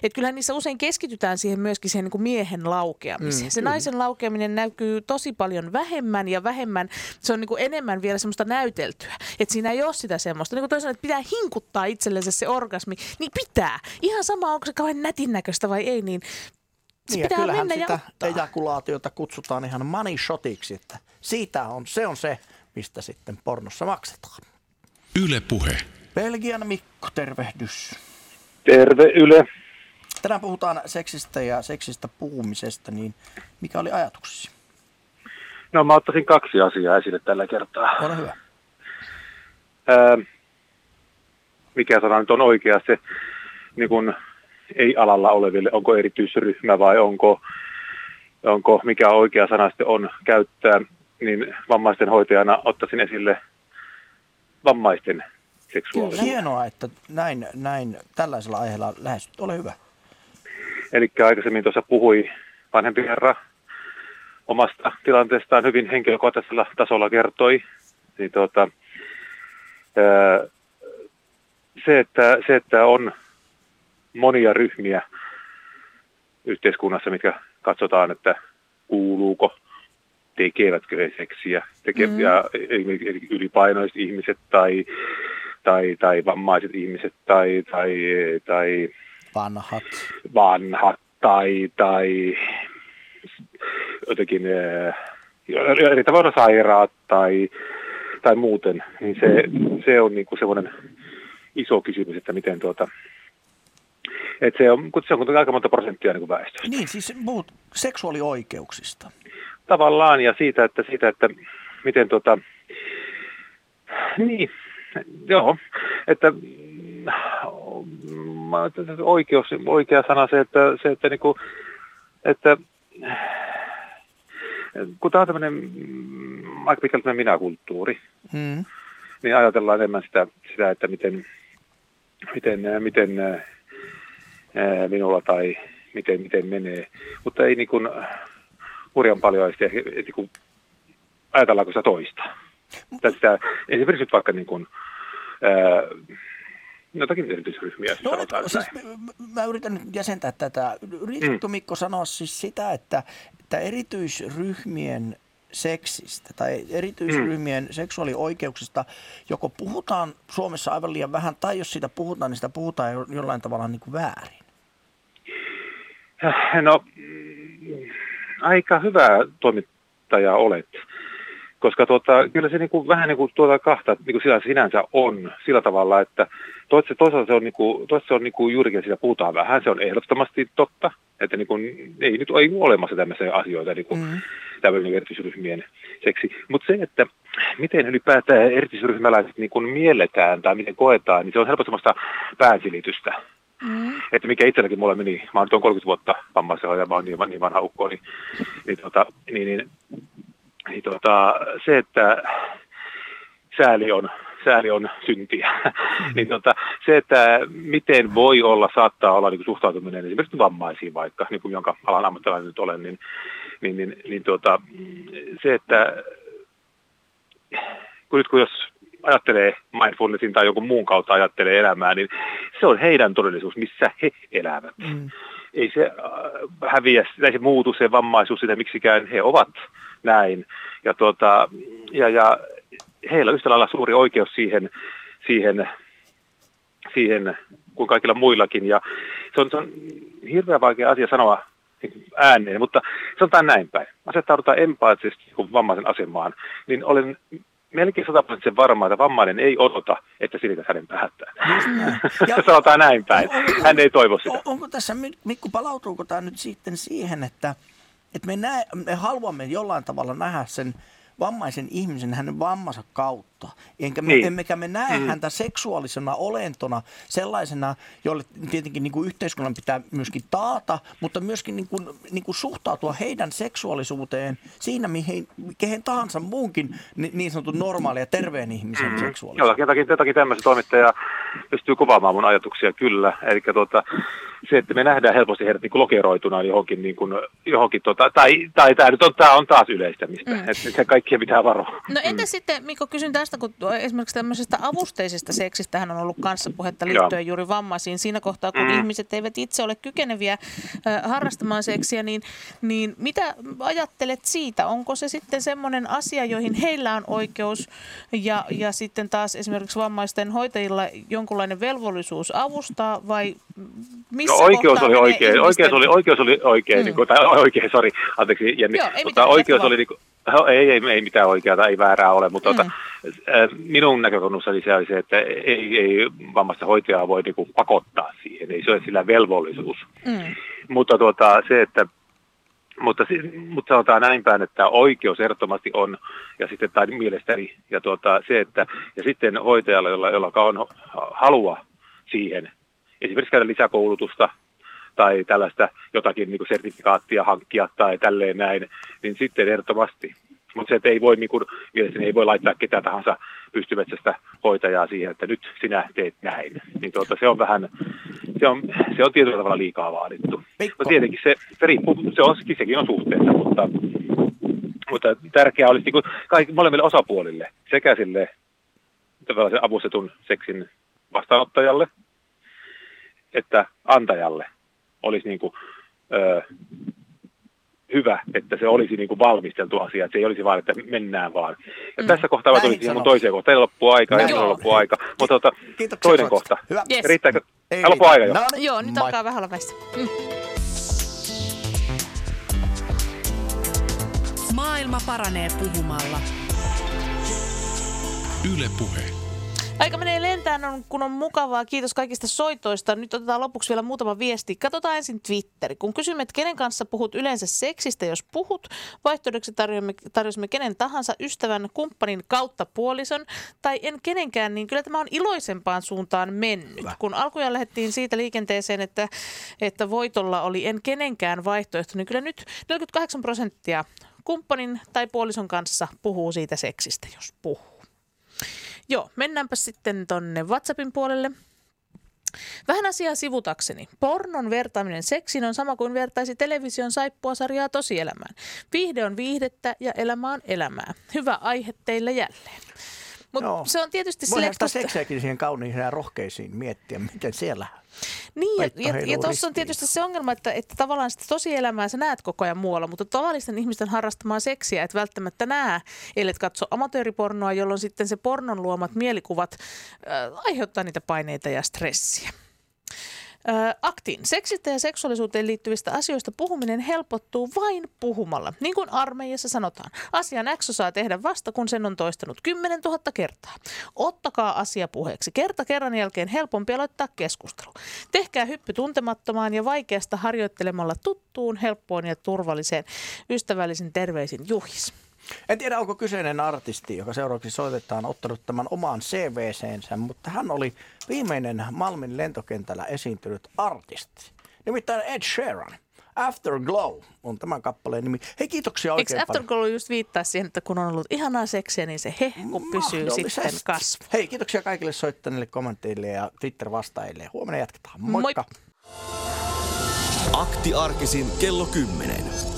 Speaker 3: että kyllähän niissä usein keskitytään siihen myöskin siihen niin kuin miehen laukeamiseen.
Speaker 26: Mm,
Speaker 3: se
Speaker 26: kyllä.
Speaker 3: naisen laukeaminen näkyy tosi paljon vähemmän ja vähemmän, se on niin kuin enemmän vielä semmoista näyteltyä. Että siinä ei ole sitä semmoista. Niin kuin toisaalta, että pitää hinkuttaa itsellensä se orgasmi, niin pitää. Ihan sama, onko se kauhean nätin näköistä vai ei, niin se
Speaker 4: Niin ja
Speaker 3: pitää
Speaker 4: kyllähän
Speaker 3: mennä ja
Speaker 4: sitä
Speaker 3: ottaa.
Speaker 4: ejakulaatiota kutsutaan ihan money shotiksi, että siitä on, se on se, mistä sitten pornossa maksetaan.
Speaker 5: Yle Puhe.
Speaker 4: Belgian Mikko, tervehdys.
Speaker 27: Terve Yle.
Speaker 4: Tänään puhutaan seksistä ja seksistä puhumisesta, niin mikä oli ajatuksesi?
Speaker 27: No. Mä ottaisin kaksi asiaa esille tällä kertaa.
Speaker 4: Ole hyvä.
Speaker 27: ää, mikä sana nyt on oikea se niin kuin ei-alalla oleville, onko erityisryhmä vai onko, onko mikä oikea sana sitten on käyttää, niin vammaisten hoitajana ottaisin esille vammaisten seksuaalisuuden.
Speaker 4: Hienoa, että näin, näin tällaisella aiheella lähestyt. Ole hyvä.
Speaker 27: Eli aikaisemmin tuossa puhui vanhempi herra omasta tilanteestaan hyvin henkilökohtaisella tasolla kertoi, niin tuota, se, että, se, että on monia ryhmiä yhteiskunnassa, mitkä katsotaan, että kuuluuko, tekevätkö he seksiä, teke, mm. ja ylipainoiset ihmiset tai, tai, tai vammaiset ihmiset tai, tai, tai
Speaker 4: vanhat.
Speaker 27: vanhat tai, tai jotenkin eri tavalla sairaat tai, tai muuten, niin se, se on niin kuin semmoinen iso kysymys, että miten tuota, että se on, se on kuitenkin aika monta prosenttia niin väestöstä.
Speaker 4: Niin, siis muut seksuaalioikeuksista.
Speaker 27: Tavallaan, ja siitä, että, siitä, että miten tuota, niin, joo, että oikeus, oikea sana se, että, se, että, niin kuin, että kun tämä on tämmöinen mm, aika pitkälti minäkulttuuri,
Speaker 4: Mm.
Speaker 27: niin ajatellaan enemmän sitä, sitä että miten, miten, miten ää, minulla tai miten, miten menee. Mutta ei niin kuin hurjan paljon sitä, niin kuin, ajatellaanko sitä toista. Tästä, esimerkiksi nyt vaikka niin kuin, ää, jotakin erityisryhmiä.
Speaker 4: No,
Speaker 27: sanotaan
Speaker 4: siis mä, mä yritän nyt jäsentää tätä. Yritätkö
Speaker 27: Mm.
Speaker 4: Mikko sanoa siis sitä, että, että erityisryhmien seksistä tai erityisryhmien
Speaker 27: Mm.
Speaker 4: seksuaalioikeuksista joko puhutaan Suomessa aivan liian vähän, tai jos siitä puhutaan, niin sitä puhutaan jo- jollain tavalla niin kuin väärin.
Speaker 27: No, aika hyvä toimittaja olet. Koska tuota, kyllä se niinku, vähän niin kuin tuota kahta niin kuin sillä sinänsä on sillä tavalla, että toisaalta, toisaalta se on, niin kuin, toisaalta se on niin kuin juurikin siitä puhutaan vähän, se on ehdottomasti totta, että niin kuin, ei nyt ole olemassa tämmöisiä asioita, niin kuin
Speaker 4: Mm.
Speaker 27: tämmöinen erityisryhmien seksi. Mutta se, että miten ylipäätään erityisryhmäläiset niin kuin mielletään tai miten koetaan, niin se on helposti semmoista päänsilitystä.
Speaker 3: Mm.
Speaker 27: Että mikä itselläkin mulla meni, mä oon nyt on 30 vuotta vammaisella ja mä oon niin, niin vanha ukko, niin, niin, tota, niin, niin, niin tota, se, että sääli on, sääli on syntiä, niin tota, se, että miten voi olla, saattaa olla niin kuin suhtautuminen esimerkiksi vammaisiin vaikka, niin kuin jonka alan ammattilainen nyt olen, niin, niin, niin, niin tota, se, että kun nyt kun jos ajattelee mindfulnessin tai jonkun muun kautta ajattelee elämää, niin se on heidän todellisuus, missä he elävät.
Speaker 4: Mm.
Speaker 27: Ei se äh, häviä, ei se muutu se vammaisuus sitä miksikään, he ovat näin. Ja, tuota, ja, ja heillä on yhtä lailla suuri oikeus siihen, siihen, siihen kuin kaikilla muillakin. Ja se on, se on hirveän vaikea asia sanoa niin kuin ääneen, mutta sanotaan näin päin. Asettaudutaan empaattisesti niin vammaisen asemaan, niin olen melkein sataprosenttisen varma, että vammainen ei odota, että silität hänen päättään.
Speaker 4: Ja-
Speaker 27: Sanotaan näin päin. Hän ei toivo sitä.
Speaker 4: O- onko tässä, Mi- Mikko, palautuuko tämä nyt sitten siihen, että, että me, näe, me haluamme jollain tavalla nähdä sen vammaisen ihmisen hänen vammansa kautta, enkä me,
Speaker 27: Niin.
Speaker 4: emmekä me näe
Speaker 27: Mm.
Speaker 4: häntä seksuaalisena olentona sellaisena, jolle tietenkin niin kuin yhteiskunnan pitää myöskin taata, mutta myöskin niin kuin, niin kuin suhtautua heidän seksuaalisuuteen siinä, mihin, kehen tahansa muunkin ni- niin sanotun normaalin ja terveen ihmisen mm. seksuaalisuuteen.
Speaker 27: Jotakin, jotakin, jotakin tämmöistä toimittajaa pystyy kuvaamaan mun ajatuksia kyllä. Eli tuota, se, että me nähdään helposti heidät niin kuin lokeroituna johonkin, niin kuin, johonkin tota, tai, tai tämä nyt on, tää on taas yleistämistä,
Speaker 3: Mm.
Speaker 27: mm. että se kaikkien pitää varoa.
Speaker 3: No entä sitten, Mikko, kysyn tästä, kun esimerkiksi tämmöisestä avusteisesta seksistä on ollut kanssa puhetta
Speaker 27: Joo.
Speaker 3: liittyen juuri vammaisiin. Siinä kohtaa, kun
Speaker 27: Mm.
Speaker 3: ihmiset eivät itse ole kykeneviä äh, harrastamaan seksiä, niin, niin mitä ajattelet siitä? Onko se sitten semmoinen asia, joihin heillä on oikeus ja, ja sitten taas esimerkiksi vammaisten hoitajilla jonkunlainen velvollisuus avustaa vai missä
Speaker 27: oikeus oli oikein,
Speaker 3: ihmisten-
Speaker 27: oikeus oli, oikeus oli oikein,
Speaker 3: Mm.
Speaker 27: niin kuin, tai oikein, sori, anteeksi Jenni,
Speaker 3: Joo, ei
Speaker 27: mutta oikeus oli niin kuin, No, ei, ei, ei mitään oikeaa, ei väärää ole, mutta
Speaker 3: Mm.
Speaker 27: mm. tota, minun näkökulmastani se oli se, että ei, ei vammaista hoitajaa voi niin kuin, pakottaa siihen, ei se ole sillä velvollisuus.
Speaker 3: Mm.
Speaker 27: Mutta tuota, se, että mutta, mutta sanotaan näin päin, että oikeus ehdottomasti on, ja sitten tai mielestäni, ja, tuota, se, että, ja sitten hoitajalla, jolla, jolla on halua siihen, esimerkiksi käydä lisäkoulutusta, tai tällaista jotakin niin kuin sertifikaattia hankkia tai tälleen näin, niin sitten ehdottomasti. Mutta se, että ei voi, niin kuin, mielestäni ei voi laittaa ketään tahansa pystymetsästä hoitajaa siihen, että nyt sinä teet näin. Niin tuota, se on vähän, se on, se on tietyllä tavalla liikaa vaadittu. No tietenkin se, se riippuu, se on, sekin on suhteessa, mutta, mutta tärkeää olisi niin kuin kaikki, molemmille osapuolille, sekä sille tällaisen avustetun seksin vastaanottajalle, että antajalle olisi niin kuin, ö, hyvä, että se olisi niin kuin valmisteltu asia, että se ei olisi vain, että mennään vaan. Ja mm. tässä kohtaa tuli siihen mun toiseen kohtaan. Teillä loppuu aika, no, loppuu aika. Mutta tota, toinen kohta.
Speaker 3: Hyvä. Yes.
Speaker 27: Riittääkö? Ei, loppuu aika jo.
Speaker 3: No, niin. Joo, nyt alkaa vähän olla väistä. Mm.
Speaker 28: Maailma paranee puhumalla.
Speaker 5: Yle Puhe.
Speaker 3: Aika menee lentään, kun on mukavaa. Kiitos kaikista soitoista. Nyt otetaan lopuksi vielä muutama viesti. Katsotaan ensin Twitteri. Kun kysymme, että kenen kanssa puhut yleensä seksistä, jos puhut, vaihtoehdoksi tarjoamme, tarjosimme kenen tahansa ystävän, kumppanin kautta puolison, tai en kenenkään, niin kyllä tämä on iloisempaan suuntaan mennyt. Hyvä. Kun alkujaan lähdettiin siitä liikenteeseen, että, että voitolla oli en kenenkään vaihtoehto, niin kyllä nyt 48 prosenttia kumppanin tai puolison kanssa puhuu siitä seksistä, jos puhuu. Joo, mennäänpä sitten tonne WhatsAppin puolelle. Vähän asiaa sivutakseni. Pornon vertaaminen seksiin on sama kuin vertaisi television saippuasarjaa tosielämään. Viihde on viihdettä ja elämä on elämää. Hyvä aihe teille jälleen. Mutta se on tietysti...
Speaker 4: Voidaan sitä seksiäkin siihen kauniisiin ja rohkeisiin miettiä, miten siellä
Speaker 3: niin, ja, ja, ja tuossa on tietysti se ongelma, että, että tavallaan sitä tosielämää sä näet koko ajan muualla, mutta tavallisten ihmisten harrastamaan seksiä et välttämättä näe, ellet katso amatööripornoa, jolloin sitten se pornon luomat mielikuvat äh, aiheuttaa niitä paineita ja stressiä. Aktiin. Seksistä ja seksuaalisuuteen liittyvistä asioista puhuminen helpottuu vain puhumalla. Niin kuin armeijassa sanotaan, asian X saa tehdä vasta, kun sen on toistanut 10 000 kertaa. Ottakaa asia puheeksi. Kerta kerran jälkeen helpompi aloittaa keskustelu. Tehkää hyppy tuntemattomaan ja vaikeasta harjoittelemalla tuttuun, helppoon ja turvalliseen. Ystävällisin terveisin Juhis.
Speaker 4: En tiedä, onko kyseinen artisti, joka seuraavaksi soitetaan, ottanut tämän omaan CVCensä, mutta hän oli viimeinen Malmin lentokentällä esiintynyt artisti. Nimittäin Ed Sheeran. Afterglow on tämän kappaleen nimi. Hei, kiitoksia oikein
Speaker 3: Eikö Afterglow just viittaa siihen, että kun on ollut ihanaa seksiä, niin se hehku pysyy sitten kasvu.
Speaker 4: Hei, kiitoksia kaikille soittaneille, kommenteille ja Twitter-vastaajille. Huomenna jatketaan. Moikka!
Speaker 2: Moi. Akti arkisin kello 10.